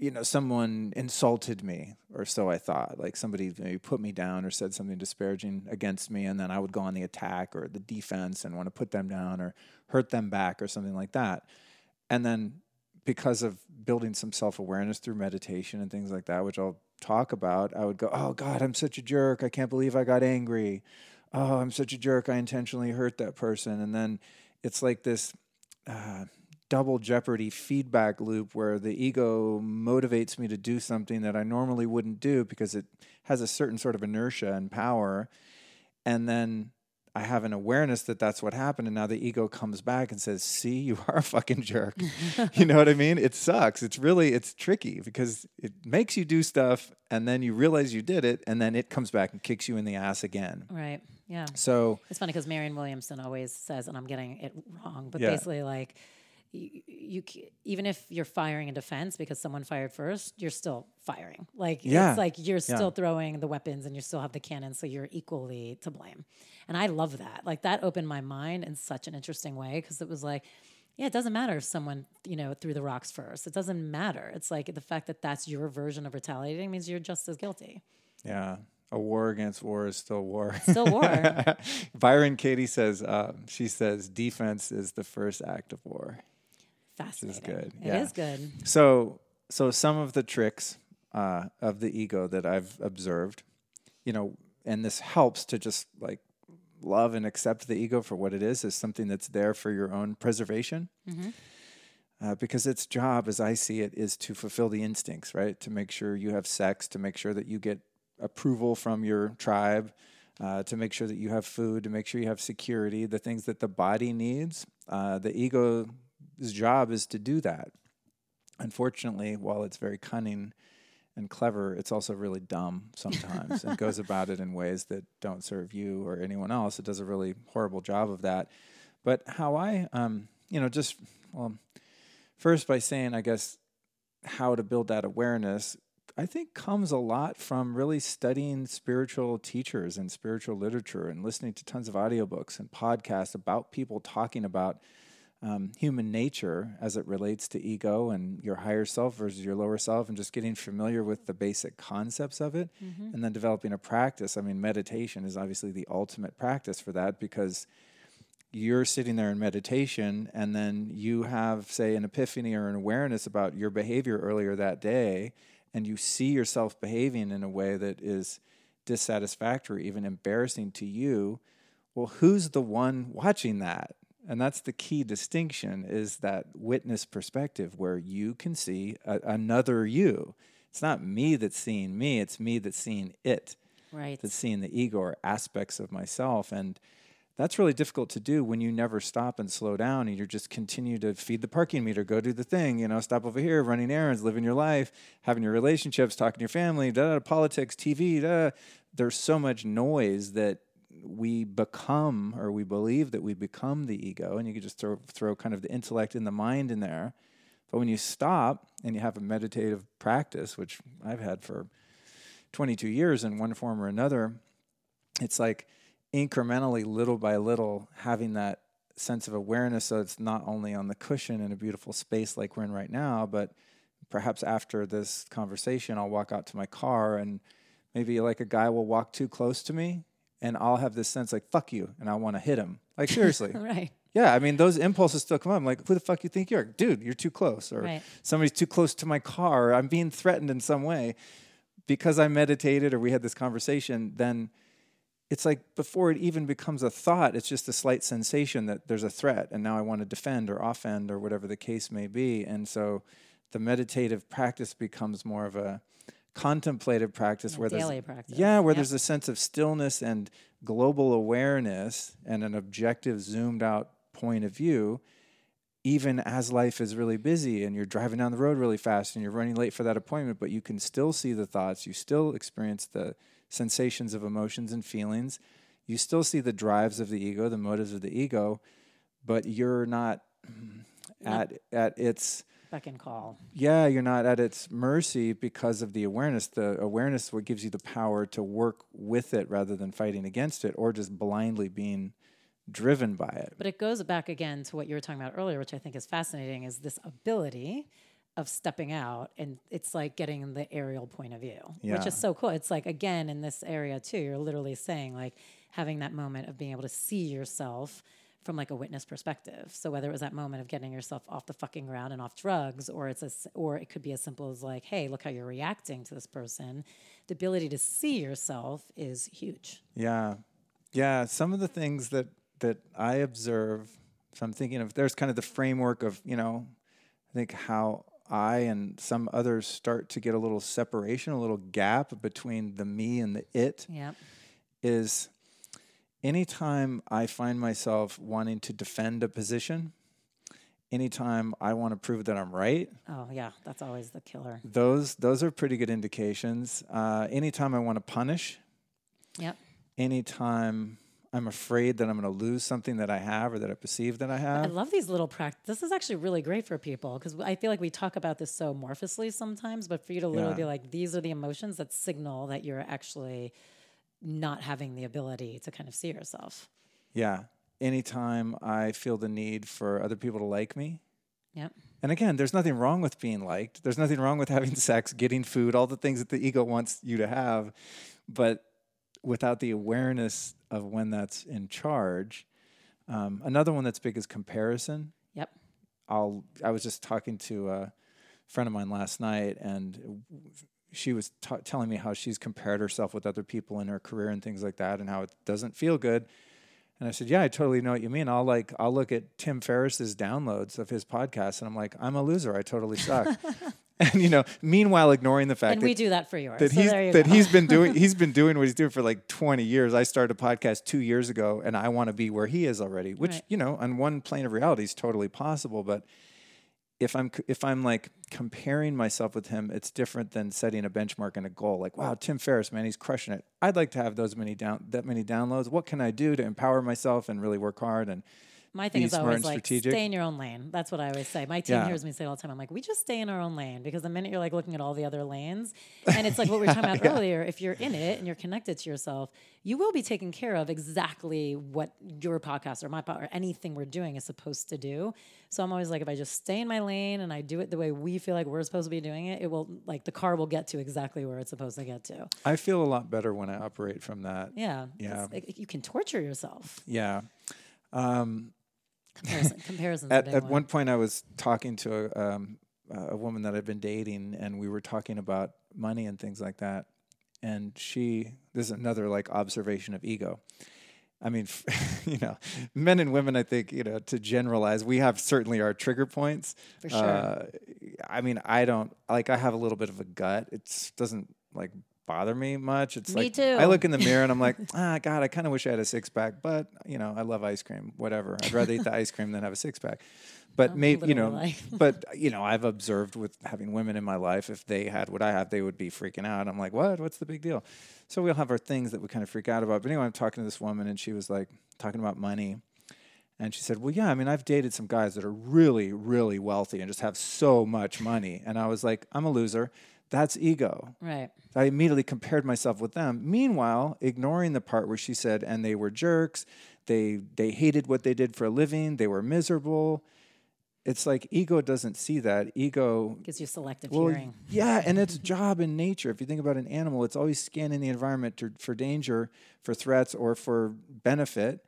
Speaker 2: you know, someone insulted me, or so I thought. Like somebody maybe put me down or said something disparaging against me, and then I would go on the attack or the defense and want to put them down or hurt them back or something like that. And then because of building some self awareness through meditation and things like that, which I'll talk about, I would go, Oh God, I'm such a jerk. I can't believe I got angry. Oh, I'm such a jerk. I intentionally hurt that person. And then it's like this uh, double jeopardy feedback loop where the ego motivates me to do something that I normally wouldn't do because it has a certain sort of inertia and power. And then I have an awareness that that's what happened. And now the ego comes back and says, see, you are a fucking jerk. you know what I mean? It sucks. It's really, it's tricky because it makes you do stuff and then you realize you did it and then it comes back and kicks you in the ass again.
Speaker 1: Right. Yeah.
Speaker 2: So
Speaker 1: it's funny because Marianne Williamson always says, and I'm getting it wrong, but yeah. basically like, you, you, even if you're firing in defense because someone fired first, you're still firing. Like yeah. it's like you're still yeah. throwing the weapons and you still have the cannon, so you're equally to blame. And I love that. Like that opened my mind in such an interesting way because it was like, yeah, it doesn't matter if someone you know threw the rocks first. It doesn't matter. It's like the fact that that's your version of retaliating means you're just as guilty.
Speaker 2: Yeah. A war against war is still war.
Speaker 1: Still war.
Speaker 2: Byron Katie says, um, she says, defense is the first act of war.
Speaker 1: Fascinating.
Speaker 2: This is good.
Speaker 1: It yeah. is good.
Speaker 2: So, so some of the tricks uh, of the ego that I've observed, you know, and this helps to just like love and accept the ego for what it is, is something that's there for your own preservation. Mm-hmm. Uh, because its job, as I see it, is to fulfill the instincts, right? To make sure you have sex, to make sure that you get approval from your tribe, uh, to make sure that you have food, to make sure you have security, the things that the body needs. Uh, the ego's job is to do that. Unfortunately, while it's very cunning and clever, it's also really dumb sometimes and goes about it in ways that don't serve you or anyone else. It does a really horrible job of that. But how I, um, you know, just, well, first by saying, I guess, how to build that awareness, I think comes a lot from really studying spiritual teachers and spiritual literature and listening to tons of audiobooks and podcasts about people talking about um, human nature as it relates to ego and your higher self versus your lower self, and just getting familiar with the basic concepts of it, mm-hmm. and then developing a practice. I mean, meditation is obviously the ultimate practice for that because you're sitting there in meditation, and then you have, say, an epiphany or an awareness about your behavior earlier that day, and you see yourself behaving in a way that is dissatisfactory, even embarrassing to you. Well, who's the one watching that? And that's the key distinction is that witness perspective where you can see a, another you. It's not me that's seeing me it's me that's seeing it.
Speaker 1: Right.
Speaker 2: That's seeing the ego or aspects of myself. And that's really difficult to do when you never stop and slow down and you just continue to feed the parking meter go do the thing you know stop over here running errands living your life having your relationships talking to your family da, da, politics tv da. there's so much noise that we become or we believe that we become the ego, and you could just throw throw kind of the intellect and the mind in there. But when you stop and you have a meditative practice, which I've had for 22 years in one form or another, it's like incrementally, little by little, having that sense of awareness. So it's not only on the cushion in a beautiful space like we're in right now, but perhaps after this conversation, I'll walk out to my car and maybe like a guy will walk too close to me and I'll have this sense like, fuck you. And I want to hit him. Like, seriously.
Speaker 1: right.
Speaker 2: Yeah, I mean, those impulses still come up. I'm like, who the fuck you think you are? Dude, you're too close. Or
Speaker 1: Right.
Speaker 2: somebody's too close to my car. Or I'm being threatened in some way. Because I meditated or we had this conversation, then it's like before it even becomes a thought, it's just a slight sensation that there's a threat. And now I want to defend or offend or whatever the case may be. And so the meditative practice becomes more of a contemplative practice where there's
Speaker 1: daily practice.
Speaker 2: yeah, where
Speaker 1: Yep.
Speaker 2: there's a sense of stillness and global awareness and an objective, zoomed out point of view, even as life is really busy and you're driving down the road really fast and you're running late for that appointment, but you can still see the thoughts, you still experience the sensations of emotions and feelings, you still see the drives of the ego, the motives of the ego, but you're not mm-hmm. at at its
Speaker 1: Beck and call.
Speaker 2: yeah, you're not at its mercy because of the awareness. The awareness what gives you the power to work with it rather than fighting against it or just blindly being driven by it.
Speaker 1: But it goes back again to what you were talking about earlier, which I think is fascinating, is this ability of stepping out and it's like getting the aerial point of view, which is so cool. It's like again in this area too, you're literally saying like having that moment of being able to see yourself from like a witness perspective. So whether it was that moment of getting yourself off the fucking ground and off drugs, or it's a, or it could be as simple as like, hey, look how you're reacting to this person. The ability to see yourself is huge.
Speaker 2: Yeah. Yeah. Some of the things that, that I observe, so I'm thinking of, there's kind of the framework of, you know, I think how I and some others start to get a little separation, a little gap between the me and the it.
Speaker 1: Yeah.
Speaker 2: is anytime I find myself wanting to defend a position, anytime I want to prove that I'm right,
Speaker 1: Oh yeah, that's always the killer.
Speaker 2: those those are pretty good indications. Uh, anytime I want to punish,
Speaker 1: Yep.
Speaker 2: anytime I'm afraid that I'm going to lose something that I have or that I perceive that I have.
Speaker 1: I love these little practice. This is actually really great for people because I feel like we talk about this so amorphously sometimes, but for you to literally
Speaker 2: Yeah.
Speaker 1: be like, these are the emotions that signal that you're actually not having the ability to kind of see yourself.
Speaker 2: Yeah. Anytime I feel the need for other people to like me.
Speaker 1: Yep.
Speaker 2: And again, there's nothing wrong with being liked. There's nothing wrong with having sex, getting food, all the things that the ego wants you to have. But without the awareness of when that's in charge, um, another one that's big is comparison.
Speaker 1: Yep.
Speaker 2: I'll. I was just talking to a friend of mine last night, and she was t- telling me how she's compared herself with other people in her career and things like that, and how it doesn't feel good. And I said, "Yeah, I totally know what you mean. I'll like, I'll look at Tim Ferriss's downloads of his podcast, and I'm like, I'm a loser. I totally suck." and you know, meanwhile, ignoring the fact
Speaker 1: And
Speaker 2: that
Speaker 1: we do that for yours.
Speaker 2: that
Speaker 1: so
Speaker 2: he's
Speaker 1: you
Speaker 2: that he's been doing he's been doing what he's doing for like 20 years. I started a podcast 2 years ago and I want to be where he is already, which
Speaker 1: Right.
Speaker 2: you know, on one plane of reality is totally possible, but if I'm if I'm like comparing myself with him, it's different than setting a benchmark and a goal. Like, wow, Tim Ferriss, man, he's crushing it. I'd like to have those many down that many downloads. What can I do to empower myself and really work hard and
Speaker 1: My thing
Speaker 2: be
Speaker 1: is always like
Speaker 2: strategic.
Speaker 1: stay in your own lane. That's what I always say. My team
Speaker 2: Yeah.
Speaker 1: hears me say it all the time. I'm like, we just stay in our own lane because the minute you're like looking at all the other lanes, and it's like what we were talking about earlier. If you're in it and you're connected to yourself, you will be taken care of exactly what your podcast or my pod or anything we're doing is supposed to do. So I'm always like, if I just stay in my lane and I do it the way we feel like we're supposed to be doing it, it will like the car will get to exactly where it's supposed to get to.
Speaker 2: I feel a lot better when I operate from that.
Speaker 1: Yeah.
Speaker 2: Yeah.
Speaker 1: Like, you can torture yourself.
Speaker 2: Yeah. Um,
Speaker 1: Comparison, comparisons.
Speaker 2: at, at
Speaker 1: one.
Speaker 2: point i was talking to a, um, a woman that i'd been dating and we were talking about money and things like that and she this is another like observation of ego i mean you know men and women i think you know to generalize we have certainly our trigger points
Speaker 1: For sure.
Speaker 2: uh, i mean i don't like i have a little bit of a gut it doesn't like bother me much. It's
Speaker 1: Me
Speaker 2: like
Speaker 1: too.
Speaker 2: I look in the mirror and I'm like, ah, God, I kind of wish I had a six pack, but you know, I love ice cream. Whatever. I'd rather eat the ice cream than have a six pack. But maybe you know, but you know, I've observed with having women in my life, if they had what I have, they would be freaking out. I'm like, what? What's the big deal? So we'll have our things that we kind of freak out about. But anyway, I'm talking to this woman, and she was like talking about money. And she said, Well, yeah, I mean, I've dated some guys that are really, really wealthy and just have so much money. And I was like, I'm a loser. That's ego.
Speaker 1: Right.
Speaker 2: I immediately compared myself with them. Meanwhile, ignoring the part where she said, and they were jerks, they they hated what they did for a living, they were miserable. It's like ego doesn't see that. Ego
Speaker 1: Gives you selective
Speaker 2: well,
Speaker 1: hearing.
Speaker 2: yeah, and its job in nature. If you think about an animal, it's always scanning the environment to, for danger, for threats, or for benefit.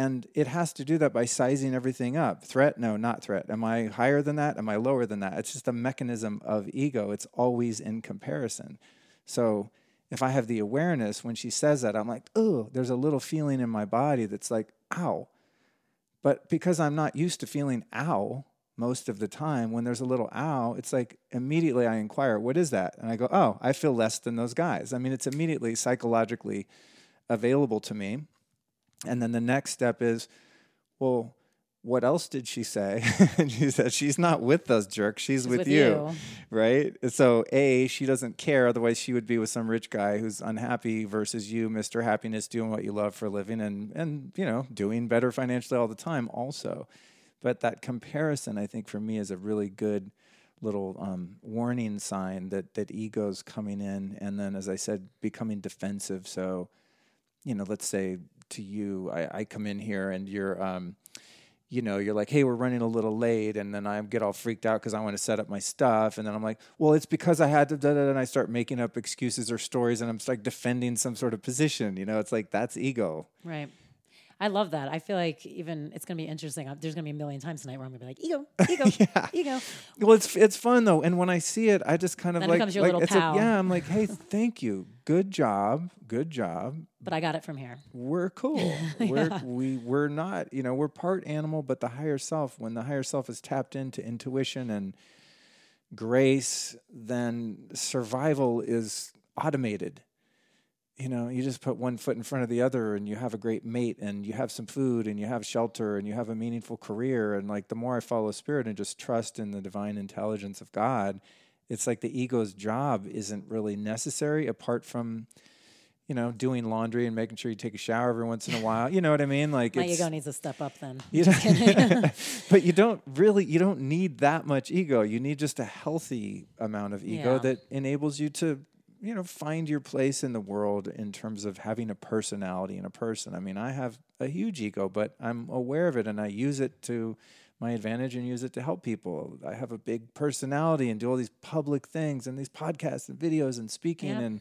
Speaker 2: And it has to do that by sizing everything up. Threat? No, not threat. Am I higher than that? Am I lower than that? It's just a mechanism of ego. It's always in comparison. So if I have the awareness when she says that, I'm like, oh, there's a little feeling in my body that's like, ow. But because I'm not used to feeling ow most of the time, when there's a little ow, it's like immediately I inquire, what is that? And I go, oh, I feel less than those guys. I mean, it's immediately psychologically available to me. And then the next step is, well, what else did she say? and she said, she's not with those jerks. She's, with,
Speaker 1: with
Speaker 2: you.
Speaker 1: you.
Speaker 2: Right. So, A, she doesn't care. Otherwise, she would be with some rich guy who's unhappy versus you, Mr. Happiness, doing what you love for a living and, and, you know, doing better financially all the time also. But that comparison, I think, for me is a really good little um, warning sign that, that ego's coming in. And then, as I said, becoming defensive. So, you know, let's say to you, I, I come in here and you're, um, you know, you're like, hey, we're running a little late. And then I get all freaked out because I want to set up my stuff. And then I'm like, well, it's because I had to, da, da, and I start making up excuses or stories and I'm like defending some sort of position. You know, it's like that's ego.
Speaker 1: Right. I love that. I feel like even it's going to be interesting. Uh, There's going to be a million times tonight where I'm going to be like, ego, ego, ego.
Speaker 2: Well, it's it's fun though, and when I see it, I just kind of
Speaker 1: Then
Speaker 2: like,
Speaker 1: becomes your
Speaker 2: like
Speaker 1: little pal.
Speaker 2: yeah, I'm like, hey, thank you, good job, good job.
Speaker 1: But I got it from here.
Speaker 2: We're cool. We're we we're not, you know, we're part animal, but the higher self. When the higher self is tapped into intuition and grace, then survival is automated. You know, you just put one foot in front of the other and you have a great mate and you have some food and you have shelter and you have a meaningful career. And like the more I follow spirit and just trust in the divine intelligence of God, it's like the ego's job isn't really necessary apart from, you know, doing laundry and making sure you take a shower every once in a while. You know what I mean? Like
Speaker 1: My ego needs to step up then.
Speaker 2: you but you don't really you don't need that much ego. You need just a healthy amount of ego
Speaker 1: Yeah.
Speaker 2: that enables you to you know find your place in the world in terms of having a personality and a person. I mean, I have a huge ego, but I'm aware of it and I use it to my advantage and use it to help people. I have a big personality and do all these public things and these podcasts and videos and speaking
Speaker 1: Yep.
Speaker 2: and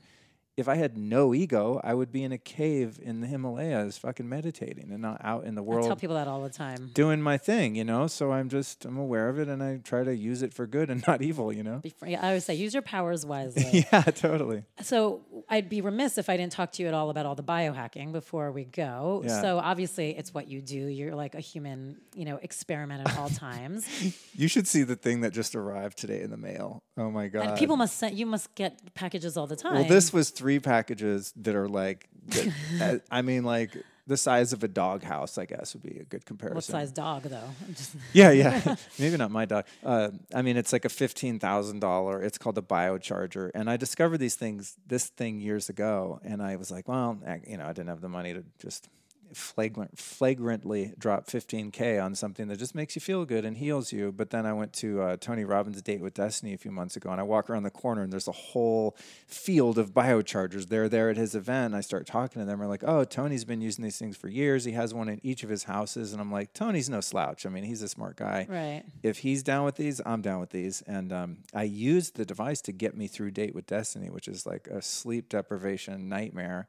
Speaker 2: if I had no ego, I would be in a cave in the Himalayas fucking meditating and not out in the world.
Speaker 1: I tell people that all the time.
Speaker 2: doing my thing, you know. So I'm just I'm aware of it and I try to use it for good and not evil, you know.
Speaker 1: Be fr- I always say, use your powers wisely.
Speaker 2: yeah, totally.
Speaker 1: So I'd be remiss if I didn't talk to you at all about all the biohacking before we go.
Speaker 2: Yeah.
Speaker 1: So obviously, it's what you do. You're like a human, you know, experiment at all times.
Speaker 2: You should see the thing that just arrived today in the mail. Oh my god.
Speaker 1: and people must send you must get packages all the time.
Speaker 2: well, this was three packages that are like, that, uh, I mean, like the size of a dog house. I guess would be a good comparison.
Speaker 1: what size dog though?
Speaker 2: Yeah, yeah. Maybe not my dog. Uh, I mean, it's like a fifteen thousand dollar. It's called a biocharger, and I discovered these things, this thing years ago, and I was like, well, I, you know, I didn't have the money to just flagrant, flagrantly drop fifteen k on something that just makes you feel good and heals you. But then I went to uh, Tony Robbins' date with Destiny a few months ago, and I walk around the corner, and there's a whole field of biochargers. They're there at his event. And I start talking to them. We're like, oh, Tony's been using these things for years. He has one in each of his houses, and I'm like, Tony's no slouch. I mean, he's a smart guy
Speaker 1: right.
Speaker 2: if he's down with these, I'm down with these. And um, I used the device to get me through Date with Destiny, which is like a sleep deprivation nightmare.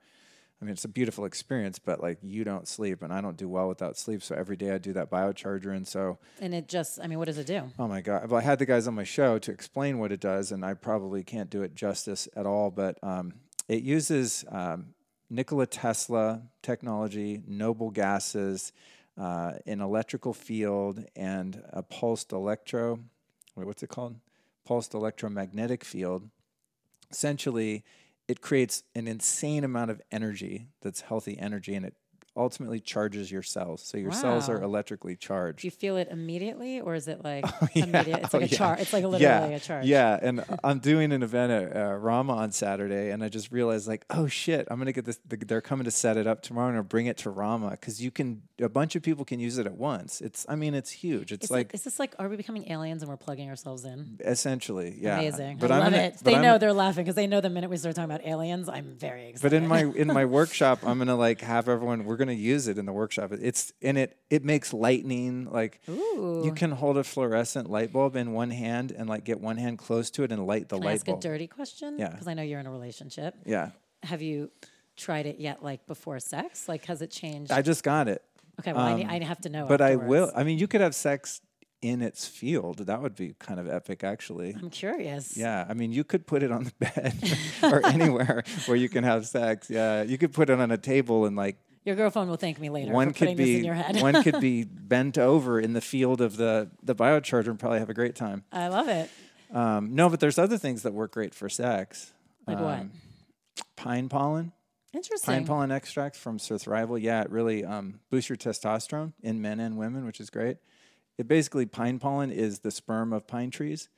Speaker 2: I mean, it's a beautiful experience, but like you don't sleep, and I don't do well without sleep. So every day I do that biocharger, and so
Speaker 1: And it just, I mean, what does it do?
Speaker 2: oh my god, well, I had the guys on my show to explain what it does, and I probably can't do it justice at all. But um, it uses um, Nikola Tesla technology, noble gases, uh, an electrical field, and a pulsed electro. Wait, what's it called? Pulsed electromagnetic field. Essentially, it creates an insane amount of energy that's healthy energy and it ultimately charges your cells. So your cells are electrically charged.
Speaker 1: Do you feel it immediately, or is it like
Speaker 2: Yeah.
Speaker 1: immediate? It's
Speaker 2: Oh,
Speaker 1: like a
Speaker 2: yeah.
Speaker 1: charge. It's like literally
Speaker 2: yeah.
Speaker 1: a charge.
Speaker 2: Yeah, and I'm doing an event at uh, Rama on Saturday, and I just realized like, oh shit, I'm gonna get this. They're coming to set it up tomorrow, and I'll bring it to Rama because you can. A bunch of people can use it at once. It's, I mean, it's huge. It's
Speaker 1: Is,
Speaker 2: like
Speaker 1: it, is this like, are we becoming aliens and we're plugging ourselves in?
Speaker 2: essentially, yeah.
Speaker 1: Amazing.
Speaker 2: But
Speaker 1: I
Speaker 2: I'm
Speaker 1: love
Speaker 2: gonna-
Speaker 1: it. They
Speaker 2: I'm-
Speaker 1: know they're laughing because they know the minute we start talking about aliens, I'm very excited.
Speaker 2: But in my in my workshop, I'm gonna like have everyone. We're gonna use it in the workshop. It's and it. It makes lightning. Like
Speaker 1: Ooh.
Speaker 2: you can hold a fluorescent light bulb in one hand and like get one hand close to it and light the
Speaker 1: Can I
Speaker 2: light
Speaker 1: ask
Speaker 2: bulb.
Speaker 1: a dirty question?
Speaker 2: Yeah.
Speaker 1: Because I know you're in a relationship.
Speaker 2: yeah,
Speaker 1: Have you tried it yet, like before sex? Like, has it changed?
Speaker 2: I just got it.
Speaker 1: okay, well, I, need,
Speaker 2: um,
Speaker 1: I have to know.
Speaker 2: But I will. I mean, you could have sex in its field. That would be kind of epic, actually.
Speaker 1: I'm curious.
Speaker 2: Yeah, I mean, you could put it on the bed or anywhere where you can have sex. Yeah, you could put it on a table and like
Speaker 1: Your girlfriend will thank me later
Speaker 2: one
Speaker 1: for putting
Speaker 2: could
Speaker 1: this in
Speaker 2: be
Speaker 1: your head.
Speaker 2: one could be bent over in the field of the the biocharger and probably have a great time.
Speaker 1: I love it.
Speaker 2: Um, no, but there's other things that work great for sex.
Speaker 1: Like what?
Speaker 2: Um, Pine pollen,
Speaker 1: Interesting.
Speaker 2: pine pollen extract from Surthrival. Yeah, it really um, boosts your testosterone in men and women, which is great. It basically pine pollen is the sperm of pine trees,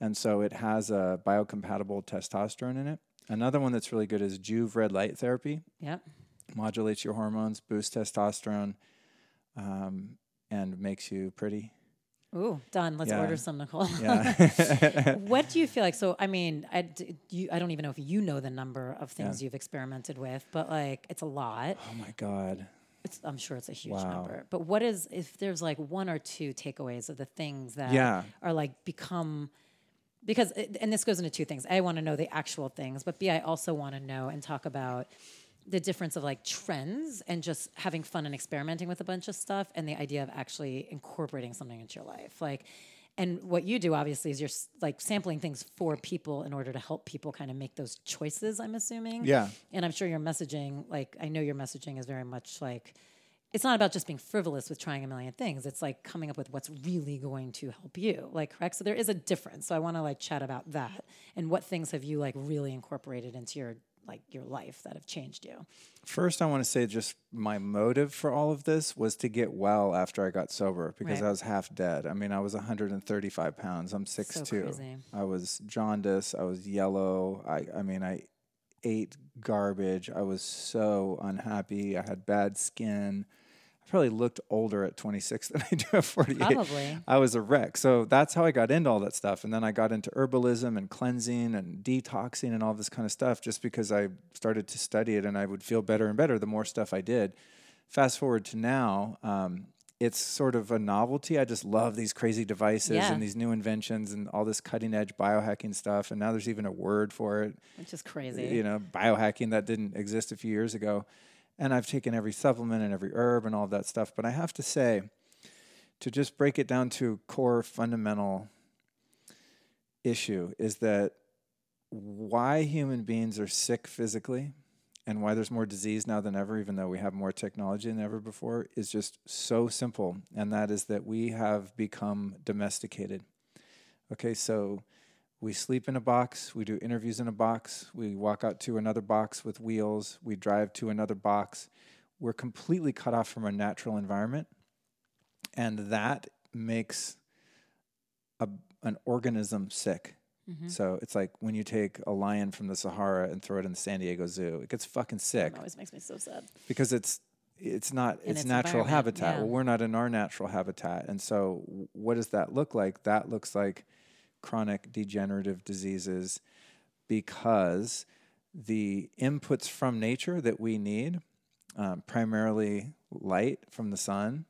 Speaker 2: and so it has a biocompatible testosterone in it. Another one that's really good is Joovv red light therapy.
Speaker 1: Yep.
Speaker 2: Modulates your hormones, boosts testosterone, um, and makes you pretty.
Speaker 1: Ooh, done. Let's
Speaker 2: Yeah.
Speaker 1: order some, Nicole.
Speaker 2: Yeah.
Speaker 1: what do you feel like? So, I mean, I, you, I don't even know if you know the number of things you've experimented with, but like, it's a lot.
Speaker 2: oh my god.
Speaker 1: It's, I'm sure it's a huge
Speaker 2: Wow.
Speaker 1: number. But what is, if there's like one or two takeaways of the things that
Speaker 2: Yeah.
Speaker 1: are like become, because, it- and this goes into two things. I want to know the actual things, but B, I also want to know and talk about the difference of like trends and just having fun and experimenting with a bunch of stuff and the idea of actually incorporating something into your life. Like, and what you do obviously is you're like sampling things for people in order to help people kind of make those choices, I'm assuming.
Speaker 2: Yeah.
Speaker 1: And I'm sure your messaging, like, I know your messaging is very much like, it's not about just being frivolous with trying a million things. It's like coming up with what's really going to help you. Like, correct? So there is a difference. So I want to like chat about that and what things have you like really incorporated into your like your life that have changed you.
Speaker 2: First, I want to say just my motive for all of this was to get well after I got sober because
Speaker 1: Right.
Speaker 2: I was half dead. I mean, I was 135 pounds. I'm 6'2.
Speaker 1: crazy.
Speaker 2: I was jaundice. I was yellow. I, I mean, I ate garbage. I was so unhappy. I had bad skin. I probably looked older at 26 than I do at 48.
Speaker 1: Probably.
Speaker 2: I was a wreck. So that's how I got into all that stuff. And then I got into herbalism and cleansing and detoxing and all this kind of stuff just because I started to study it and I would feel better and better the more stuff I did. Fast forward to now, um, it's sort of a novelty. I just love these crazy devices
Speaker 1: Yeah.
Speaker 2: and these new inventions and all this cutting edge biohacking stuff. And now there's even a word for it
Speaker 1: Which is crazy.
Speaker 2: you know, biohacking that didn't exist a few years ago. And I've taken every supplement and every herb and all of that stuff. But I have to say, to just break it down to core fundamental issue is that why human beings are sick physically and why there's more disease now than ever, even though we have more technology than ever before, is just so simple. And that is that we have become domesticated. Okay, so we sleep in a box, we do interviews in a box, we walk out to another box with wheels, we drive to another box. We're completely cut off from our natural environment. And that makes a, an organism sick.
Speaker 1: Mm-hmm.
Speaker 2: So it's like when you take a lion from the Sahara and throw it in the San Diego Zoo, it gets fucking sick
Speaker 1: It always makes me so sad.
Speaker 2: because it's it's not its,
Speaker 1: its
Speaker 2: natural habitat.
Speaker 1: yeah.
Speaker 2: Well, we're not in our natural habitat, and so what does that look like? That looks like chronic degenerative diseases because the inputs from nature that we need, um, primarily light from the sun,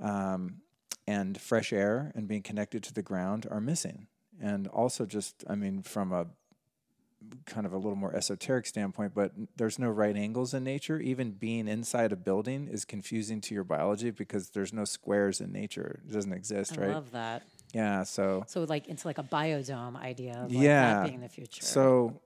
Speaker 2: um, and fresh air, and being connected to the ground, are missing. And also, just I mean, from a kind of a little more esoteric standpoint, but there's no right angles in nature. Even being inside a building is confusing to your biology because there's no squares in nature. It doesn't exist,
Speaker 1: I
Speaker 2: right?
Speaker 1: I love that.
Speaker 2: Yeah. So,
Speaker 1: So like into like a biodome idea of like
Speaker 2: yeah.
Speaker 1: that being the future.
Speaker 2: So,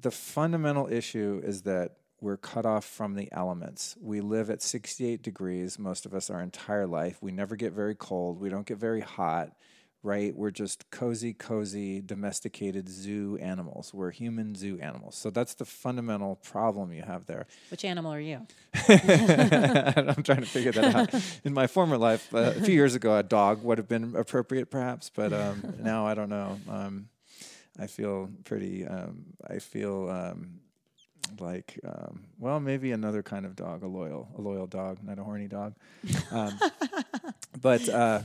Speaker 2: the fundamental issue is that we're cut off from the elements. We live at 68 degrees, most of us our entire life. We never get very cold. We don't get very hot. Right? We're just cozy, cozy, domesticated zoo animals. We're human zoo animals. So that's the fundamental problem you have there.
Speaker 1: Which animal are you?
Speaker 2: I'm trying to figure that out. In my former life, uh, a few years ago, a dog would have been appropriate, perhaps, but um, now I don't know. Um, I feel pretty. Um, I feel um, like, um, well, maybe another kind of dog, a loyal, a loyal dog, not a horny dog. Um, but uh,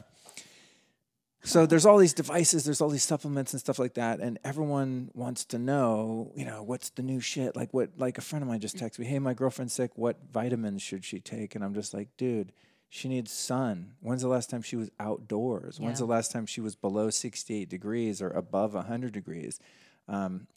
Speaker 2: so there's all these devices, there's all these supplements and stuff like that, and everyone wants to know, you know, what's the new shit? Like what? Like a friend of mine just texted me, "Hey, my girlfriend's sick. What vitamins should she take?" And I'm just like, dude. She needs sun. When's the last time she was outdoors? When's
Speaker 1: Yeah.
Speaker 2: the last time she was below 68 degrees or above 100 degrees? Um,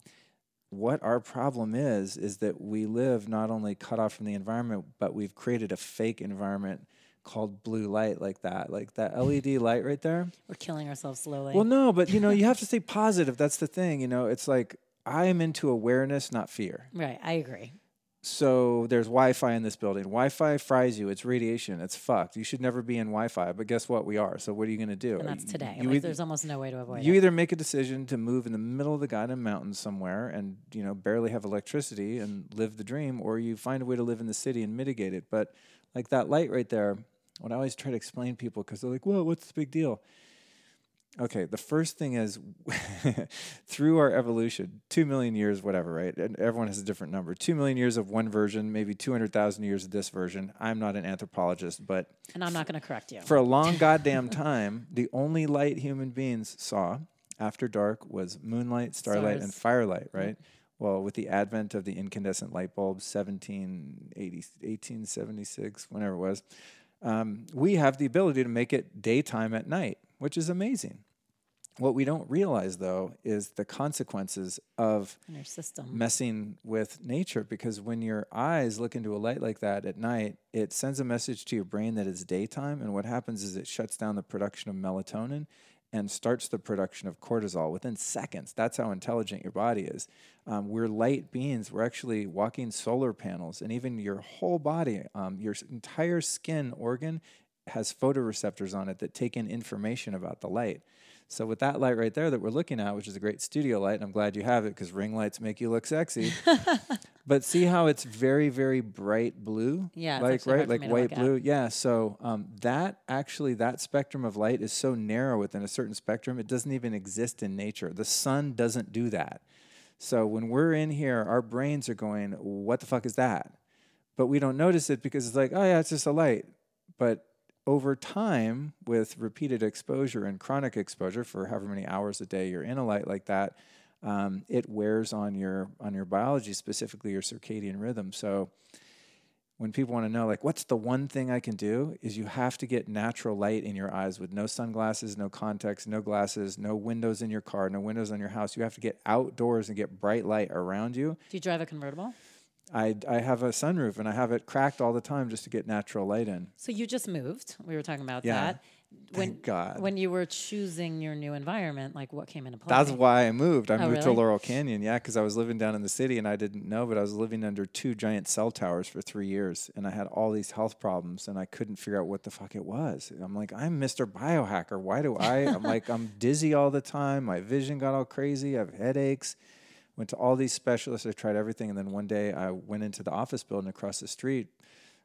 Speaker 2: what our problem is is that we live not only cut off from the environment but we've created a fake environment called blue light like that like that led light right there.
Speaker 1: We're killing ourselves slowly.
Speaker 2: well no but you know you have to stay positive. That's the thing you know? It's like i am into awareness not fear.
Speaker 1: Right, I agree.
Speaker 2: so there's wi-fi in this building. Wi-fi fries you. It's radiation. It's fucked. You should never be in wi-fi but guess what? We are. So what are you going to do?
Speaker 1: And that's today.
Speaker 2: You
Speaker 1: like,
Speaker 2: eith-
Speaker 1: there's almost no way to avoid
Speaker 2: you
Speaker 1: it.
Speaker 2: You either make a decision to move in the middle of the goddamn mountains somewhere and you know barely have electricity and live the dream or you find a way to live in the city and mitigate it. But like that light right there what i always try to explain to people because they're like well what's the big deal? Okay the first thing is through our evolution 2 million years whatever right? And everyone has a different number. 2 million years of one version maybe 200000 years of this version. I'm not an anthropologist but
Speaker 1: And I'm not going to correct you.
Speaker 2: for a long goddamn time, the only light human beings saw after dark was moonlight, starlight, and firelight, right? Well, with the advent of the incandescent light bulb, 1780, 1876, whenever it was, um, we have the ability to make it daytime at night, which is amazing. What we don't realize, though, is the consequences of messing with nature because when your eyes look into a light like that at night, it sends a message to your brain that it's daytime. And what happens is it shuts down the production of melatonin and starts the production of cortisol within seconds. That's how intelligent your body is. Um, we're light beings. We're actually walking solar panels, and even your whole body, um, your entire skin organ has photoreceptors on it that take in information about the light. So with that light right there that we're looking at, which is a great studio light, and I'm glad you have it because ring lights make you look sexy. but see how it's very, very bright blue?
Speaker 1: Yeah,
Speaker 2: like right, like white
Speaker 1: at.
Speaker 2: blue. Yeah. So um, that actually, that spectrum of light is so narrow within a certain spectrum, it doesn't even exist in nature. The sun doesn't do that. So when we're in here, our brains are going, "What the fuck is that?" But we don't notice it because it's like, "Oh yeah, it's just a light." But over time, with repeated exposure and chronic exposure for however many hours a day you're in a light like that, um, it wears on your on your biology, specifically your circadian rhythm. So when people want to know like what's the one thing I can do is you have to get natural light in your eyes with no sunglasses, no contacts, no glasses, no windows in your car, no windows on your house. You have to get outdoors and get bright light around you.
Speaker 1: Do you drive a convertible?
Speaker 2: I, I have a sunroof and I have it cracked all the time just to get natural light in.
Speaker 1: So you just moved. We were talking about
Speaker 2: Yeah.
Speaker 1: that. When
Speaker 2: Thank God.
Speaker 1: when you were choosing your new environment, like what came into play?
Speaker 2: That's why I moved. I
Speaker 1: Oh,
Speaker 2: moved to? Laurel Canyon, yeah, because I was living down in the city and I didn't know, but I was living under two giant cell towers for three years and I had all these health problems and I couldn't figure out what the fuck it was. I'm like, I'm Mr. Biohacker. Why do I? I'm like, I'm dizzy all the time. My vision got all crazy. I have headaches. Went to all these specialists. I tried everything. And then one day I went into the office building across the street.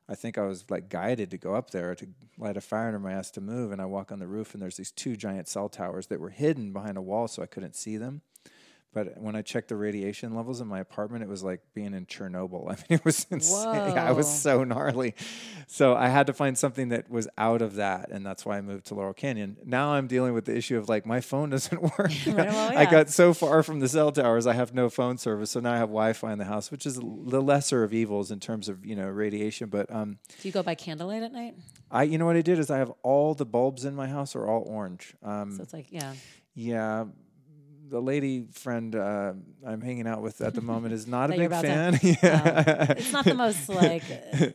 Speaker 2: I think I was like guided to go up there to light a fire under my ass to move. And I walk on the roof, and there's these two giant cell towers that were hidden behind a wall, so I couldn't see them. But when I checked the radiation levels in my apartment, it was like being in Chernobyl. I mean, it was insane. I was so gnarly. So I had to find something that was out of that, and that's why I moved to Laurel Canyon. Now I'm dealing with the issue of like my phone doesn't work.
Speaker 1: Right, well,
Speaker 2: I got so far from the cell towers, I have no phone service. So now I have Wi-Fi in the house, which is the lesser of evils in terms of you know radiation. But um,
Speaker 1: Do you go by candlelight at night?
Speaker 2: I you know what I did is I have all the bulbs in my house are all orange. Um,
Speaker 1: So it's like, yeah.
Speaker 2: yeah. The lady friend uh, I'm hanging out with at the moment is not a big fan.
Speaker 1: to-
Speaker 2: yeah.
Speaker 1: It's not the most like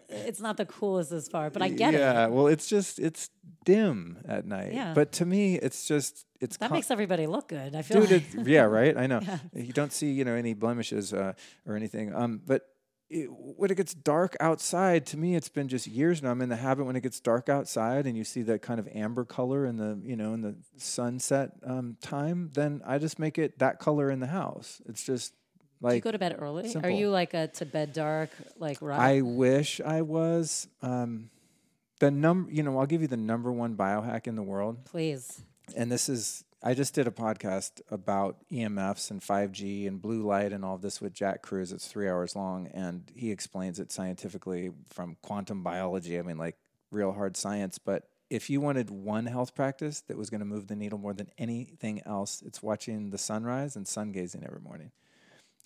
Speaker 1: it's not the coolest as far, but I get
Speaker 2: yeah,
Speaker 1: it.
Speaker 2: Yeah, well, it's just it's dim at night.
Speaker 1: Yeah.
Speaker 2: But to me, it's just it's
Speaker 1: That
Speaker 2: con-
Speaker 1: makes everybody look good. I feel
Speaker 2: dude.
Speaker 1: like
Speaker 2: It, yeah, right. I know. You don't see you know any blemishes uh, or anything. Um, but it, when it gets dark outside, to me, it's been just years now. I'm in the habit when it gets dark outside and you see that kind of amber color in the, you know, in the sunset um, time, then I just make it that color in the house. It's just like.
Speaker 1: Do you go to bed early?
Speaker 2: simple.
Speaker 1: Are you like a to bed dark, like right?
Speaker 2: I wish I was. Um, the number, you know, I'll give you the number one biohack in the world.
Speaker 1: Please.
Speaker 2: and this is I just did a podcast about EMFs and 5G and blue light and all of this with Jack Kruse. It's three hours long, and he explains it scientifically from quantum biology. I mean, like real hard science. But if you wanted one health practice that was going to move the needle more than anything else, it's watching the sunrise and sun gazing every morning,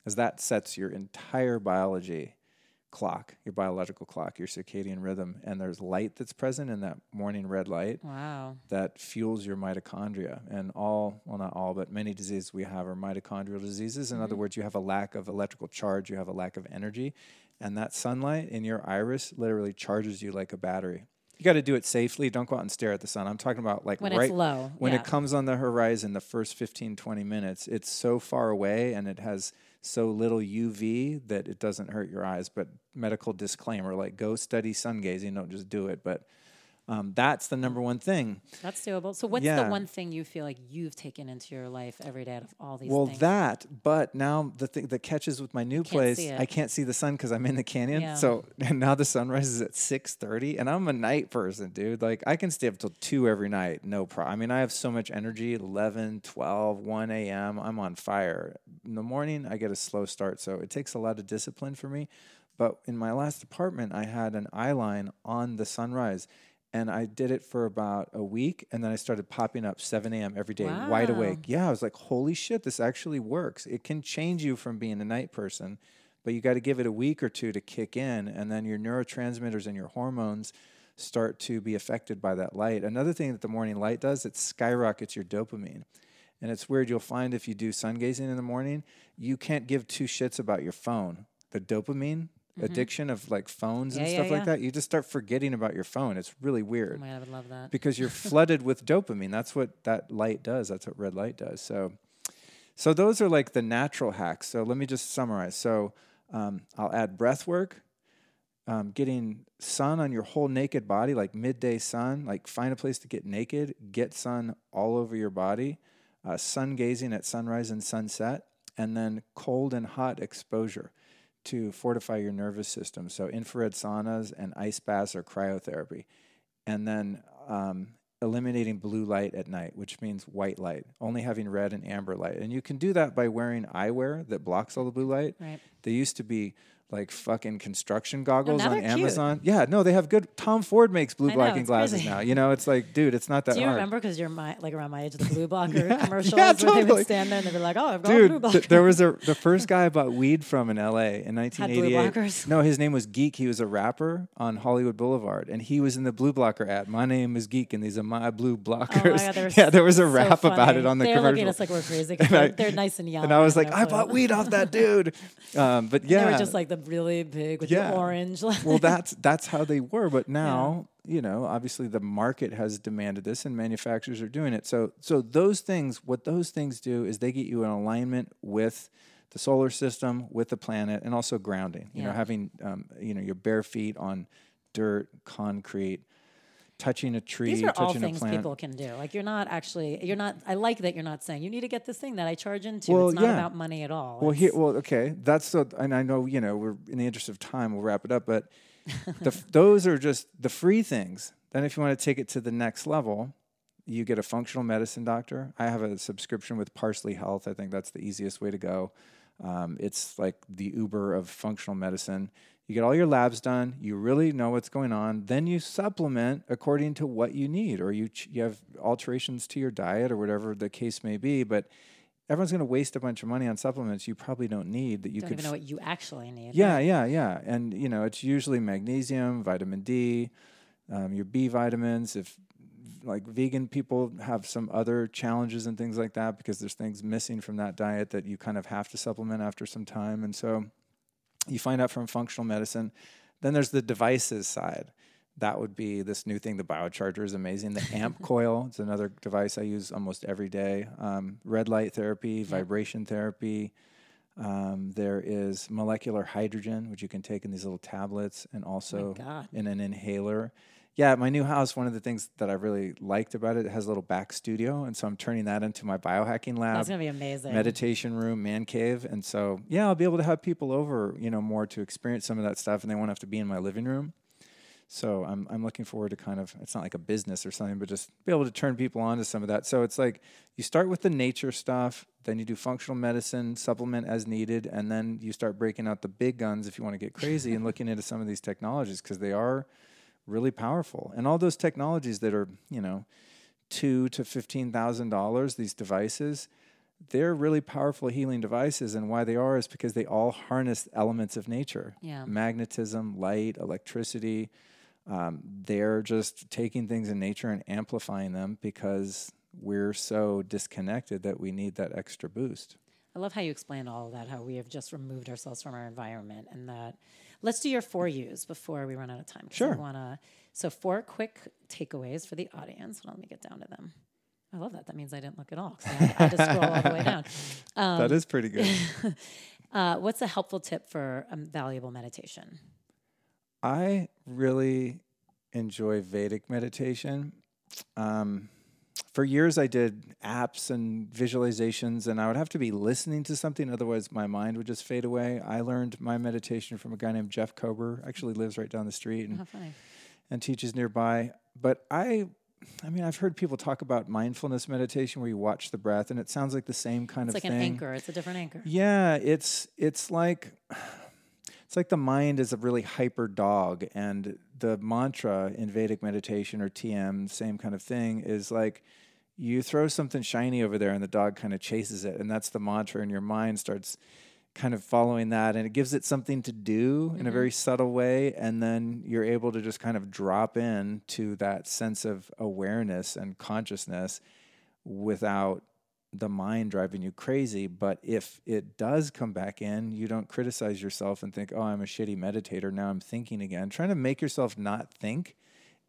Speaker 2: as that sets your entire biology clock, your biological clock, your circadian rhythm, and there's light that's present in that morning red light
Speaker 1: Wow.
Speaker 2: that fuels your mitochondria. And all, well, not all, but many diseases we have are mitochondrial diseases. In other mm-hmm. words, you have a lack of electrical charge, you have a lack of energy. And that sunlight in your iris literally charges you like a battery. You got to do it safely. Don't go out and stare at the sun. I'm talking about like
Speaker 1: When
Speaker 2: right
Speaker 1: it's low.
Speaker 2: when
Speaker 1: yeah.
Speaker 2: it comes on the horizon, the first 15, 20 minutes, it's so far away and it has so little UV that it doesn't hurt your eyes. But medical disclaimer like go study sun gazing, don't just do it. But um, that's the number one thing.
Speaker 1: That's doable. So what's
Speaker 2: Yeah.
Speaker 1: the one thing you feel like you've taken into your life every day out of all these
Speaker 2: Well,
Speaker 1: things?
Speaker 2: that, but now the thing that catches with my new place. I can't see the sun because I'm in the canyon.
Speaker 1: Yeah.
Speaker 2: So and now the sunrise is at six thirty, and I'm a night person, dude. Like I can stay up till two every night, no problem. I mean, I have so much energy. 11, 12, 1 a.m. I'm on fire. In the morning, I get a slow start, so it takes a lot of discipline for me. But in my last apartment, I had an eye line on the sunrise. And I did it for about a week, and then I started popping up 7 a.m. every day, wide awake. Yeah, I was like, holy shit, this actually works. It can change you from being a night person, but you got to give it a week or two to kick in, and then your neurotransmitters and your hormones start to be affected by that light. Another thing that the morning light does, it skyrockets your dopamine. And it's weird, you'll find if you do sun gazing in the morning, you can't give two shits about your phone. The dopamine addiction of like phones and
Speaker 1: Mm-hmm. Yeah,
Speaker 2: stuff
Speaker 1: yeah,
Speaker 2: like
Speaker 1: yeah.
Speaker 2: that, you just start forgetting about your phone. It's really
Speaker 1: oh
Speaker 2: weird
Speaker 1: my God, I would love that.
Speaker 2: because you're flooded with dopamine. That's what that light does. That's what red light does. So, so those are like the natural hacks. So let me just summarize. So um, I'll add breath work, um, getting sun on your whole naked body, like midday sun. Like find a place to get naked, get sun all over your body, uh, sun gazing at sunrise and sunset, and then cold and hot exposure to fortify your nervous system. So infrared saunas and ice baths or cryotherapy and then um, eliminating blue light at night, which means white light, only having red and amber light. And you can do that by wearing eyewear that blocks all the blue light.
Speaker 1: Right.
Speaker 2: They used to be like fucking construction goggles on
Speaker 1: they're cute.
Speaker 2: Amazon. Yeah, no, they have good. Tom Ford makes blue
Speaker 1: know,
Speaker 2: blocking glasses
Speaker 1: crazy.
Speaker 2: now. You know, it's like, dude, it's not that
Speaker 1: Do you
Speaker 2: hard.
Speaker 1: remember because you're my like around my age the blue blocker commercials
Speaker 2: yeah,
Speaker 1: where they
Speaker 2: totally.
Speaker 1: would stand there and they'd be like, "Oh, I've got a blue
Speaker 2: Dude,
Speaker 1: blocker."
Speaker 2: th- there was a the first guy I bought weed from in L.A. in 1988.
Speaker 1: blockers?
Speaker 2: No, his name was Geek. He was a rapper on Hollywood Boulevard, and he was in the blue blocker ad. My name is Geek, and these are my blue blockers.
Speaker 1: Oh my God,
Speaker 2: yeah, there was a
Speaker 1: so
Speaker 2: rap about it on the
Speaker 1: they're looking at us like we're crazy.
Speaker 2: I-
Speaker 1: they're, nice and young.
Speaker 2: and I was like, I bought weed off that dude. Um, but
Speaker 1: They
Speaker 2: yeah,
Speaker 1: were just like the really big with
Speaker 2: Yeah.
Speaker 1: the orange.
Speaker 2: well, that's that's how they were. But now, you know, obviously the market has demanded this, and manufacturers are doing it. So, so those things, what those things do is they get you in alignment with the solar system, with the planet, and also grounding. You know, having um, you know your bare feet on dirt, concrete, touching a tree,
Speaker 1: These are all things people can do. Like you're not actually, you're not. I like that you're not saying you need to get this thing that I charge into.
Speaker 2: Well,
Speaker 1: it's not
Speaker 2: yeah.
Speaker 1: about money at all.
Speaker 2: Well,
Speaker 1: It's-
Speaker 2: here, well, okay, that's so, and I know you know we're in the interest of time, we'll wrap it up. But the, those are just the free things. Then, if you want to take it to the next level, you get a functional medicine doctor. I have a subscription with Parsley Health. I think that's the easiest way to go. Um, it's like the Uber of functional medicine. You get all your labs done. You really know what's going on. Then you supplement according to what you need, or you ch- you have alterations to your diet, or whatever the case may be. But everyone's going to waste a bunch of money on supplements you probably don't need that you
Speaker 1: don't
Speaker 2: could
Speaker 1: even know what you actually need.
Speaker 2: yeah,
Speaker 1: right?
Speaker 2: yeah, yeah. And you know, it's usually magnesium, vitamin D, um, your B vitamins. If like vegan people have some other challenges and things like that because there's things missing from that diet that you kind of have to supplement after some time. And so you find out from functional medicine. Then there's the devices side. That would be this new thing. The biocharger is amazing. The amp coil, it's another device I use almost every day. Um, red light therapy, vibration therapy, Um, there is molecular hydrogen, which you can take in these little tablets, and also
Speaker 1: God.
Speaker 2: in an inhaler. Yeah, my new house, one of the things that I really liked about it, it has a little back studio. And so I'm turning that into my biohacking lab
Speaker 1: That's gonna be amazing.
Speaker 2: meditation room, man cave. And so, yeah, I'll be able to have people over, you know, more to experience some of that stuff and they won't have to be in my living room. So I'm, I'm looking forward to kind of, it's not like a business or something, but just be able to turn people on to some of that. So it's like you start with the nature stuff, then you do functional medicine, supplement as needed, and then you start breaking out the big guns if you want to get crazy and looking into some of these technologies because they are really powerful. And all those technologies that are, you know, two to fifteen thousand dollars, these devices, they're really powerful healing devices. And why they are is because they all harness elements of nature.
Speaker 1: Yeah.
Speaker 2: Magnetism, light, electricity. Um, they're just taking things in nature and amplifying them because we're so disconnected that we need that extra boost.
Speaker 1: I love how you explained all of that, how we have just removed ourselves from our environment and that let's do your four U's before we run out of time.
Speaker 2: Sure.
Speaker 1: wanna so four quick takeaways for the audience. On, let me get down to them. I love that. That means I didn't look at all. I had, I had to scroll all the way down. Um,
Speaker 2: that is pretty good.
Speaker 1: Uh, what's a helpful tip for um, valuable meditation?
Speaker 2: I really enjoy Vedic meditation. Um, for years, I did apps and visualizations, and I would have to be listening to something, otherwise, my mind would just fade away. I learned my meditation from a guy named Jeff Kober, actually lives right down the street and,
Speaker 1: oh,
Speaker 2: and teaches nearby. But I, I mean, I've heard people talk about mindfulness meditation where you watch the breath, and it sounds like the same kind of
Speaker 1: It's
Speaker 2: of
Speaker 1: like
Speaker 2: thing.
Speaker 1: an anchor. It's a different anchor.
Speaker 2: Yeah, it's it's like it's like the mind is a really hyper dog, and the mantra in Vedic meditation or TM, same kind of thing, is like you throw something shiny over there, and the dog kind of chases it, and that's the mantra, and your mind starts kind of following that, and it gives it something to do in a mm-hmm. very subtle way, and then you're able to just kind of drop in to that sense of awareness and consciousness without the mind driving you crazy. But if it does come back in, you don't criticize yourself and think, oh, I'm a shitty meditator. Now I'm thinking again. Trying to make yourself not think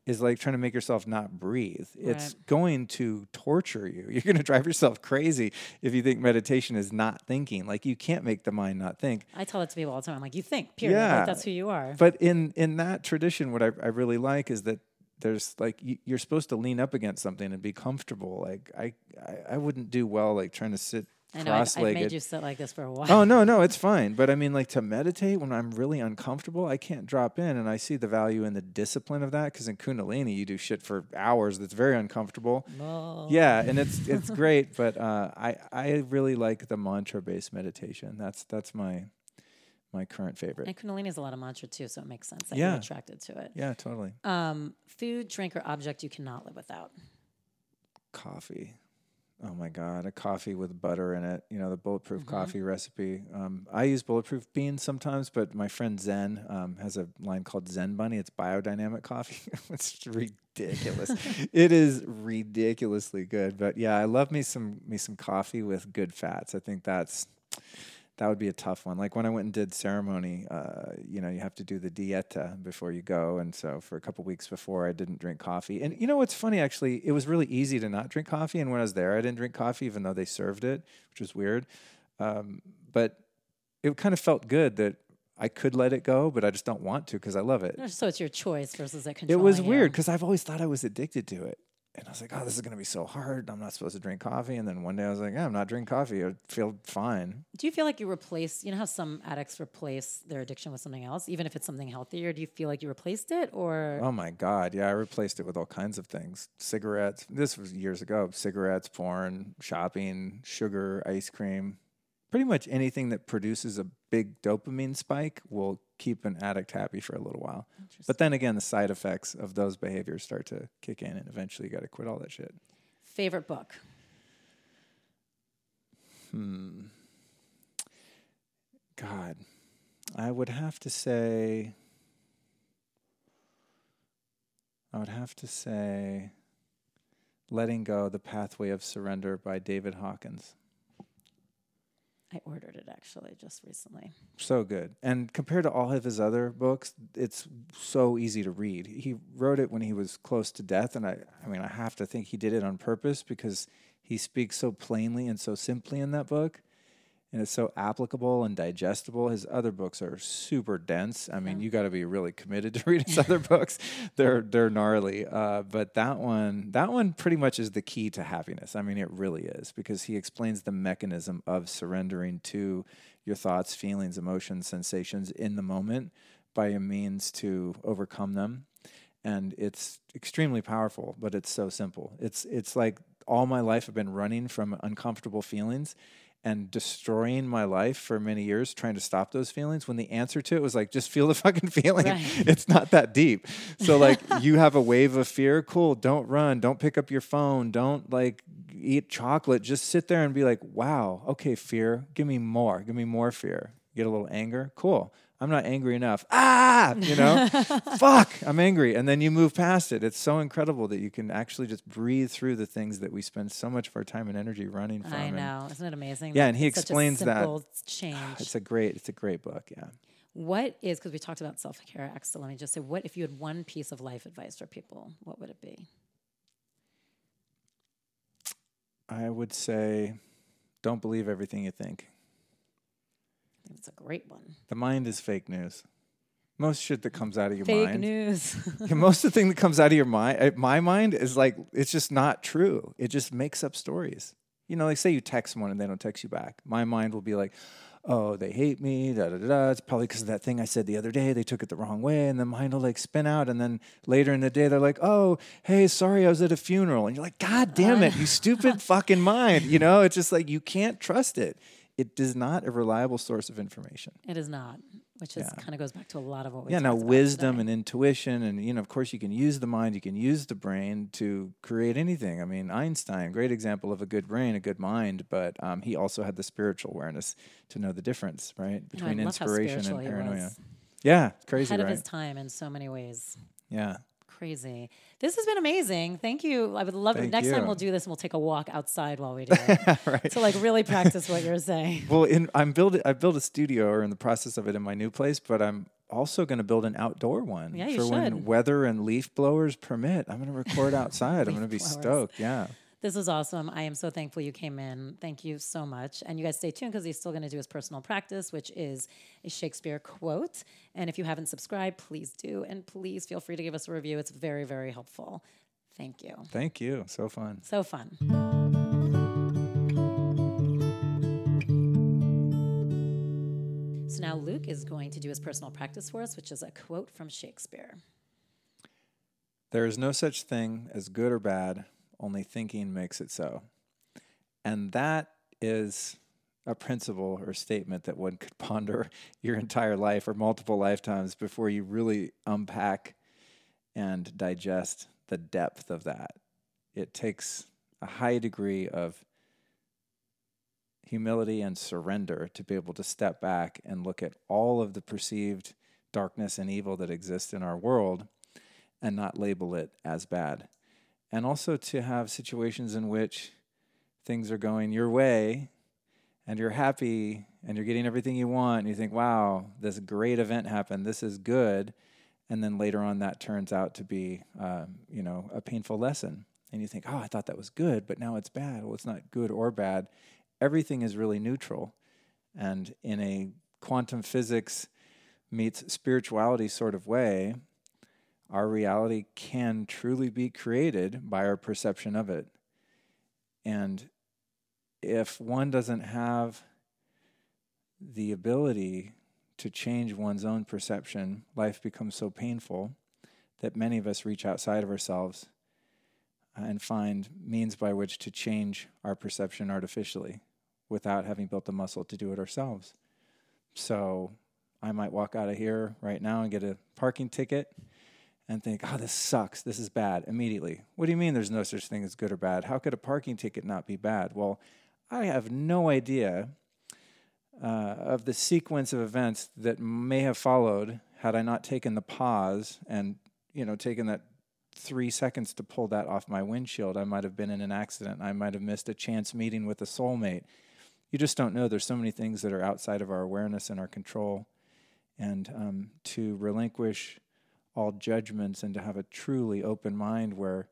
Speaker 2: is like trying to make yourself not breathe. It's going to torture you. You're going to drive yourself crazy if you think meditation is not thinking. Like you can't make the mind not think.
Speaker 1: I tell it to people all the time. I'm like, you think, period.
Speaker 2: Yeah.
Speaker 1: Like, that's who you are.
Speaker 2: But in in that tradition, what I, I really like is that there's like you, you're supposed to lean up against something and be comfortable. Like I I, I wouldn't do well like trying to sit
Speaker 1: I know I've, I've made you sit like this for a while.
Speaker 2: Oh no, no, it's fine. But I mean, like to meditate when I'm really uncomfortable, I can't drop in, and I see the value in the discipline of that. Because in Kundalini, you do shit for hours that's very uncomfortable.
Speaker 1: Oh.
Speaker 2: Yeah, and it's it's great. But uh, I I really like the mantra based meditation. That's that's my my current favorite.
Speaker 1: And Kundalini is a lot of mantra too, so it makes sense that
Speaker 2: Yeah.
Speaker 1: you're attracted to it.
Speaker 2: Yeah, totally.
Speaker 1: Um, food, drink, or object you cannot live without.
Speaker 2: coffee. Oh my god, a coffee with butter in it. You know the bulletproof
Speaker 1: Mm-hmm.
Speaker 2: coffee recipe. Um, I use bulletproof beans sometimes, but my friend Zen um, has a line called Zen Bunny. It's biodynamic coffee. it's ridiculous. it is ridiculously good. But yeah, I love me some me some coffee with good fats. I think that's that would be a tough one. Like when I went and did ceremony, uh, you know, you have to do the dieta before you go, and so for a couple weeks before, I didn't drink coffee. And you know what's funny? Actually, it was really easy to not drink coffee. And when I was there, I didn't drink coffee, even though they served it, which was weird. Um, but it kind of felt good that I could let it go, but I just don't want to because I love it.
Speaker 1: So it's your choice versus a
Speaker 2: it
Speaker 1: It
Speaker 2: was weird because I've always thought I was addicted to it. And I was like, oh, this is going to be so hard. I'm not supposed to drink coffee. And then one day I was like, yeah, I'm not drinking coffee. I feel fine.
Speaker 1: Do you feel like you replace, you know how some addicts replace their addiction with something else, even if it's something healthier? Do you feel like you replaced it or
Speaker 2: Oh my God. Yeah, I replaced it with all kinds of things cigarettes. This was years ago cigarettes, porn, shopping, sugar, ice cream. Pretty much anything that produces a big dopamine spike will keep an addict happy for a little while. But then again, the side effects of those behaviors start to kick in, and eventually you got to quit all that shit.
Speaker 1: favorite book? Hmm.
Speaker 2: God, I would have to say, I would have to say, Letting Go, The Pathway of Surrender by David Hawkins.
Speaker 1: I ordered it actually just recently.
Speaker 2: So good. And compared to all of his other books, it's so easy to read. He wrote it when he was close to death. And I, I mean, I have to think he did it on purpose because he speaks so plainly and so simply in that book. And it's so applicable and digestible. His other books are super dense. I mean,
Speaker 1: Yeah.
Speaker 2: you got to be really committed to read his other books. They're they're gnarly. Uh, but that one, that one pretty much is the key to happiness. I mean, it really is because he explains the mechanism of surrendering to your thoughts, feelings, emotions, sensations in the moment by a means to overcome them. And it's extremely powerful, but it's so simple. It's it's like all my life I've been running from uncomfortable feelings and destroying my life for many years trying to stop those feelings when the answer to it was like just feel the fucking feeling.
Speaker 1: Right.
Speaker 2: it's not that deep. So like you have a wave of fear? Cool. Don't run. Don't pick up your phone. Don't like eat chocolate. Just sit there and be like wow. Okay fear. Give me more. Give me more fear. Get a little anger? Cool i'm not angry enough ah you know fuck i'm angry and then you move past it it's so incredible that you can actually just breathe through the things that we spend so much of our time and energy running from
Speaker 1: I
Speaker 2: and-
Speaker 1: know. Isn't it amazing?
Speaker 2: Yeah, and he
Speaker 1: it's such a
Speaker 2: explains that.
Speaker 1: change.
Speaker 2: it's a great it's a great book yeah
Speaker 1: What is because we talked about self care, Axel? Let me just say, what if you had one piece of life advice for people? What would it be?
Speaker 2: I would say don't believe everything you think.
Speaker 1: It's a great one.
Speaker 2: The mind is fake news. Most shit that comes out of your
Speaker 1: Fake
Speaker 2: mind.
Speaker 1: Fake news.
Speaker 2: Yeah, most of the thing that comes out of your mind, uh, my mind is like it's just not true. It just makes up stories. You know, like say you text someone and they don't text you back. My mind will be like, "Oh, they hate me." Da da da. da. It's probably because of that thing I said the other day. They took it the wrong way, and the mind will like spin out. And then later in the day, they're like, "Oh, hey, sorry, I was at a funeral." And you're like, "God damn it, you stupid fucking mind!" You know, it's just like you can't trust it. It is not a reliable source of information.
Speaker 1: it is not, which is
Speaker 2: Yeah.
Speaker 1: kind of goes back to a lot of what we
Speaker 2: yeah now wisdom
Speaker 1: today.
Speaker 2: and intuition and you know of course you can use the mind you can use the brain to create anything i mean einstein great example of a good brain a good mind but um, he also had the spiritual awareness to know the difference right
Speaker 1: Oh,
Speaker 2: between inspiration and paranoia yeah crazy
Speaker 1: Ahead of
Speaker 2: right
Speaker 1: his time in so many ways.
Speaker 2: yeah
Speaker 1: Crazy. This has been amazing. Thank you. I would love it.
Speaker 2: Thank
Speaker 1: Next time we'll do this and we'll take a walk outside while we do it.
Speaker 2: right
Speaker 1: to like really practice what you're saying.
Speaker 2: well in i'm building i built a studio or in the process of it in my new place but i'm also going to build an outdoor one
Speaker 1: Yeah, you
Speaker 2: for when weather and leaf blowers permit i'm going to record outside i'm going to be
Speaker 1: blowers.
Speaker 2: stoked yeah
Speaker 1: This was awesome. I am so thankful you came in. Thank you so much. And you guys stay tuned because he's still going to do his personal practice, which is a Shakespeare quote. And if you haven't subscribed, please do. And please feel free to give us a review. It's very, very helpful. Thank you.
Speaker 2: thank you so fun
Speaker 1: So fun. So now Luke is going to do his personal practice for us, which is a quote from Shakespeare.
Speaker 2: There is no such thing as good or bad, only thinking makes it so. And that is a principle or statement that one could ponder your entire life or multiple lifetimes before you really unpack and digest the depth of that. It takes a high degree of humility and surrender to be able to step back and look at all of the perceived darkness and evil that exists in our world and not label it as bad. And also to have situations in which things are going your way and you're happy and you're getting everything you want and you think, wow, this great event happened, this is good. And then later on, that turns out to be, um, you know, a painful lesson. And you think, oh, I thought that was good, but now it's bad. Well, it's not good or bad. Everything is really neutral. And in a quantum physics meets spirituality sort of way, our reality can truly be created by our perception of it. And if one doesn't have the ability to change one's own perception, life becomes so painful that many of us reach outside of ourselves uh, and find means by which to change our perception artificially without having built the muscle to do it ourselves. So I might walk out of here right now and get a parking ticket and think, oh, this sucks. This is bad immediately. What do you mean there's no such thing as good or bad? How could a parking ticket not be bad? Well, I have no idea uh, of the sequence of events that may have followed had I not taken the pause and, you know, taken that three seconds to pull that off my windshield. I might have been in an accident. I might have missed a chance meeting with a soulmate. You just don't know. There's so many things that are outside of our awareness and our control. And um, to relinquish all judgments and to have a truly open mind where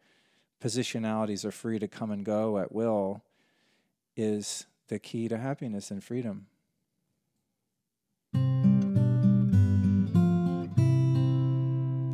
Speaker 2: positionalities are free to come and go at will is the key to happiness and freedom.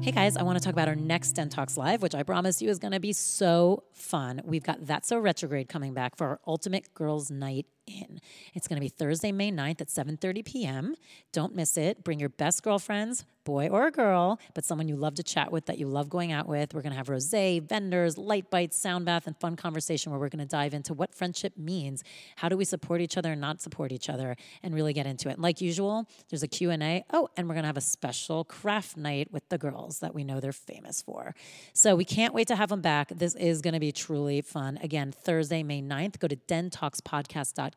Speaker 1: Hey guys, I want to talk about our next Den Talks Live, which I promise you is going to be so fun. We've got That's So Retrograde coming back for our Ultimate Girls Night in. It's going to be Thursday, May 9th at 7:30 p.m. Don't miss it. Bring your best girlfriends, boy or girl, but someone you love to chat with that you love going out with. We're going to have rosé, vendors, light bites, sound bath and fun conversation where we're going to dive into what friendship means. How do we support each other and not support each other and really get into it. And like usual, there's a Q&A. Oh, and we're going to have a special craft night with the girls that we know they're famous for. So we can't wait to have them back. This is going to be truly fun. Again, Thursday, May 9th, go to dentalkspodcast.com